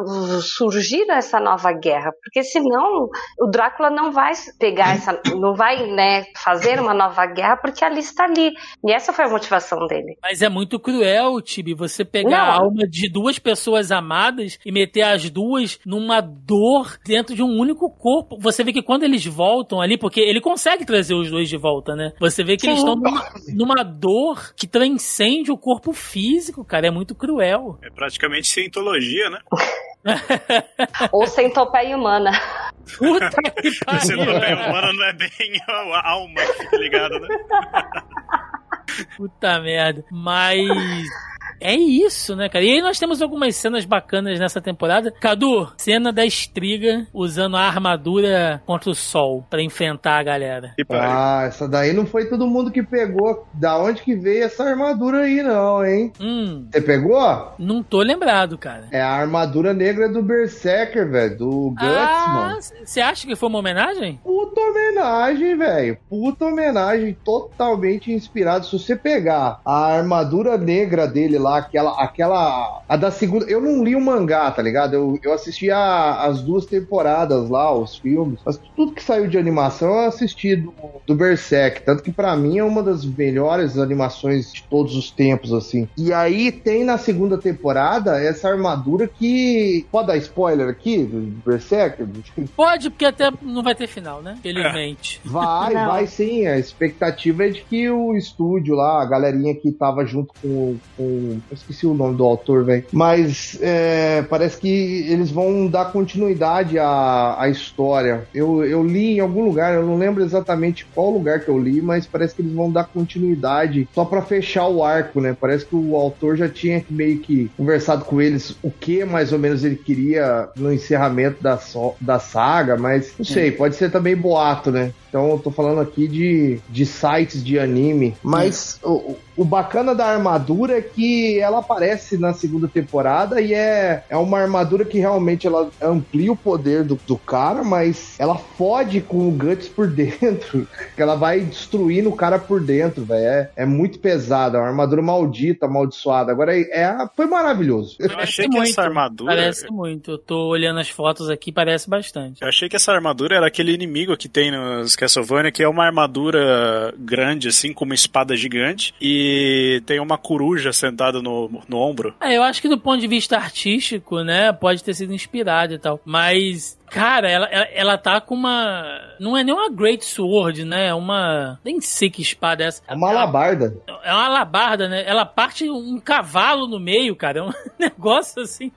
surgir essa nova guerra, porque senão o Drácula não vai pegar essa, não vai, né, fazer uma nova guerra porque a Liz está ali. E essa foi a motivação dele. Mas é muito cruel, Tibi, você pegar Não. a alma de duas pessoas amadas e meter as duas numa dor dentro de um único corpo. Você vê que quando eles voltam ali, porque ele consegue trazer os dois de volta, né? Você vê que eles Sim. estão numa, numa dor que transcende o corpo físico, cara. É muito cruel. É praticamente cientologia, né? Ou centopeia humana. Puta que Você não pariu. é humano, não é bem a alma que fica ligada, né? Puta merda. Mas. É isso, né, cara? E aí nós temos algumas cenas bacanas nessa temporada. Cadu, cena da estriga usando a armadura contra o sol pra enfrentar a galera. Ah, essa daí não foi todo mundo que pegou. Da onde que veio essa armadura aí, não, hein? Hum, Você pegou? não tô lembrado, cara. É a armadura negra do Berserker, velho. Do Guts, Ah, mano. você acha que foi uma homenagem? Puta homenagem, velho. Puta homenagem totalmente inspirado. Se você pegar a armadura negra dele lá, aquela. aquela a da segunda. Eu não li o mangá, tá ligado? Eu, eu assisti a- as duas temporadas lá, os filmes. Mas tudo que saiu de animação eu assisti do, do Berserk. Tanto que pra mim é uma das melhores animações de todos os tempos, assim. E aí tem na segunda temporada essa armadura que. Pode dar spoiler aqui do Berserk? Pode, porque até não vai ter final, né? Felizmente. Vai, Não. vai sim. A expectativa é de que o estúdio lá, a galerinha que tava junto com. com eu esqueci o nome do autor, velho. Mas é, parece que eles vão dar continuidade à, à história. Eu, eu li em algum lugar, eu não lembro exatamente qual lugar que eu li, mas parece que eles vão dar continuidade só pra fechar o arco, né? Parece que o autor já tinha meio que conversado com eles o que mais ou menos ele queria no encerramento da, so- da saga, mas não sei, pode ser também boato, né? Então eu tô falando aqui de, de sites de anime. Mas o, o bacana da armadura é que ela aparece na segunda temporada e é, é uma armadura que realmente ela amplia o poder do, do cara, mas ela fode com o Guts por dentro. que ela vai destruindo o cara por dentro, velho. É, é muito pesada, é uma armadura maldita, amaldiçoada. Agora é, é foi maravilhoso. Eu achei que muito, essa armadura. Parece muito. Eu tô olhando as fotos aqui, parece bastante. Eu achei que essa armadura era aquele inimigo que tem nos Castlevania, que é uma armadura grande, assim, com uma espada gigante, e tem uma coruja sentada no, no ombro. É, eu acho que do ponto de vista artístico, né, pode ter sido inspirado e tal. Mas Cara, ela, ela, ela, tá com uma. Não é nem uma Great Sword, né? É uma. Nem sei que espada é essa. É uma alabarda. É uma alabarda, né? Ela parte um cavalo no meio, cara. É um negócio assim.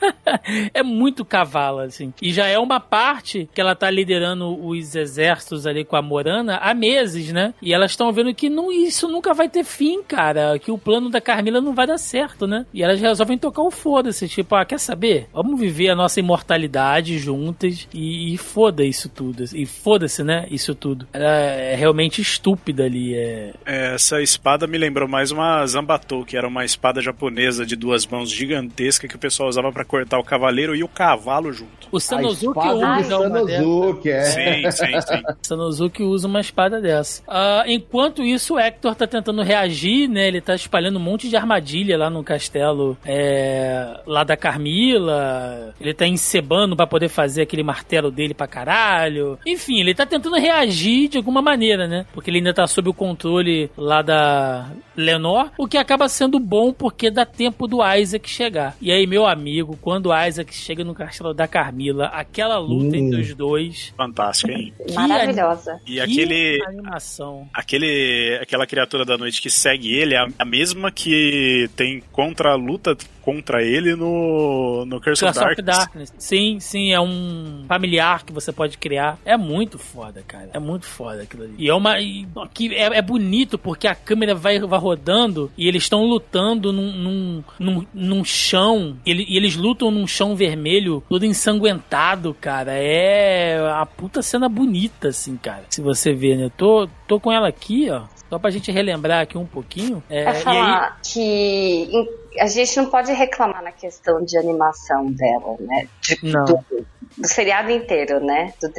é muito cavalo, assim. E já é uma parte que ela tá liderando os exércitos ali com a Morana há meses, né? E elas estão vendo que não, isso nunca vai ter fim, cara. Que o plano da Carmila não vai dar certo, né? E elas resolvem tocar o foda-se. Tipo, ah, quer saber? Vamos viver a nossa imortalidade juntas e, e foda isso tudo. E foda-se, né? Isso tudo. Ela é realmente estúpida ali. É... Essa espada me lembrou mais uma Zambatou, que era uma espada japonesa de duas mãos gigantesca que o pessoal usava para cortar o cavaleiro e o cavalo junto. O Sanosuke usa uma Sanosuke, é. Sim, sim, sim. Sanosuke usa uma espada dessa. Uh, enquanto isso, o Hector tá tentando reagir, né? Ele tá espalhando um monte de armadilha lá no castelo é, lá da Carmila. Ele tá encebando para poder fazer aquele martelo dele pra caralho. Enfim, ele tá tentando reagir de alguma maneira, né? Porque ele ainda tá sob o controle lá da Lenor, o que acaba sendo bom porque dá tempo do Isaac chegar. E aí, meu amigo, quando o Isaac chega no castelo da Carmila, aquela luta hum. entre os dois. Fantástica, hein? Maravilhosa. E aquele. animação. Aquele. Aquela criatura da noite que segue ele é a mesma que tem contra a luta contra ele no, no Curse, Curse of, Darkness. of Darkness. Sim, sim, é um familiar que você pode criar. É muito foda, cara. É muito foda aquilo ali. E é uma. E, que é, é bonito porque a câmera vai, vai rodando e eles estão lutando num, num, num, num chão. E, e eles lutam num chão vermelho, todo ensanguentado, cara. É a puta cena bonita, assim, cara. Se você ver, né? Eu tô, tô com ela aqui, ó. Só pra gente relembrar aqui um pouquinho. É, é falar aí... que a gente não pode reclamar na questão de animação dela, né? De, não. Do, do seriado inteiro, né? Do,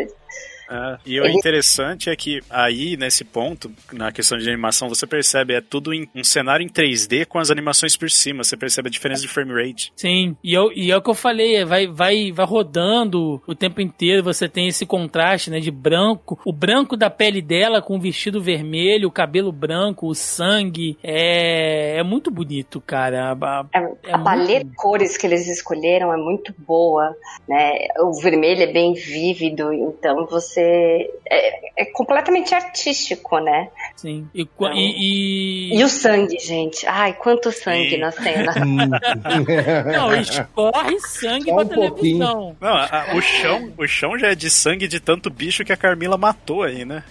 é, e o interessante é que aí, nesse ponto, na questão de animação, você percebe, é tudo em um cenário em 3D com as animações por cima. Você percebe a diferença de frame rate. Sim, e, eu, e é o que eu falei, é, vai, vai, vai rodando o tempo inteiro, você tem esse contraste, né, de branco, o branco da pele dela com o vestido vermelho, o cabelo branco, o sangue, é, é muito bonito, cara. A, é, é a paleta de cores que eles escolheram é muito boa, né, o vermelho é bem vívido, então você você. É, é completamente artístico, né? Sim. E, então, e, e... e, o sangue, gente. Ai, quanto sangue na cena. Não, escorre sangue Só pra um televisão. Não, a, a, o, chão, o chão já é de sangue de tanto bicho que a Carmila matou aí, né?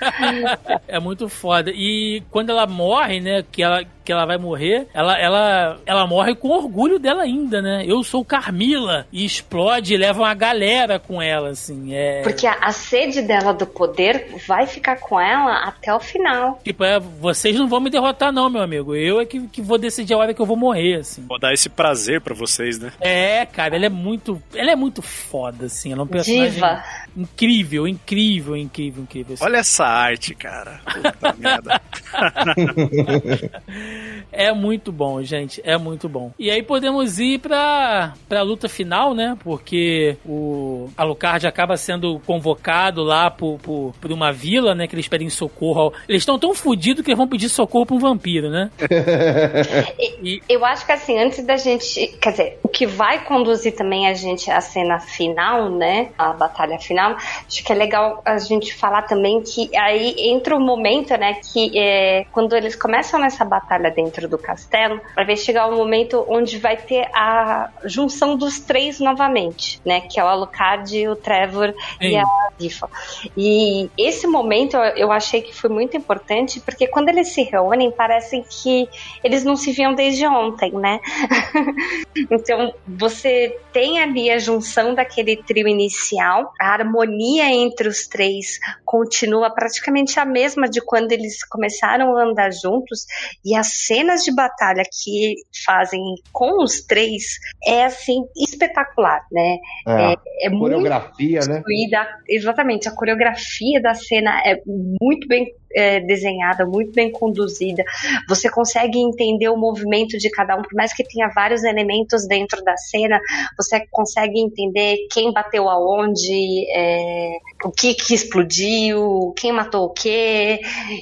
é muito foda. E quando ela morre, né? Que ela que ela vai morrer, ela, ela, ela morre com orgulho dela ainda, né? Eu sou Carmila e explode e leva uma galera com ela, assim. É... Porque a, a sede dela do poder vai ficar com ela até o final. Tipo, é, vocês não vão me derrotar, não, meu amigo. Eu é que, que vou decidir a hora que eu vou morrer, assim. Vou dar esse prazer para vocês, né? É, cara, ela é muito. Ela é muito foda, assim. Ela é um personagem. Diva. Incrível, incrível, incrível, incrível. Olha essa arte, cara. Puta merda. é muito bom, gente. É muito bom. E aí podemos ir pra, pra luta final, né? Porque o Alucard acaba sendo convocado lá por, por, por uma vila, né? Que eles pedem socorro. Eles estão tão fodidos que eles vão pedir socorro pra um vampiro, né? e... Eu acho que assim, antes da gente. Quer dizer, o que vai conduzir também a gente à cena final, né? A batalha final, acho que é legal a gente falar também que aí entra o momento, né? Que é, quando eles começam nessa batalha dentro do castelo, vai chegar o um momento onde vai ter a junção dos três novamente, né? Que é o Alucard, o Trevor e a Tifa. E esse momento eu achei que foi muito importante, porque quando eles se reúnem, parece que eles não se viam desde ontem, né? então você tem ali a junção daquele trio inicial, a harmonia entre os três continua praticamente a mesma de quando eles começaram a andar juntos, e a cena cenas de batalha que fazem com os três é assim espetacular, né? É, É, é muito coreografia, né? construída, exatamente, a coreografia da cena é muito bem é, desenhada, muito bem conduzida. Você consegue entender o movimento de cada um, por mais que tenha vários elementos dentro da cena, você consegue entender quem bateu aonde, é, o que, que explodiu, quem matou o quê,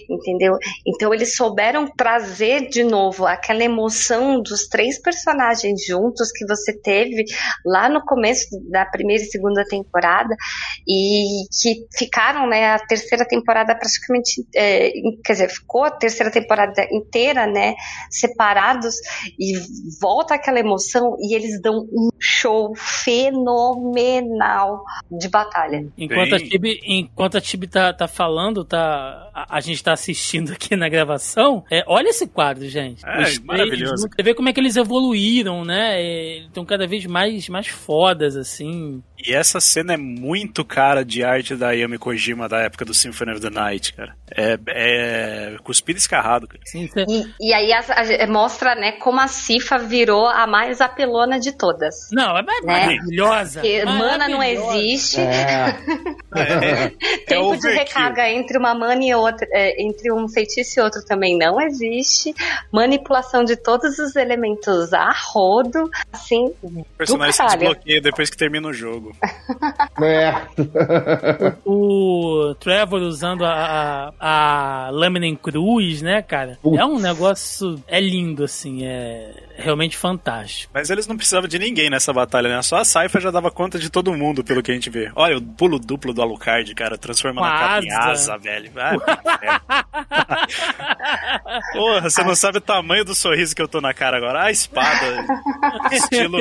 entendeu? Então eles souberam trazer de novo aquela emoção dos três personagens juntos que você teve lá no começo da primeira e segunda temporada e que ficaram, né, a terceira temporada praticamente, é, quer dizer, ficou a terceira temporada inteira, né, separados e volta aquela emoção e eles dão um show fenomenal de batalha. Enquanto a Tibi, enquanto a Tibi tá, tá falando, tá, a, a gente tá assistindo aqui na gravação, é, olha esse quadro, gente. É, Os maravilhoso. Você vê como é que eles evoluíram, né? Estão cada vez mais, mais fodas, assim. E essa cena é muito cara de arte da Yami Kojima da época do Symphony of the Night, cara. É, é cuspido escarrado, cara. Sim, E, e aí a- a- mostra, né, como a Cifa virou a mais apelona de todas. Não, é maravilhosa. Porque mana não existe. É, Tempo de recarga entre uma mana e outra, é, entre um feitiço e outro também não existe. Manipulação de todos os elementos a rodo, assim, O personagem se desbloqueia depois que termina o jogo. É. O Trevor usando a, a, a lâmina em cruz, né, cara? É um negócio. É lindo, assim. É realmente fantástico. Mas eles não precisavam de ninguém nessa batalha, né? Só a Saifa já dava conta de todo mundo, pelo que a gente vê. Olha, o pulo duplo do Alucard, cara, transformando Com a a capa em asa. asa, velho. Ah, Porra, você não sabe o tamanho do sorriso que eu tô na cara agora. A espada, estilo,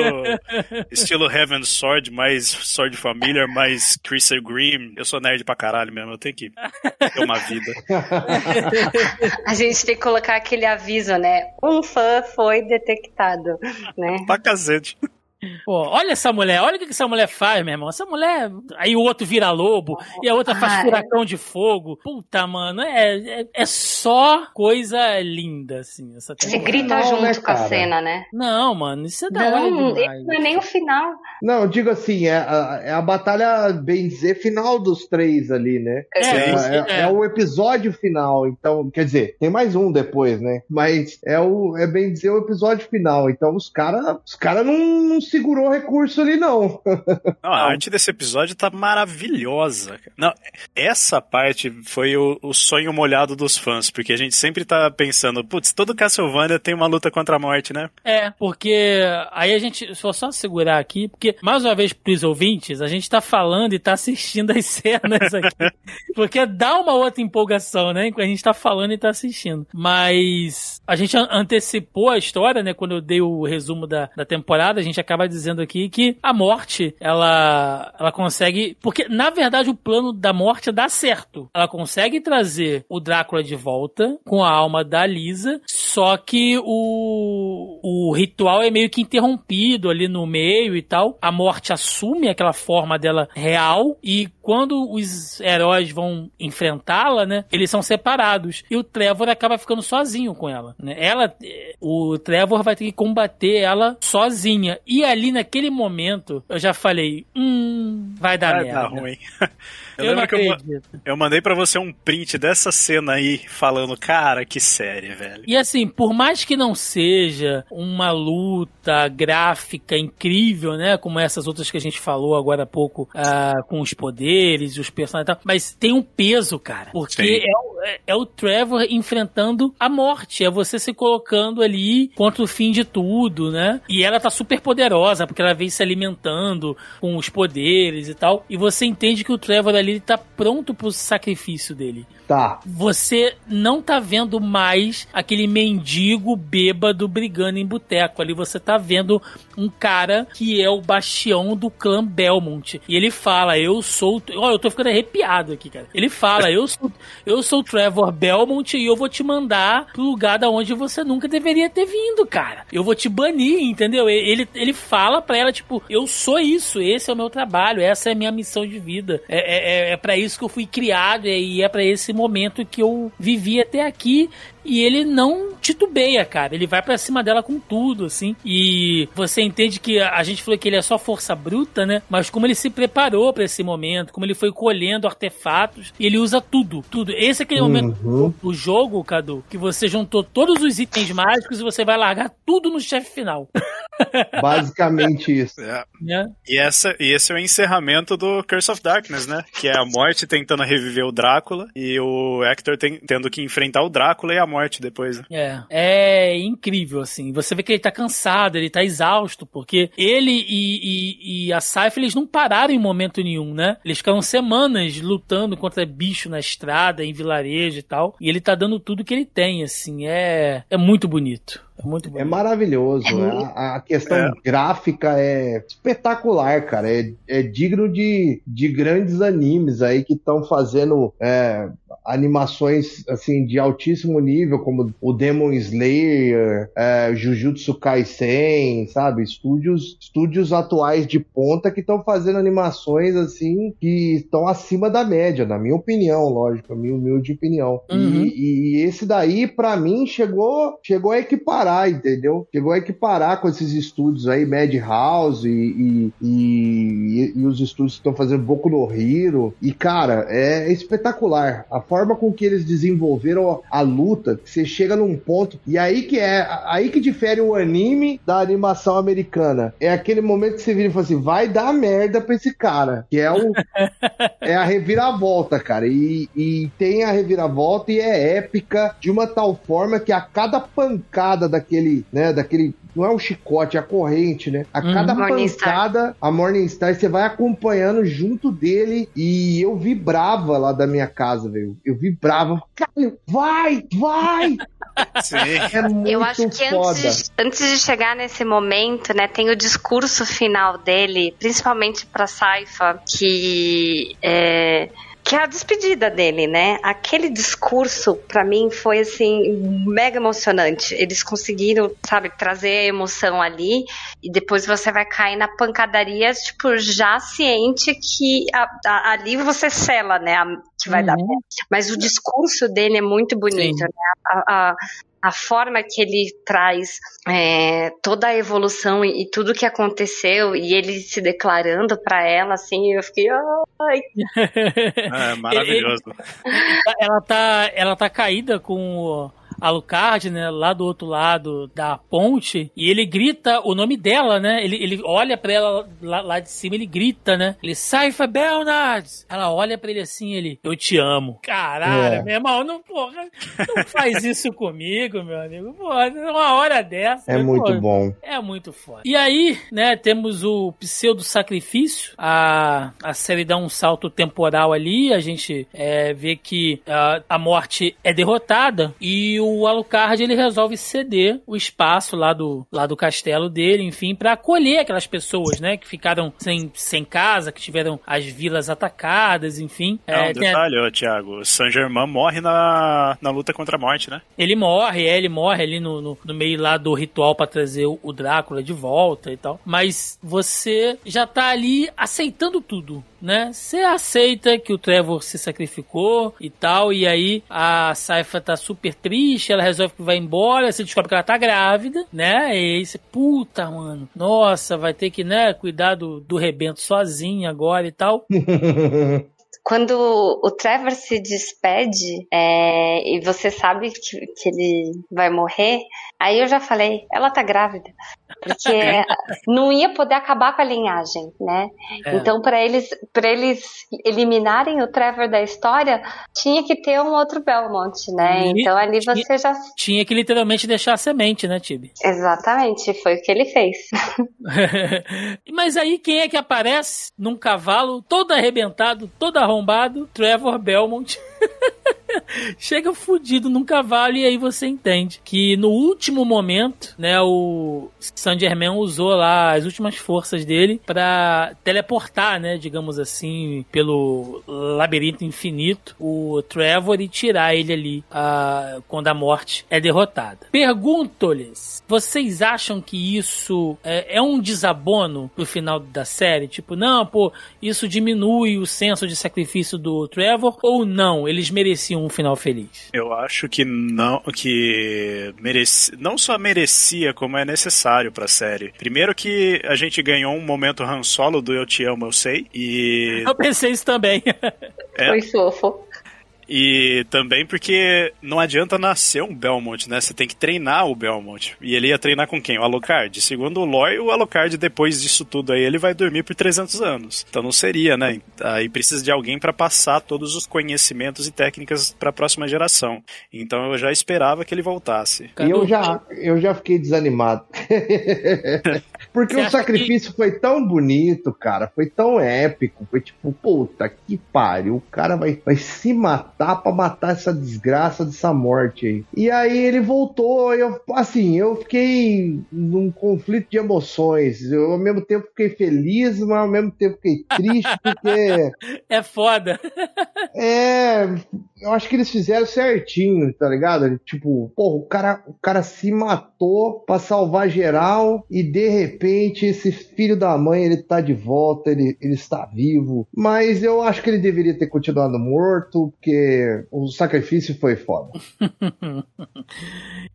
estilo Heaven Sword, mais Sword Familiar, mais Crystal Green. Eu sou nerd pra caralho mesmo, eu tenho que ter uma vida. A gente tem que colocar aquele aviso, né? Um fã foi detectado, né? Pra cacete. Pô, olha essa mulher, olha o que essa mulher faz, meu irmão. Essa mulher. Aí o outro vira lobo e a outra faz é. furacão de fogo. Puta, mano, é, é, é só coisa linda, assim. Essa Você grita Não, junto né, com a cena, né? Não, mano, isso é da hora Não, demais. esse não é nem o final. Não, eu digo assim, é a, é a batalha, bem dizer, final dos três ali, né? É, É, é. é- é o episódio final, então, quer dizer, tem mais um depois, né? Mas é o, é bem dizer o episódio final. Então os caras, os cara não, segurou recurso ali, não. Não, a arte desse episódio tá maravilhosa. cara. Não, essa parte foi o, o sonho molhado dos fãs, porque a gente sempre tá pensando, putz, todo Castlevania tem uma luta contra a morte, né? É, porque aí a gente, vou só segurar aqui, porque mais uma vez pros ouvintes, a gente tá falando e tá assistindo as cenas aqui, porque dá uma outra empolgação, né, enquanto a gente tá falando e tá assistindo. Mas a gente an- antecipou a história, né, quando eu dei o resumo da, da temporada, a gente acaba dizendo aqui que a morte, ela, ela consegue, porque na verdade o plano da morte dá certo. Ela consegue trazer o Drácula de volta com a alma da Lisa, só que o, o ritual é meio que interrompido ali no meio e tal. A morte assume aquela forma dela real e quando os heróis vão enfrentá-la, né, eles são separados e o Trevor acaba ficando sozinho com ela, né? Ela, eh, o Trevor vai ter que combater ela sozinha e ali naquele momento eu já falei, hum, vai dar Vai merda. dar ruim. Eu, Eu lembro que eu, eu mandei pra você um print dessa cena aí, falando, cara, que série, velho. E assim, por mais que não seja uma luta gráfica incrível, né? Como essas outras que a gente falou agora há pouco, ah, com os poderes, os personagens e tal, mas tem um peso, cara. Porque é o, é- é o Trevor enfrentando a morte. É você se colocando ali contra o fim de tudo, né? E ela tá super poderosa, porque ela vem se alimentando com os poderes e tal. E você entende que o Trevor ali tá pronto pro sacrifício dele Tá. você não tá vendo mais aquele mendigo bêbado brigando em boteco. Ali você tá vendo um cara que é o bastião do clã Belmont. E ele fala: Eu sou. Olha, eu tô ficando arrepiado aqui, cara. Ele fala: Eu sou, eu sou o Trevor Belmont e eu vou te mandar pro lugar da onde você nunca deveria ter vindo, cara. Eu vou te banir, entendeu? Ele, ele fala pra ela: Tipo, eu sou isso, esse é o meu trabalho, essa é a minha missão de vida. É, é, é para isso que eu fui criado e é para esse momento que eu vivi até aqui. E ele não titubeia, cara. Ele vai para cima dela com tudo, assim. E você entende que a gente falou que ele é só força bruta, né? Mas como ele se preparou para esse momento, como ele foi colhendo artefatos, e ele usa tudo, tudo. Esse é aquele uhum. momento do jogo, Cadu, que você juntou todos os itens mágicos e você vai largar tudo no chefe final. Basicamente isso. É. É. E, essa, e esse é o encerramento do Curse of Darkness, né? Que é a morte tentando reviver o Drácula e o Hector tem, tendo que enfrentar o Drácula e a morte depois. Né? É. É incrível, assim. Você vê que ele tá cansado, ele tá exausto, porque ele e, e, e a Saifa, eles não pararam em momento nenhum, né? Eles ficaram semanas lutando contra bicho na estrada, em vilarejo e tal. E ele tá dando tudo que ele tem, assim. É, é muito bonito. É muito É maravilhoso. É a, a, questão é. gráfica é espetacular, cara. É, é digno de, de grandes animes aí que estão fazendo é, animações assim de altíssimo nível, como o Demon Slayer, é, Jujutsu Kaisen, sabe? Estúdios, estúdios atuais de ponta que estão fazendo animações assim que estão acima da média, na minha opinião, lógico, a minha humilde opinião. Uhum. E, e, esse daí, para mim, chegou, chegou a equiparar, entendeu? Chegou a equiparar com esses estúdios aí, Madhouse e, e, e, e os estúdios que estão fazendo Boku no Hero. E, cara, é espetacular. A forma forma com que eles desenvolveram a, luta, você chega num ponto e aí que é aí que difere o anime da animação americana. É aquele momento que você vira e fala assim, vai dar merda pra esse cara, que é o é a reviravolta, cara. E, e tem a reviravolta e é épica de uma tal forma que a cada pancada daquele, né, daquele não é um chicote, é a corrente, né? A uhum. cada pancada, a Morningstar, você vai acompanhando junto dele e eu vibrava lá da minha casa, velho. Eu vibrava, cara, vai, vai! Sim. É eu acho que antes, antes de chegar nesse momento, né, tem o discurso final dele, principalmente pra Saifa, que é que é a despedida dele, né? Aquele discurso, para mim, foi assim, mega emocionante. Eles conseguiram, sabe, trazer a emoção ali, e depois você vai cair na pancadaria, tipo, já ciente que a, a, ali você sela, né? A, que vai uhum. dar Mas o discurso dele é muito bonito, Sim. né? A, a forma que ele traz é, toda a evolução e, e, tudo que aconteceu e ele se declarando para ela, assim, eu fiquei, ai. É maravilhoso. ela tá, ela tá caída com Alucard, né, lá do outro lado da ponte, e ele grita o nome dela, né? Ele, ele olha para ela lá, lá, de cima, ele grita, né? Ele, Saifa Belnard! Ela olha para ele assim, ele, eu te amo. Caralho, é. meu irmão, não, porra, não faz isso comigo, meu amigo. Porra, uma hora dessa. É muito porra, bom. É muito foda. E aí, né, temos o pseudo-sacrifício, a, a série dá um salto temporal ali, a gente é, vê que a, a morte é derrotada e o o Alucard ele resolve ceder o espaço lá do, lá do castelo dele, enfim, para acolher aquelas pessoas, né, que ficaram sem, sem casa, que tiveram as vilas atacadas, enfim. Não, é, detalhe, a... Thiago, Saint Germain morre na, na luta contra a morte, né? Ele morre, é, ele morre ali no, no, no meio lá do ritual para trazer o, o Drácula de volta e tal. Mas você já tá ali aceitando tudo né? Você aceita que o Trevor se sacrificou e tal, e aí a Saifa tá super triste, ela resolve que vai embora, você descobre que ela tá grávida, né? E aí você, puta, mano, nossa, vai ter que, né, cuidar do, do rebento sozinha agora e tal. quando o Trevor se despede é, e você sabe que, que, ele vai morrer, aí eu já falei, ela tá grávida. Porque não ia poder acabar com a linhagem, né? É. Então, para eles, para eles eliminarem o Trevor da história, tinha que ter um outro Belmont, né? E então ali tinha, você já. Tinha que literalmente deixar a semente, né, Tibi? Exatamente, foi o que ele fez. Mas aí quem é que aparece num cavalo todo arrebentado, todo arrombado? Trevor Belmont. chega fudido num cavalo e aí você entende que no último momento, né, o Saint Germain usou lá as últimas forças dele para teleportar, né, digamos assim, pelo labirinto infinito, o Trevor e tirar ele ali uh, quando a morte é derrotada. Pergunto-lhes, vocês acham que isso é, é um desabono pro final da série? Tipo, não, pô, isso diminui o senso de sacrifício do Trevor ou não? Eles mereciam um final feliz. Eu acho que não, que mereci, não só merecia, como é necessário pra série. Primeiro que a gente ganhou um momento Han Solo do Eu Te Amo, Eu Sei, e... Eu pensei isso também. É. Foi fofo. E também porque não adianta nascer um Belmont, né? Você tem que treinar o Belmont. E ele ia treinar com quem? O Alucard. Segundo o Lore, o Alucard, depois disso tudo aí, ele vai dormir por 300 anos. Então não seria, né? Aí precisa de alguém para passar todos os conhecimentos e técnicas para a próxima geração. Então eu já esperava que ele voltasse. E eu já, eu já fiquei desanimado. Porque Você o sacrifício foi tão bonito, cara. Foi tão épico. Foi tipo, puta que pariu. O cara vai, vai se matar pra matar essa desgraça dessa morte aí. E aí ele voltou. Eu, assim, eu fiquei num conflito de emoções. Eu ao mesmo tempo fiquei feliz, mas ao mesmo tempo fiquei triste, porque. É foda. É, eu acho que eles fizeram certinho, tá ligado? Tipo, porra, o cara, o cara se matou pra salvar geral e de repente esse filho da mãe, ele tá de volta, ele, ele está vivo. Mas eu acho que ele deveria ter continuado morto, porque o sacrifício foi foda.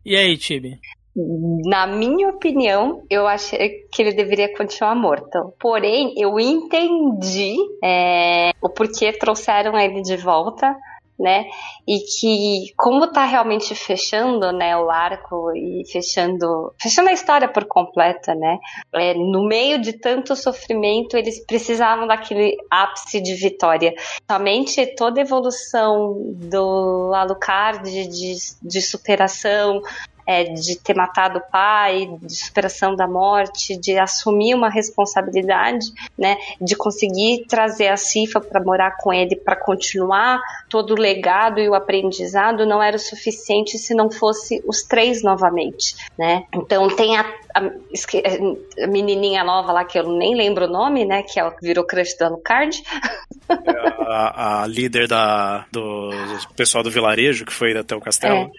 E aí, Tibi? Na minha opinião, eu achei que ele deveria continuar morto. Porém, eu entendi é, o porquê trouxeram ele de volta. Né? E que como tá realmente fechando, né, o arco e fechando, fechando a história por completa, né? É, no meio de tanto sofrimento, eles precisavam daquele ápice de vitória. Somente toda a evolução do Alucard de, de superação, é, de ter matado o pai, de superação da morte, de assumir uma responsabilidade, né, de conseguir trazer a Cifa para morar com ele, para continuar todo o legado e o aprendizado, não era o suficiente se não fosse os três novamente, né? Então tem a, a, a menininha nova lá que eu nem lembro o nome, né, que é que virou crush do Alucard. A, a líder da, do pessoal do vilarejo que foi até o castelo.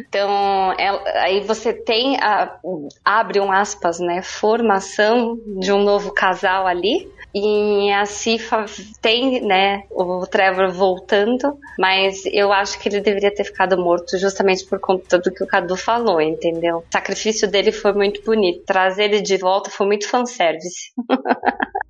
Então, ela- aí você tem a, abre um aspas, né, formação de um novo casal ali. E a Cifa tem, né, o Trevor voltando, mas eu acho que ele deveria ter ficado morto justamente por conta do que o Cadu falou, entendeu? O sacrifício dele foi muito bonito. Trazer ele de volta foi muito fanservice.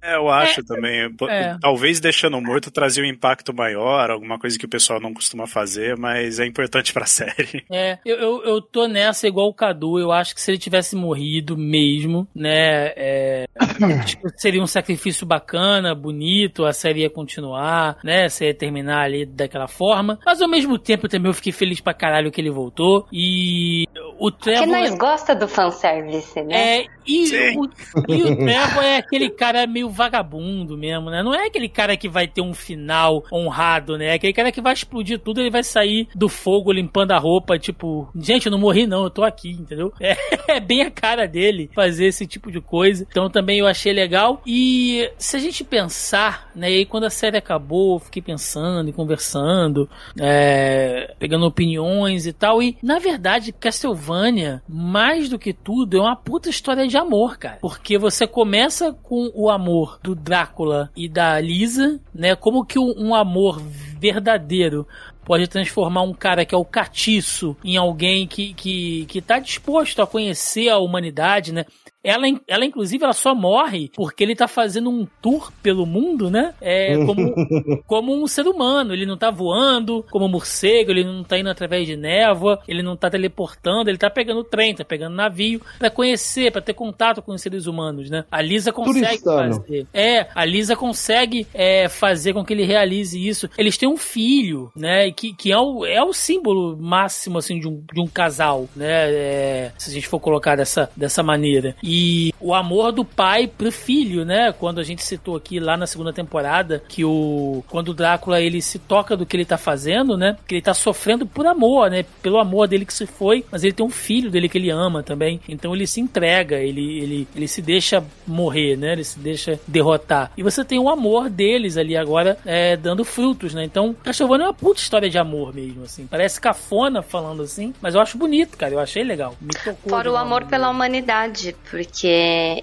É, eu acho também. P- é. Talvez deixando morto trazia um impacto maior, alguma coisa que o pessoal não costuma fazer, mas é importante pra série. É, eu, eu, eu tô nessa igual o Cadu. Eu acho que se ele tivesse morrido mesmo, né? é, tipo, seria um sacrifício bacana, bonito, a série ia continuar, né? Você ia terminar ali daquela forma. Mas ao mesmo tempo também eu fiquei feliz pra caralho que ele voltou. E o Porque Trevor. nós gosta do fanservice, né? É, e o, e o Trevor é aquele cara meio vagabundo mesmo, né? Não é aquele cara que vai ter um final honrado, né? É aquele cara que vai explodir tudo, ele vai sair do fogo limpando a roupa, tipo, gente, eu não morri não, eu tô aqui, entendeu? É, é bem a cara dele fazer esse tipo de coisa. Então também eu achei legal. E se a gente pensar, né? E quando a série acabou, eu fiquei pensando e conversando, é, pegando opiniões e tal. E na verdade, Castlevania, mais do que tudo, é uma puta história de amor, cara. Porque você começa com o amor do Drácula e da Lisa, né? Como que um um amor verdadeiro pode transformar um cara que é o catiço em alguém que, que, que tá disposto a conhecer a humanidade, né? Ela, ela, inclusive, ela só morre porque ele tá fazendo um tour pelo mundo, né? É, como, como um ser humano. Ele não tá voando como um morcego, ele não tá indo através de névoa, ele não tá teleportando, ele tá pegando trem, tá pegando navio pra conhecer, pra ter contato com os seres humanos, né? A Lisa consegue Turistano. fazer. É, a Lisa consegue é, fazer com que ele realize isso. Eles têm um filho, né? Que, que é, o, é o símbolo máximo, assim, de um, de um casal, né? É, se a gente for colocar dessa, dessa maneira. E o amor do pai pro filho, né? Quando a gente citou aqui lá na segunda temporada que o quando o Drácula ele se toca do que ele tá fazendo, né? Que ele tá sofrendo por amor, né? Pelo amor dele que se foi, mas ele tem um filho dele que ele ama também. Então ele se entrega, ele, ele, ele se deixa morrer, né? Ele se deixa derrotar. E você tem o amor deles ali agora é, dando frutos, né? Então, Castlevania é uma puta história de amor mesmo, assim. Parece cafona falando assim, mas eu acho bonito, cara. Eu achei legal. Me tocou. Fora o amor pela humanidade, porque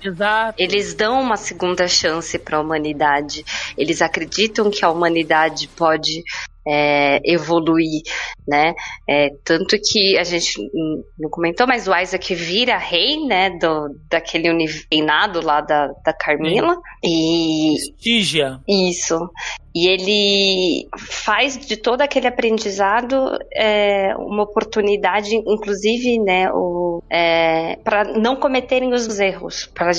eles dão uma segunda chance para a humanidade. Eles acreditam que a humanidade pode é, evoluir, né? É, tanto que a gente não comentou, mas o Isaac vira rei, né? Do, daquele reinado lá da, da Carmila. E. Stygia. Isso. E ele faz de todo aquele aprendizado é, uma oportunidade, inclusive, né, é, para não cometerem os erros, para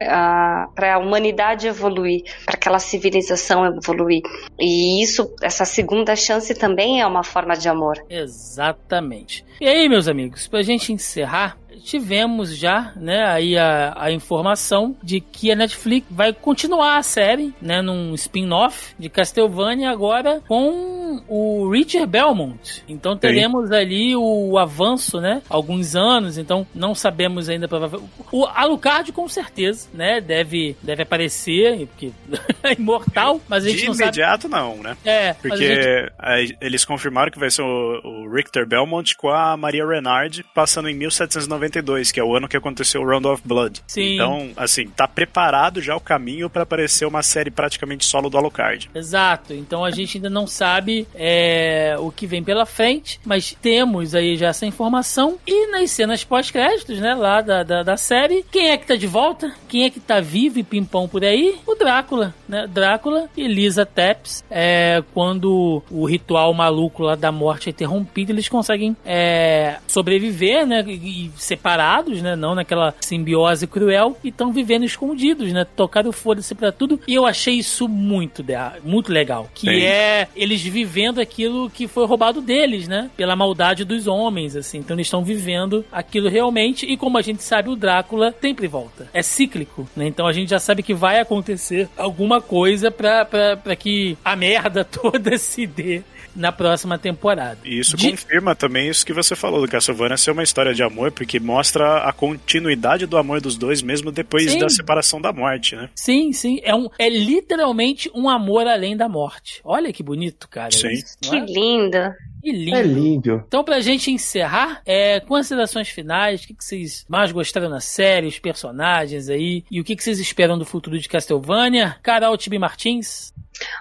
a, a humanidade evoluir, para aquela civilização evoluir. E isso, essa segunda chance também é uma forma de amor. Exatamente. E aí, meus amigos, para a gente encerrar, tivemos já, né, aí a, a informação de que a Netflix vai continuar a série, né, num spin-off de Castlevania agora com o Richard Belmont. Então teremos Sim. ali o avanço, né, alguns anos, então não sabemos ainda provavelmente. O Alucard com certeza, né, deve deve aparecer, porque é imortal, mas a gente de não imediato sabe. não, né? É, porque gente... eles confirmaram que vai ser o, o Richter Belmont com a Maria Renard passando em 1790 92, que é o ano que aconteceu o Round of Blood. Sim. Então, assim, tá preparado já o caminho para aparecer uma série praticamente solo do Alucard. Exato. Então a gente ainda não sabe é, o que vem pela frente, mas temos aí já essa informação. E nas cenas pós-créditos, né, lá da, da, da, série, quem é que tá de volta? Quem é que tá vivo e pimpão por aí? O Drácula, né? Drácula e Lisa Tepps. É, quando o ritual maluco lá da morte é interrompido, eles conseguem é, sobreviver, né? E separar separados, né? Não naquela simbiose cruel e estão vivendo escondidos, né? Tocaram foda-se pra tudo. E eu achei isso muito, muito legal. Que Sim. é eles vivendo aquilo que foi roubado deles, né? Pela maldade dos homens, assim. Então eles estão vivendo aquilo realmente. E como a gente sabe, o Drácula sempre volta. É cíclico, né? Então a gente já sabe que vai acontecer alguma coisa pra, pra, pra que a merda toda se dê na próxima temporada. E isso de... confirma também isso que você falou do Castlevania ser uma história de amor, porque mostra a continuidade do amor dos dois mesmo depois sim. da separação da morte, né? Sim, sim. É, um, é literalmente um amor além da morte. Olha que bonito, cara. Sim. que é? lindo. Que lindo. É lindo. Então, pra gente encerrar, é, considerações finais, o que, que vocês mais gostaram na série, os personagens aí, e o que, que vocês esperam do futuro de Castlevania? Carol Tibi Martins?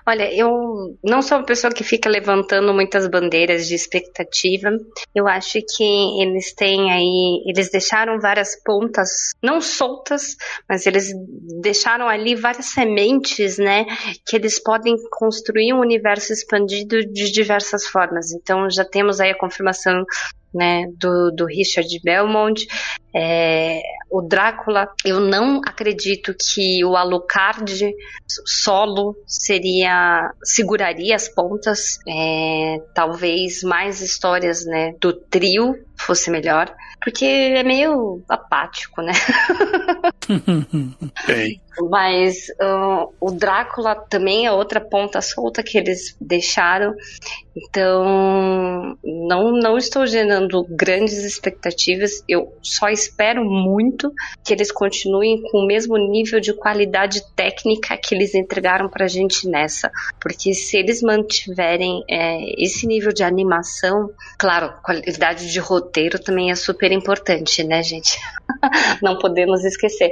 Olha, eu não sou uma pessoa que fica levantando muitas bandeiras de expectativa. Eu acho que eles têm aí, eles deixaram várias pontas, não soltas, mas eles deixaram ali várias sementes, né, que eles podem construir um universo expandido de diversas formas. Então já temos aí a confirmação né, do, do Richard Belmont. É, o Drácula, eu não acredito que o Alucard solo seria seguraria as pontas. É, talvez mais histórias né, do trio fosse melhor, porque é meio apático, né? Bem. Mas uh, o Drácula também é outra ponta solta que eles deixaram. Então, não, não estou gerando grandes expectativas. Eu só espero muito que eles continuem com o mesmo nível de qualidade técnica que eles entregaram pra gente nessa. Porque se eles mantiverem é, esse nível de animação, claro, qualidade de roteiro também é super importante, né, gente? não podemos esquecer.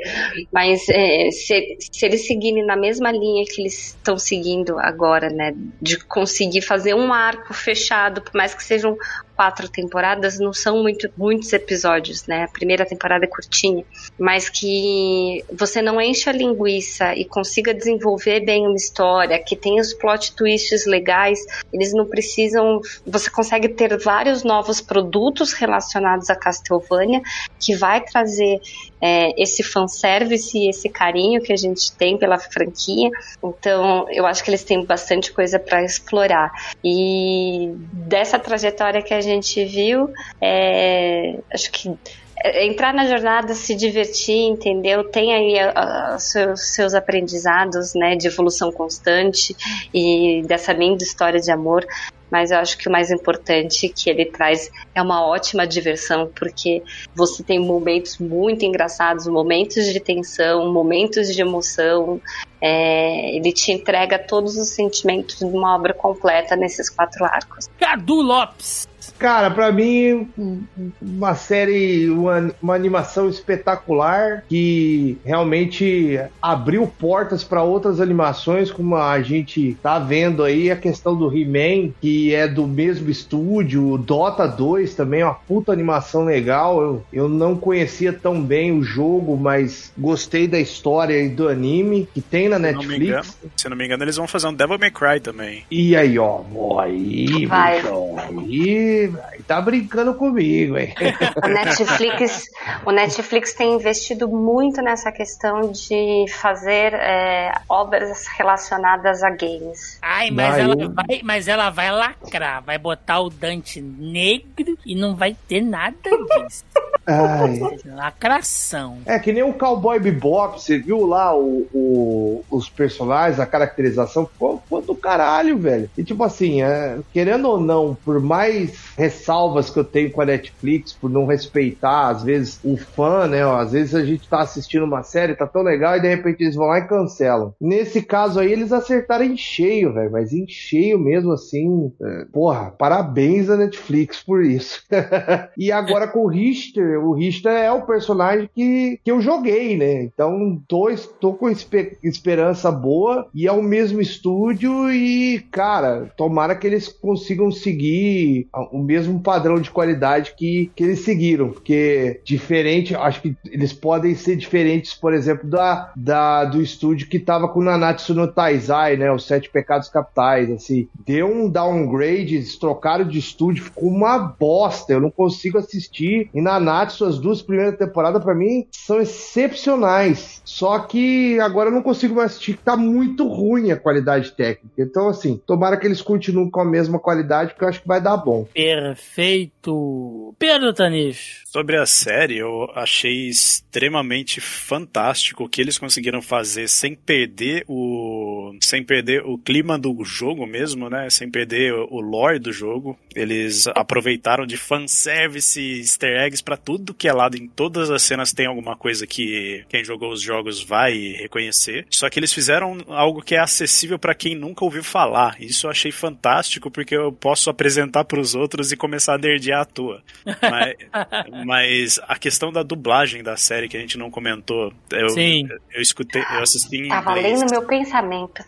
Mas é, se, se eles seguirem na mesma linha que eles estão seguindo agora, né, de conseguir fazer um arco fechado, por mais que sejam quatro temporadas, não são muito, muitos episódios, né? A primeira temporada é curtinha, mas que você não enche a linguiça e consiga desenvolver bem uma história, que tenha os plot twists legais, eles não precisam. Você consegue ter vários novos produtos relacionados a Castlevania que vai trazer é, esse fanservice e esse carinho que a gente tem pela franquia. Então, eu acho que eles têm bastante coisa para explorar. E dessa trajetória que a gente viu, é, acho que entrar na jornada, se divertir, entendeu? Tem aí uh, seus, seus aprendizados, né, de evolução constante e dessa linda história de amor mas eu acho que o mais importante que ele traz é uma ótima diversão, porque você tem momentos muito engraçados, momentos de tensão, momentos de emoção. É, ele te entrega todos os sentimentos de uma obra completa nesses quatro arcos. Cadu Lopes? Cara, pra mim, uma série, uma, uma animação espetacular que realmente abriu portas para outras animações, como a gente tá vendo aí a questão do He-Man, que é do mesmo estúdio, o Dota 2 também uma puta animação legal. Eu, eu não conhecia tão bem o jogo, mas gostei da história e do anime que tem na Se não, me engano, Netflix. se não me engano, eles vão fazer um Devil May Cry também. E aí, ó, aí, Vai. aí, tá brincando comigo, hein? O Netflix, o Netflix tem investido muito nessa questão de fazer é, obras relacionadas a games. Ai, mas ela, eu- vai, mas ela vai lacrar, vai botar o Dante negro e não vai ter nada disso. Ai. Lacração. É que nem o Cowboy Bebop, você viu lá o, o- os personagens, a caracterização, ficou, ficou do caralho, velho. E tipo assim, é, querendo ou não, por mais ressalvas que eu tenho com a Netflix, por não respeitar, às vezes, o fã, né? ó, às vezes a gente tá assistindo uma série, tá tão legal, e de repente eles vão lá e cancelam. Nesse caso aí, eles acertaram em cheio, velho, mas em cheio mesmo, assim. é, porra, parabéns à Netflix por isso. e agora com o Richter, o Richter é o personagem que, que eu joguei, né? Então tô, tô com espe- esperança boa e é o mesmo estúdio e, cara, tomara que eles consigam seguir o mesmo padrão de qualidade que, que eles seguiram, porque diferente, acho que eles podem ser diferentes, por exemplo, da, da do estúdio que tava com Nanatsu no Taizai, né? Os Sete Pecados Capitais, assim. Deu um downgrade, eles trocaram de estúdio, ficou uma bosta. Eu não consigo assistir. E Nanatsu, as duas primeiras temporadas, pra mim, são excepcionais. Só que agora eu não consigo mais assistir, tá muito ruim a qualidade técnica. Então, assim, tomara que eles continuem com a mesma qualidade, porque eu acho que vai dar bom. Perfeito. Pedro Tanicho. Sobre a série, eu achei extremamente fantástico o que eles conseguiram fazer sem perder o sem perder o clima do jogo mesmo, né? Sem perder o lore do jogo. Eles aproveitaram de fanservice, easter eggs pra tudo que é lado. Em todas as cenas tem alguma coisa que quem jogou os jogos vai reconhecer. Só que eles fizeram algo que é acessível pra quem nunca ouviu falar. Isso eu achei fantástico porque eu posso apresentar pros outros e começar a nerdear à toa. Mas, mas a questão da dublagem da série que a gente não comentou, eu, Sim. eu escutei, eu assisti em Tava inglês. lendo meu pensamento.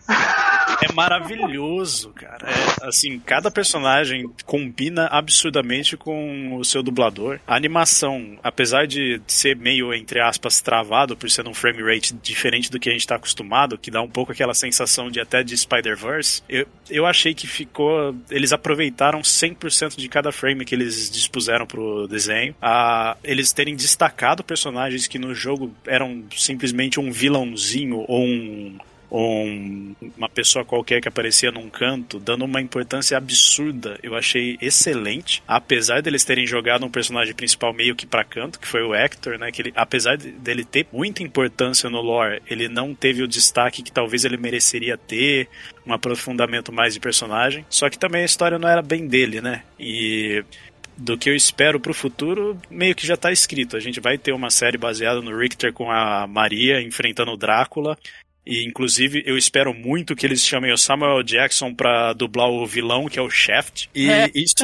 É maravilhoso, cara. É, assim, cada personagem combina absurdamente com o seu dublador. A animação, apesar de ser meio, entre aspas, travado por ser um frame rate diferente do que a gente tá acostumado, que dá um pouco aquela sensação de até de Spider-Verse, eu, eu achei que ficou. Eles aproveitaram 100% de cada frame que eles dispuseram pro desenho. A, eles terem destacado personagens que no jogo eram simplesmente um vilãozinho ou um ou um- uma pessoa qualquer que aparecia num canto, dando uma importância absurda. Eu achei excelente, apesar deles terem jogado um personagem principal meio que pra canto, que foi o Hector, né? Que ele, apesar de- dele ter muita importância no lore, ele não teve o destaque que talvez ele mereceria ter, um aprofundamento mais de personagem. Só que também a história não era bem dele, né? E do que eu espero pro futuro, meio que já tá escrito. A gente vai ter uma série baseada no Richter com a Maria enfrentando o Drácula. E inclusive eu espero muito que eles chamem o Samuel Jackson pra dublar o vilão, que é o Shaft. E É. isso,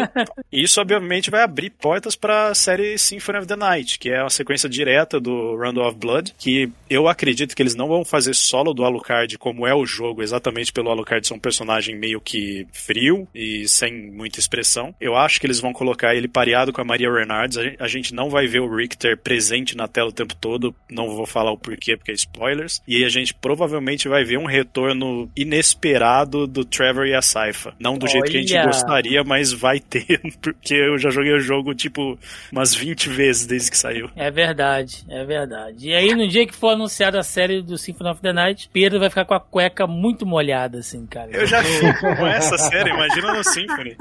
isso obviamente vai abrir portas pra série Symphony of the Night, que é uma sequência direta do Round of Blood, que eu acredito que eles não vão fazer solo do Alucard como é o jogo, exatamente pelo Alucard ser um personagem meio que frio e sem muita expressão. Eu acho que eles vão colocar ele pareado com a Maria Renards. A gen- A gente não vai ver o Richter presente na tela o tempo todo, não vou falar o porquê, porque é spoilers. E aí a gente provavelmente vai ver um retorno inesperado do Trevor e a Saifa. Não do jeito que a gente Olha! gostaria, mas vai ter, porque eu já joguei o jogo tipo umas 20 vezes desde que saiu. É verdade, é verdade. E aí, no dia que for anunciada a série do Symphony of the Night, Pedro vai ficar com a cueca muito molhada, assim, cara. Eu já fico com essa série, imagina no Symphony.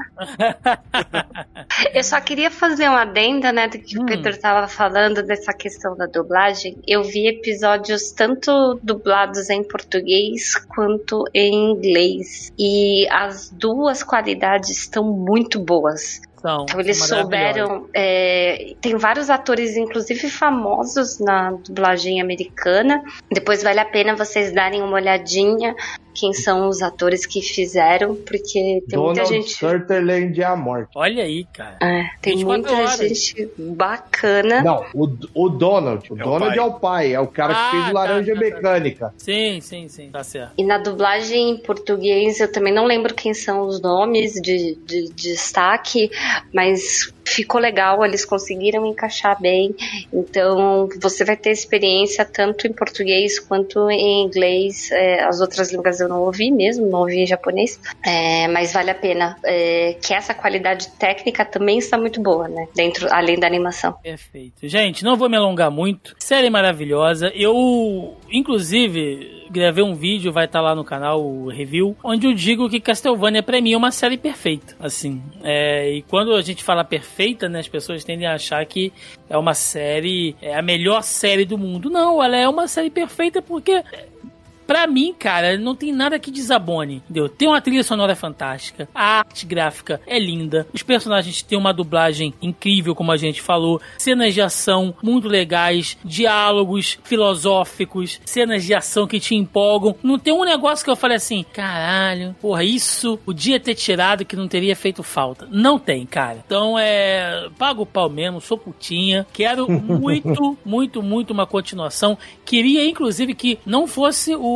Eu só queria fazer uma adenda, né, do que o Pedro estava falando dessa questão da dublagem. Eu vi episódios tanto dublados em português quanto em inglês. E as duas qualidades estão muito boas. São, Então eles souberam. é, tem vários atores, inclusive famosos, na dublagem americana. Depois vale a pena vocês darem uma olhadinha quem são os atores que fizeram, porque tem muita Donald gente. Sutherland é a morte. Olha aí, cara. É, tem 24 muita horas. gente bacana. Não, o, o Donald. O É o Donald pai. é o pai, é o cara Ah, que fez tá, Laranja tá, tá. Mecânica. Sim, sim, sim. Tá certo. E na dublagem em português, eu também não lembro quem são os nomes de, de, de destaque, mas ficou legal, eles conseguiram encaixar bem. Então, você vai ter experiência tanto em português quanto em inglês. É, as outras línguas eu não ouvi mesmo, não ouvi japonês, É, mas vale a pena. É, que essa qualidade técnica também está muito boa, né? Dentro, além da animação. Perfeito. Gente, não vou me alongar muito. Série maravilhosa. Eu, inclusive, gravei um vídeo, vai estar lá no canal, o review, onde eu digo que Castlevania pra mim é uma série perfeita. Assim, é, e quando a gente fala perfeita, né, as pessoas tendem a achar que é uma série, é a melhor série do mundo. Não, ela é uma série perfeita porque Pra mim, cara, não tem nada que desabone, entendeu? Tem uma trilha sonora fantástica, a arte gráfica é linda, os personagens têm uma dublagem incrível, como a gente falou, cenas de ação muito legais, diálogos filosóficos, cenas de ação que te empolgam. Não tem um negócio que eu falei assim, caralho, porra, isso podia ter tirado que não teria feito falta. Não tem, cara. Então é. Pago o pau mesmo, sou putinha, quero muito, muito, muito uma continuação. Queria, inclusive, que não fosse o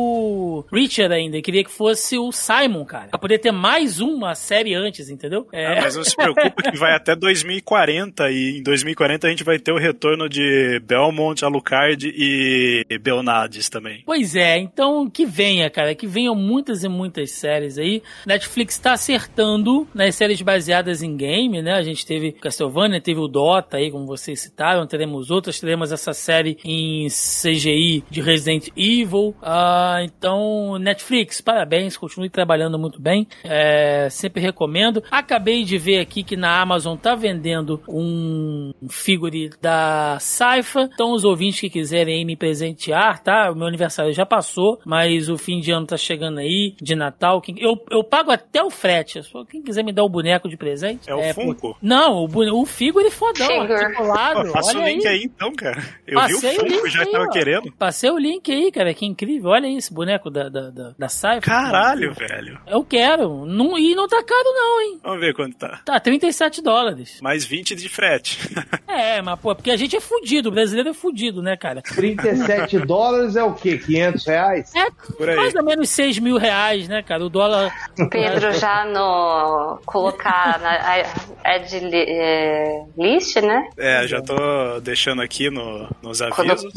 Richard ainda, queria que fosse o Simon, cara. Pra poder ter mais uma série antes, entendeu? É. Ah, mas não se preocupa que vai até 2040 e em 2040 a gente vai ter o retorno de Belmont, Alucard e Belnades também. Pois é, então que venha, cara, que venham muitas e muitas séries aí. Netflix tá acertando nas séries baseadas em game, né? A gente teve Castlevania, teve o Dota aí, como vocês citaram, teremos outras, teremos essa série em CGI de Resident Evil. Ah, então, Netflix, parabéns, continue trabalhando muito bem. É, sempre recomendo. Acabei de ver aqui que na Amazon tá vendendo um figure da Saifa. Então, os ouvintes que quiserem aí me presentear, tá? O meu aniversário já passou, mas o fim de ano tá chegando aí, de Natal. Quem- Eu, eu pago até o frete. Quem quiser me dar o boneco de presente. É o Funko? pô- Não, o, o figure fodão, articulado. Passa o link aí. aí. então, cara. Eu Passei vi o o Funko, link já aí, tava ó. querendo. Passei o link aí, cara, que incrível. Olha aí esse boneco da, da, da, da Saifa. Caralho, velho. Eu quero. Não, e não tá caro não, hein. Vamos ver quanto tá. Tá, 37 dólares. Mais 20 de frete. É, mas pô, porque a gente é fudido, o brasileiro é fudido, né, cara? 37 dólares é o quê? 500 reais? É Por aí. mais ou menos 6 mil reais, né, cara? O dólar. Pedro já no colocar na a- ad li- é, list, né? É, já tô deixando aqui no, nos avisos. quando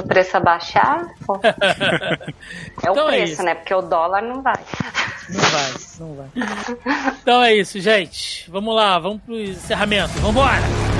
o preço abaixar, é o Então é preço, isso. né? Porque o dólar não vai. Não vai, não vai. Então é isso, gente. Vamos lá, vamos pro encerramento. Vambora! E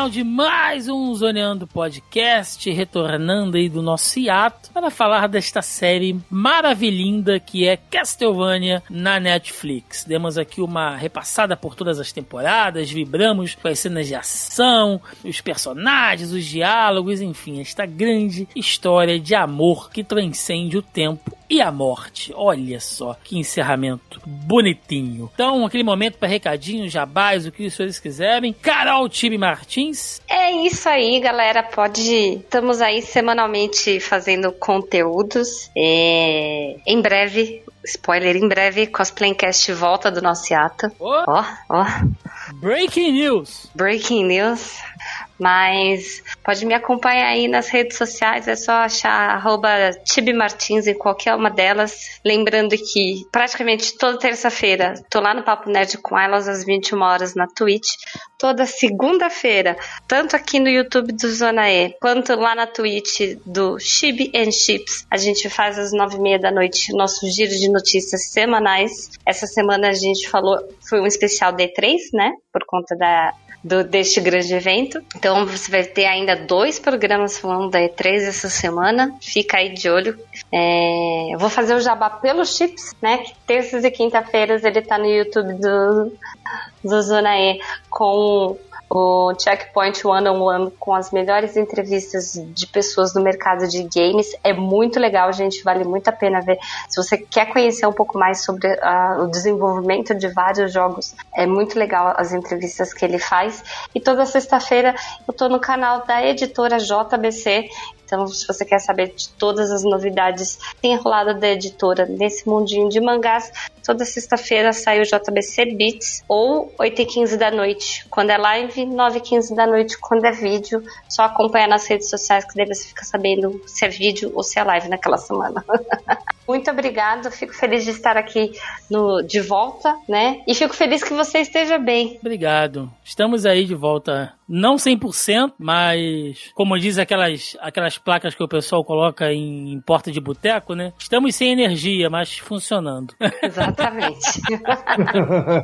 final de mais um Zoneando Podcast, retornando aí do nosso hiato para falar desta série maravilhinda que é Castlevania na Netflix. Demos aqui uma repassada por todas as temporadas, vibramos com as cenas de ação, os personagens, os diálogos, enfim, esta grande história de amor que transcende o tempo e a morte. Olha só que encerramento bonitinho. Então, aquele momento para recadinhos, jabás, o que os senhores quiserem. Carol Tibe Martins. É isso aí, galera. Pode. Estamos aí semanalmente fazendo conteúdos. É, Em breve, spoiler, em breve, Cosplaycast volta do nosso hiato. Ó. Ó, ó. Breaking News. Breaking news. Mas pode me acompanhar aí nas redes sociais, é só achar Tibi Martins em qualquer uma delas. Lembrando que praticamente toda terça-feira tô lá no Papo Nerd com elas às 21 horas na Twitch. Toda segunda-feira, tanto aqui no YouTube do Zona E, quanto lá na Twitch do Chibi and Chips. A gente faz às nove e meia da noite nosso giro de notícias semanais. Essa semana a gente falou, foi um especial D3, né? Por conta da do, deste grande evento. Então você vai ter ainda dois programas falando da E3 essa semana. Fica aí de olho. É, eu vou fazer o jabá pelos chips, né? Terças e quinta-feiras ele tá no YouTube do, do Zona E com o Checkpoint One on One com as melhores entrevistas de pessoas do mercado de games. É muito legal, gente, vale muito a pena ver. Se você quer conhecer um pouco mais sobre uh, o desenvolvimento de vários jogos, é muito legal as entrevistas que ele faz. E toda sexta-feira eu tô no canal da editora JBC. Então, se você quer saber de todas as novidades tem rolado da editora nesse mundinho de mangás, toda sexta-feira sai o JBC Beats ou 8h15 da noite, quando é live, 9h15 da noite, quando é vídeo. Só acompanhar nas redes sociais que daí você fica sabendo se é vídeo ou se é live naquela semana. Muito obrigada, fico feliz de estar aqui no, de volta, né? E fico feliz que você esteja bem. Obrigado. Estamos aí de volta, não 100%, mas como diz aquelas, aquelas placas que o pessoal coloca em, em porta de boteco, né? Estamos sem energia, mas funcionando. Exatamente.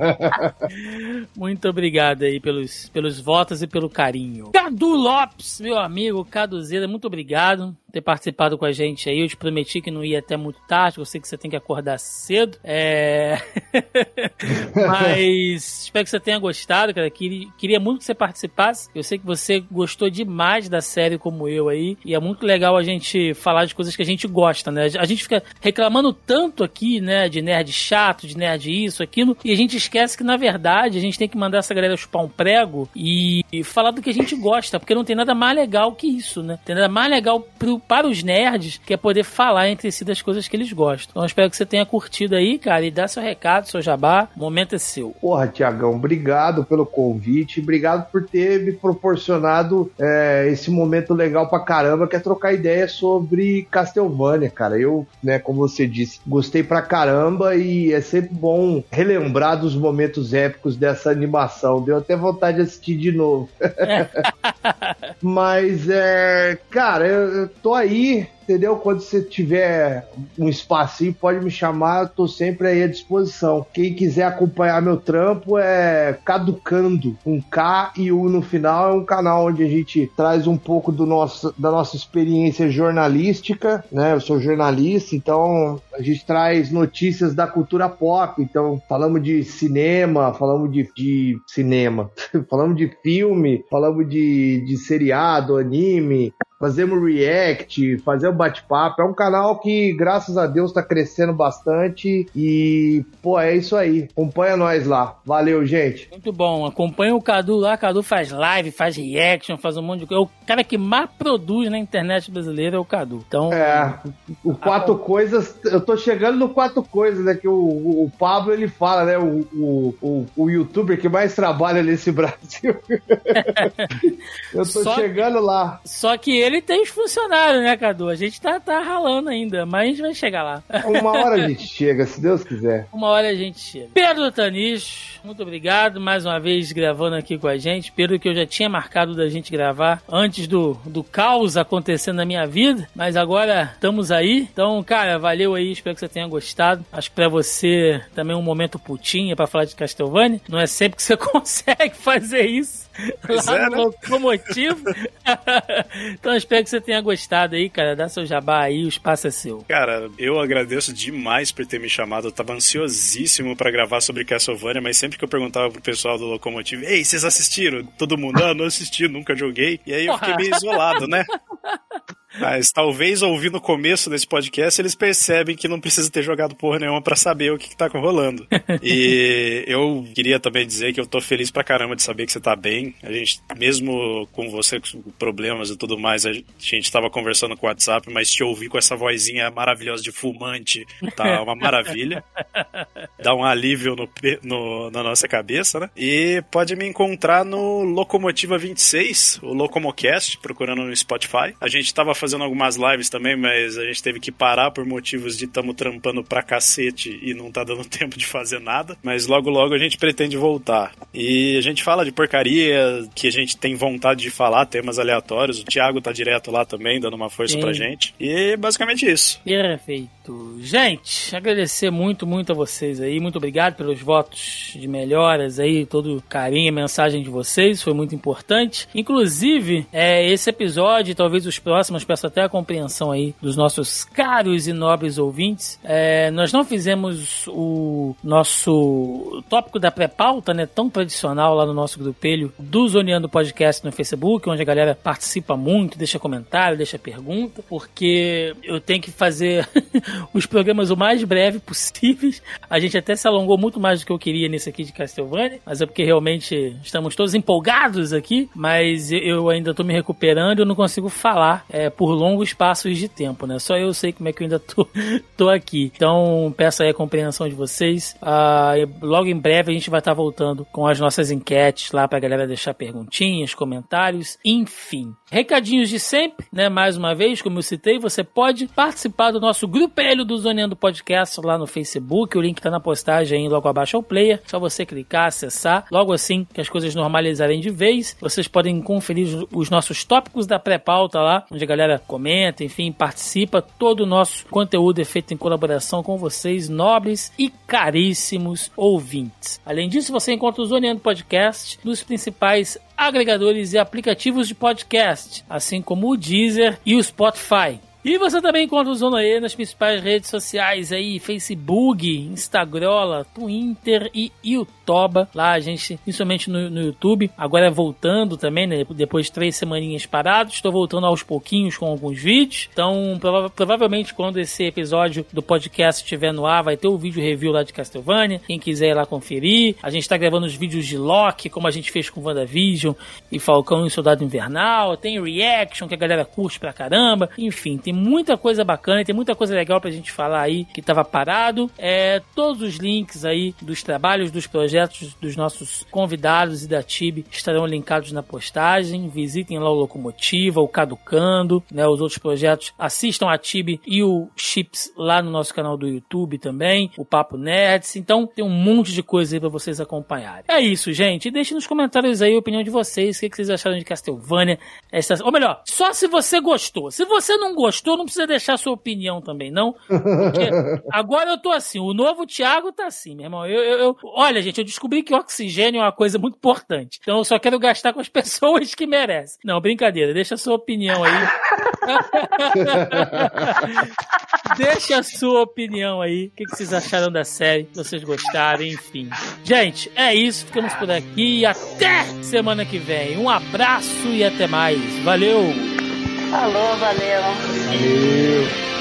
Muito obrigado aí pelos, pelos votos e pelo carinho. Cadu Lopes, meu amigo, Caduzeira, muito obrigado ter participado com a gente aí. Eu te prometi que não ia até muito tarde, eu sei que você tem que acordar cedo. É... Mas espero que você tenha gostado, cara. Queria, muito que você participasse. Eu sei que você gostou demais da série como eu aí. E é muito legal a gente falar de coisas que a gente gosta, né? A gente fica reclamando tanto aqui, né, de nerd chato, de nerd isso, aquilo, e a gente esquece que, na verdade, a gente tem que mandar essa galera chupar um prego e, e falar do que a gente gosta, porque não tem nada mais legal que isso, né? Tem nada mais legal pro, para os nerds que é poder falar entre si das coisas que eles gostam. Então, eu espero que você tenha curtido aí, cara, e dá seu recado, seu jabá. O momento é seu. Porra, Tiagão, obrigado pelo convite, obrigado por ter me proporcionado é, esse momento legal pra caramba, que é trocar ideia sobre Castlevania, cara. Eu, né, como você disse, gostei pra caramba e é sempre bom relembrar dos momentos épicos dessa animação. Deu até vontade de assistir de novo. Mas, é, cara, eu tô aí entendeu? Quando você tiver um espacinho, pode me chamar, eu tô sempre aí à disposição. Quem quiser acompanhar meu trampo é Caducando, um K e U no final, é um canal onde a gente traz um pouco do nosso, da nossa experiência jornalística, né? Eu sou jornalista, então a gente traz notícias da cultura pop, então falamos de cinema, falamos de, de cinema, falamos de filme, falamos de, de seriado, anime, fazemos react, fazer um bate-papo. É um canal que, graças a Deus, tá crescendo bastante. E, pô, é isso aí. Acompanha nós lá. Valeu, gente. Muito bom. Acompanha o Cadu lá. O Cadu faz live, faz reaction, faz um monte de coisa. O cara que mais produz na internet brasileira é o Cadu. Então. É. O Quatro Coisas. Eu tô chegando no Quatro Coisas, né? Que o, o Pablo ele fala, né? O, o, o, o youtuber que mais trabalha nesse Brasil. eu tô só chegando que, lá. Só que ele tem os funcionários, né, Cadu? A gente tá, tá ralando ainda, mas a gente vai chegar lá. Uma hora a gente chega, se Deus quiser. Uma hora a gente chega. Pedro Tanis, muito obrigado mais uma vez gravando aqui com a gente. Pedro, que eu já tinha marcado da gente gravar antes do, do caos acontecendo na minha vida, mas agora estamos aí. Então, cara, valeu aí, espero que você tenha gostado. Acho que pra você também um momento putinha para falar de Castlevania. Não é sempre que você consegue fazer isso. Pois lá é, no né? locomotivo. então espero que você tenha gostado aí, cara. Dá seu jabá aí, o espaço é seu. Cara, eu agradeço demais por ter me chamado. Eu tava ansiosíssimo pra gravar sobre Castlevania, mas sempre que eu perguntava pro pessoal do Locomotivo, ei, vocês assistiram? Todo mundo, ah, não assisti, nunca joguei. E aí eu fiquei meio isolado, né? Mas talvez ouvindo o começo desse podcast eles percebem que não precisa ter jogado porra nenhuma pra saber o que, que tá rolando. e eu queria também dizer que eu tô feliz pra caramba de saber que você tá bem. A gente, mesmo com você com problemas e tudo mais, a gente tava conversando com o WhatsApp, mas te ouvir com essa vozinha maravilhosa de fumante tá uma maravilha. Dá um alívio no, no, na nossa cabeça, né? E pode me encontrar no Locomotiva 26, o Locomocast, procurando no Spotify. A gente tava fazendo fazendo algumas lives também, mas a gente teve que parar por motivos de tamo trampando pra cacete e não tá dando tempo de fazer nada. Mas logo logo a gente pretende voltar. E a gente fala de porcaria que a gente tem vontade de falar, temas aleatórios. O Thiago tá direto lá também, dando uma força Sim. pra gente. E basicamente isso. Perfeito. Gente, agradecer muito, muito a vocês aí. Muito obrigado pelos votos de melhoras aí, todo o carinho, mensagem de vocês. Foi muito importante. Inclusive, é, esse episódio talvez os próximos, peço até a compreensão aí dos nossos caros e nobres ouvintes. É, nós não fizemos o nosso tópico da pré-pauta, né? Tão tradicional lá no nosso grupelho do Zoneando Podcast no Facebook, onde a galera participa muito, deixa comentário, deixa pergunta, porque eu tenho que fazer os programas o mais breve possíveis. A gente até se alongou muito mais do que eu queria nesse aqui de Castlevania, mas é porque realmente estamos todos empolgados aqui, mas eu ainda tô me recuperando eu não consigo falar é, por longos passos de tempo, né? Só eu sei como é que eu ainda tô, tô aqui. Então, peço aí a compreensão de vocês. Ah, logo em breve a gente vai estar voltando com as nossas enquetes lá pra galera deixar perguntinhas, comentários, enfim. Recadinhos de sempre, né? Mais uma vez, como eu citei, você pode participar do nosso grupelho do Zoneando Podcast lá no Facebook. O link tá na postagem aí logo abaixo ao player. Só você clicar, acessar. Logo assim que as coisas normalizarem de vez, vocês podem conferir os nossos tópicos da pré-pauta lá, onde a galera comenta, enfim, participa. Todo o nosso conteúdo é feito em colaboração com vocês, nobres e caríssimos ouvintes. Além disso, você encontra o Zoneando Podcast nos principais agregadores e aplicativos de podcast, assim como o Deezer e o Spotify. E você também encontra o Zona E nas principais redes sociais aí, Facebook, Instagram, Twitter e Youtuba. Lá a gente, principalmente no, no YouTube, agora voltando também, né? Depois de três semaninhas parados, estou voltando aos pouquinhos com alguns vídeos. Então, prova- provavelmente quando esse episódio do podcast estiver no ar, vai ter o vídeo review lá de Castlevania. Quem quiser ir lá conferir. A gente está gravando os vídeos de Loki, como a gente fez com WandaVision e Falcão e Soldado Invernal. Tem reaction que a galera curte pra caramba. Enfim, tem muita coisa bacana, tem muita coisa legal pra gente falar aí que tava parado. É, todos os links aí dos trabalhos, dos projetos dos nossos convidados e da TIB estarão linkados na postagem. Visitem lá o Locomotiva, o Caducando, né, os outros projetos. Assistam a TIB e o Chips lá no nosso canal do YouTube também, o Papo Nerds. Então tem um monte de coisa aí pra vocês acompanharem. É isso, gente. E deixem nos comentários aí a opinião de vocês. O que, que vocês acharam de Castlevania? Essa... Ou melhor, só se você gostou. Se você não gostou, não precisa deixar sua opinião também, não. Porque agora eu tô assim, o novo Thiago tá assim, meu irmão. Eu, eu- eu- olha, gente, eu descobri que oxigênio é uma coisa muito importante. Então eu só quero gastar com as pessoas que merecem. Não, brincadeira, deixa a sua opinião aí. Deixa a sua opinião aí. O que, vocês acharam da série? Se vocês gostaram, enfim. Gente, é isso. Ficamos por aqui. Até semana que vem. Um abraço e até mais. Valeu! Falou, valeu. Valeu.